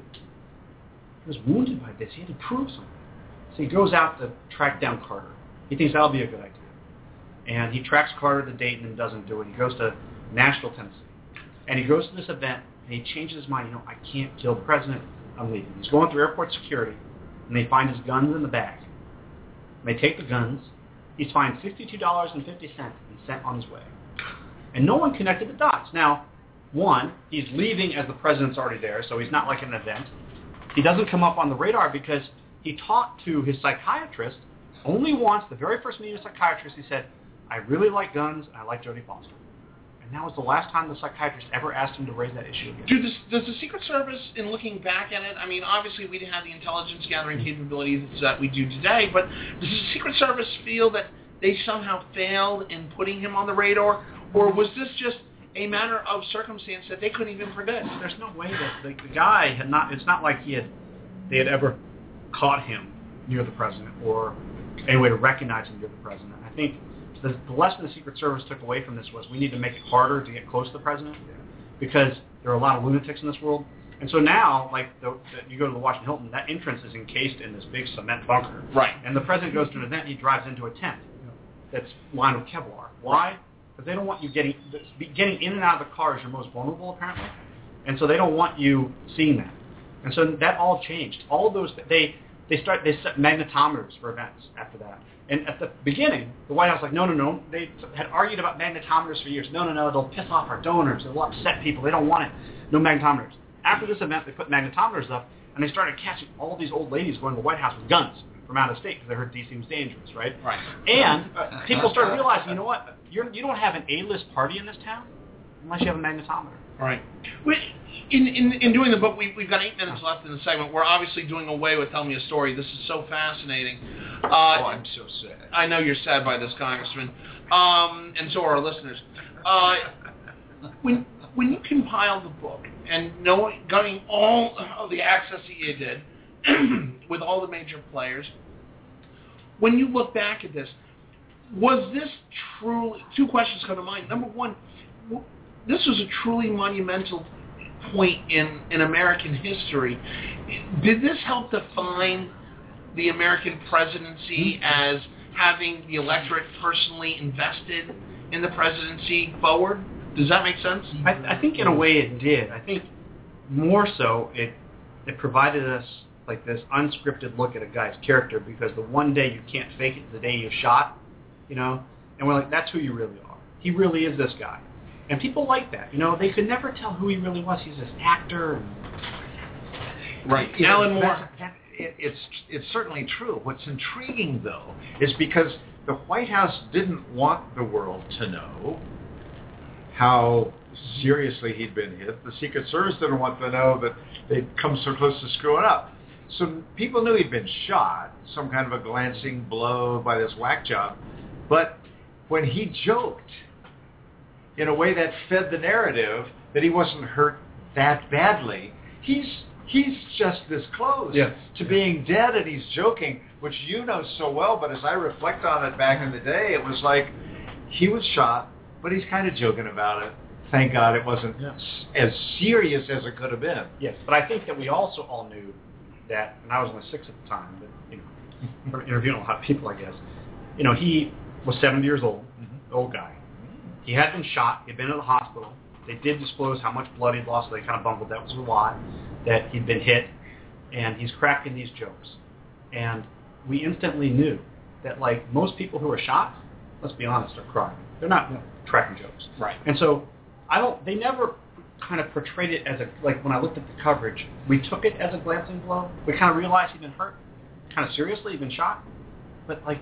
He was wounded by this. He had to prove something. So he goes out to track down Carter. He thinks that'll be a good idea. And he tracks Carter to Dayton and doesn't do it. He goes to Nashville, Tennessee. And he goes to this event and he changes his mind. You know, I can't kill the president. I'm leaving. He's going through airport security and they find his guns in the bag. And they take the guns. He's fined $62.50 and sent on his way. And no one connected the dots. Now, one, he's leaving as the president's already there, so he's not like an event. He doesn't come up on the radar because he talked to his psychiatrist only once, the very first meeting with psychiatrist, he said, I really like guns, and I like Jodie Foster. And that was the last time the psychiatrist ever asked him to raise that issue again. Do does the Secret Service, in looking back at it, I mean, obviously we didn't have the intelligence gathering capabilities that we do today, but does the Secret Service feel that they somehow failed in putting him on the radar, or was this just a matter of circumstance that they couldn't even predict? There's no way that the, the guy had not. It's not like he had they had ever caught him near the president or any way to recognize him near the president. I think the, the lesson the Secret Service took away from this was we need to make it harder to get close to the president because there are a lot of lunatics in this world. And so now, like the, the, you go to the Washington Hilton, that entrance is encased in this big cement bunker. Right. And the president goes to an event, he drives into a tent that's lined with Kevlar. Why? Because they don't want you getting getting in and out of the car is your most vulnerable apparently, and so they don't want you seeing that. And so that all changed. All those they they start they set magnetometers for events after that. And at the beginning, the White House was like, no, no, no. They had argued about magnetometers for years. No, no, no. They'll piss off our donors. They'll upset people. They don't want it. No magnetometers. After this event, they put magnetometers up, and they started catching all these old ladies going to the White House with guns from out of state because they heard DC was dangerous, right? Right. And uh, people started realizing, you know what? You're, you don't have an A-list party in this town unless you have a magnetometer. Right. We, in, in, in doing the book, we, we've got eight minutes left in the segment. We're obviously doing away with Tell Me a Story. This is so fascinating. Uh, oh, I'm so sad. I know you're sad by this, Congressman, um, and so are our listeners. Uh, when when you compiled the book and knowing, getting all of the access that you did with all the major players, when you look back at this, was this truly? Two questions come to mind. Number one, this was a truly monumental point in, in American history. Did this help define the American presidency hmm? as having the electorate personally invested in the presidency forward? Does that make sense? I, I think in a way it did. I think more so it it provided us like this unscripted look at a guy's character because the one day you can't fake it, the day you shot, you know, and we're like, that's who you really are. He really is this guy. And people like that. You know, they could never tell who he really was. He's this actor. Right. You Alan know, Moore. that- that- it, it's it's certainly true. What's intriguing though is because the White House didn't want the world to know how seriously he'd been hit. The Secret Service didn't want to know that they'd come so close to screwing up. So people knew he'd been shot, some kind of a glancing blow by this whack job. But when he joked in a way that fed the narrative that he wasn't hurt that badly, he's he's just this close Yes. to being dead and he's joking, which you know so well, but as I reflect on it back in the day, it was like he was shot, but he's kind of joking about it. Thank God it wasn't Yeah. as serious as it could have been. Yes, but I think that we also all knew that, and I was only six at the time, but you know, we're interviewing a lot of people, I guess. You know, he was 70 years old, mm-hmm. old guy. He had been shot. He'd been in the hospital. They did disclose how much blood he'd lost. So they kind of bungled that was a lot. That he'd been hit, and he's cracking these jokes. And we instantly knew that, like most people who are shot, let's be honest, are crying. They're not cracking jokes. Right. And so I don't. They never kind of portrayed it as a like when I looked at the coverage, we took it as a glancing blow. We kind of realized he'd been hurt, kind of seriously, he'd been shot, but like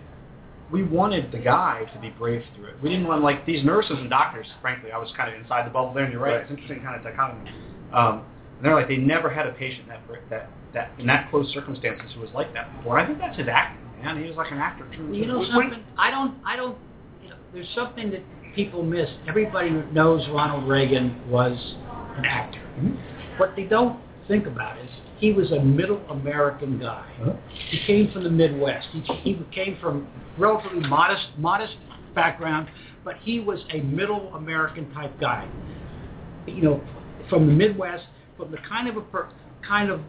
we wanted the guy to be brave through it. We didn't want like these nurses and doctors. Frankly, I was kind of inside the bubble there, and you're right. Right. It's interesting kind of dichotomy. Um, and they're like they never had a patient that that that in that close circumstances who was like that before. I think that's his acting, man. He was like an actor. True. You know When- something? I don't. I don't. You know, there's something that people miss. Everybody knows Ronald Reagan was an actor. What they don't think about is he was a middle American guy. He came from the Midwest. He, he came from relatively modest, modest background, but he was a middle American type guy. You know, from the Midwest, from the kind of a per, kind of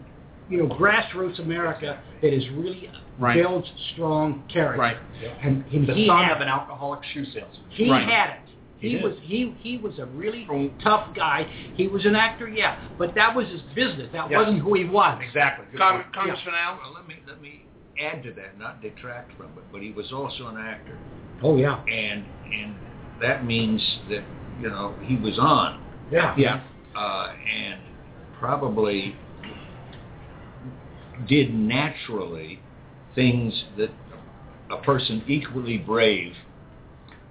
you know grassroots America that is really Right. builds strong character. Right. And, and the he son had of an alcoholic shoe salesman. he Right. had it. He He, did. was he he was a really tough guy. He was an actor, yeah, but that was his business. That Yes. wasn't who he was. Exactly. Good Con- point. Congressman Al? Well, let me let me add to that, not detract from it. But he was also an actor, Oh yeah. and and that means that you know he was on, Yeah. Yeah. uh, and probably did naturally things that a person equally brave,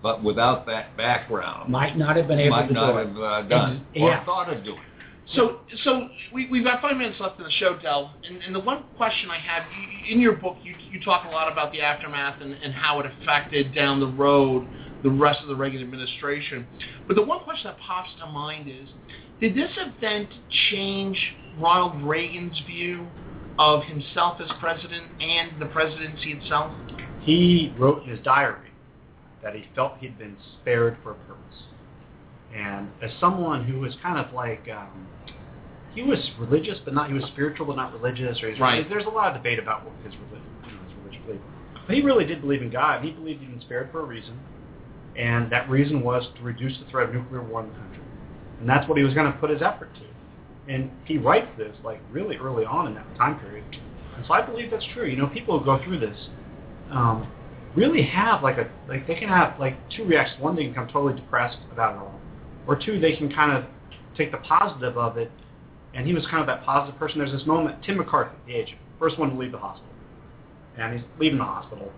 but without that background, Might not have been able might to not do it. have uh, done Ex- or yeah. thought of doing. So, so we, we've got five minutes left in the show, Del. And, and the one question I have, you, in your book, you, you talk a lot about the aftermath and, and how it affected down the road the rest of the Reagan administration. But the one question that pops to mind is, did this event change Ronald Reagan's view of himself as president and the presidency itself? He wrote in his diary that he felt he'd been spared for a purpose. And as someone who was kind of like, um, he was religious, but not, he was spiritual, but not religious. Or he's, Right. There's a lot of debate about what his religion, you know, his religious belief. But he really did believe in God. He believed he'd been spared for a reason. And that reason was to reduce the threat of nuclear war in the country. And that's what he was going to put his effort to. And he writes this like really early on in that time period. And so I believe that's true. You know, people who go through this um, really have like a like they can have like two reactions. One, they can become totally depressed about it all, or two, they can kind of take the positive of it. And he was kind of that positive person. There's this moment, Tim McCarthy, the agent, first one to leave the hospital, and he's leaving the hospital,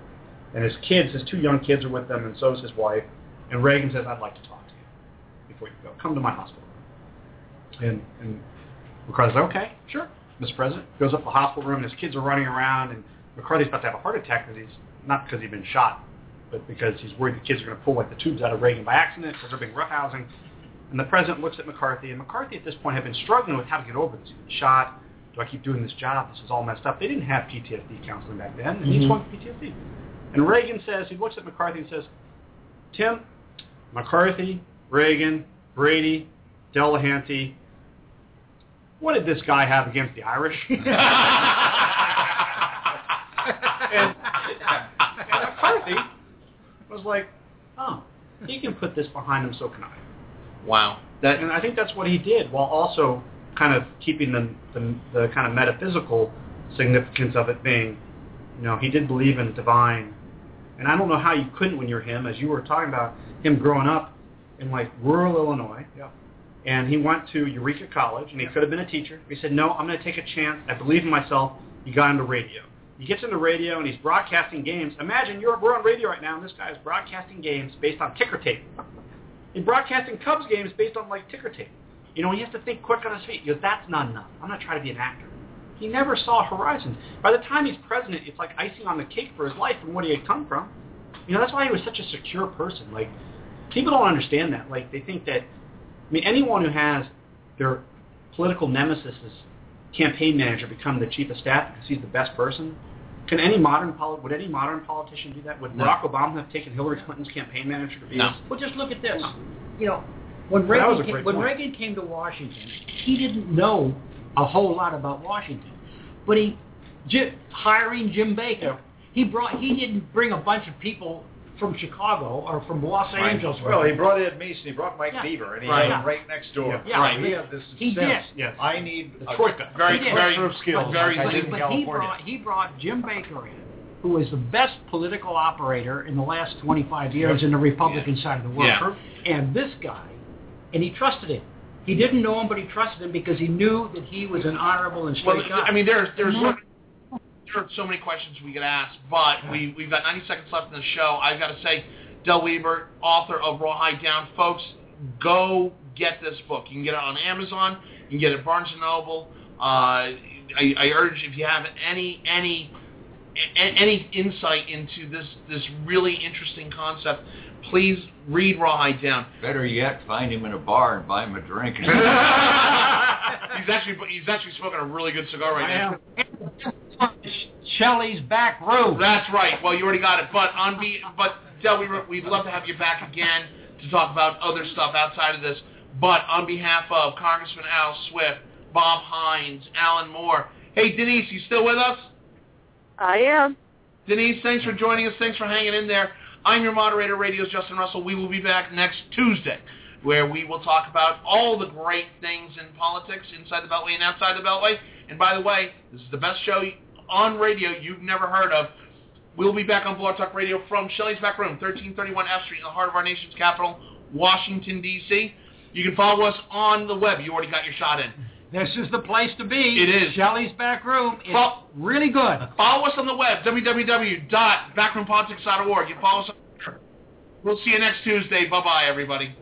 and his kids, his two young kids, are with them, and so is his wife. And Reagan says, "I'd like to talk to you before you go. Come to my hospital." And and McCarthy's like, "Okay, sure, Mr. President." Goes up the hospital room, and his kids are running around, and McCarthy's about to have a heart attack because he's not because he'd been shot, but because he's worried the kids are going to pull like the tubes out of Reagan by accident because they're being roughhousing. And the president looks at McCarthy, and McCarthy at this point had been struggling with how to get over this. He's been shot. Do I keep doing this job? This is all messed up. They didn't have PTSD counseling back then, and he's Mhm. one PTSD. And Reagan says, he looks at McCarthy and says, Tim, McCarthy, Reagan, Brady, Delahanty, what did this guy have against the Irish? and, and McCarthy was like, oh, he can put this behind him, so can I. Wow. That And I think that's what he did, while also kind of keeping the, the, the kind of metaphysical significance of it being, you know, he did believe in divine. And I don't know how you couldn't when you're him, as you were talking about him growing up in like rural Illinois. Yeah. And he went to Eureka College, and he could have been a teacher. He said, no, I'm going to take a chance. I believe in myself. He got into radio. He gets into radio, and he's broadcasting games. Imagine you're, we're on radio right now, and this guy is broadcasting games based on ticker tape. He's broadcasting Cubs games based on like ticker tape. You know, he has to think quick on his feet. He goes, that's not enough. I'm not trying to be an actor. He never saw horizons. By the time he's president, it's like icing on the cake for his life from what he had come from. You know, that's why he was such a secure person. Like, people don't understand that. Like, they think that, I mean, anyone who has their political nemesis campaign manager become the chief of staff because he's the best person, can any modern poli- would any modern politician do that? Would No. Barack Obama have taken Hillary Clinton's campaign manager to be No. Well, just look at this. You know, when Reagan came, when. Reagan came to Washington, he didn't know a whole lot about Washington, but he Jim, hiring Jim Baker. Yeah. He brought. He didn't bring a bunch of people from Chicago or from Los Right. Angeles. with Well, he brought Ed Meese and he brought Mike Yeah. Deaver, and he Right. had him right next door. Yeah. Right. He had this He sense. did. Yes. I need The a troika. very, He did. very, Cluster of skills, very like I but, but he brought he brought Jim Baker in, who is the best political operator in the last 25 years in the Republican side of the world. Yeah. And this guy, and he trusted him. He didn't know him, but he trusted him because he knew that he was an honorable and straight Well, guy. I mean, there's there's Mhm. There are so many questions we could ask, but we we've got 90 seconds left in the show. I've got to say, Del Wilber, author of Rawhide Down, folks, go get this book. You can get it on Amazon. You can get it at Barnes and Noble. Uh, I, I urge if you have any any any insight into this this really interesting concept, please read Rawhide Down. Better yet, find him in a bar and buy him a drink. he's actually he's actually smoking a really good cigar right I now. Am. Shelly's back room. That's right. Well, you already got it. But on be but Del, we we'd love to have you back again to talk about other stuff outside of this. But on behalf of Congressman Al Swift, Bob Hines, Alan Moore, hey Denise, you still with us? I am. Denise, thanks for joining us. Thanks for hanging in there. I'm your moderator, Radio's Justin Russell. We will be back next Tuesday, where we will talk about all the great things in politics inside the Beltway and outside the Beltway. And by the way, this is the best show on radio you've never heard of. We'll be back on Blog Talk Radio from Shelly's Back Room, 1331 F Street, in the heart of our nation's capital, Washington, D.C. You can follow us on the web. You already got your shot in. This is the place to be. It is. Shelly's Back Room. It's Fo- really good. Follow us on the web, www.backroompolitics.org. You follow us. on We'll see you next Tuesday. Bye-bye, everybody.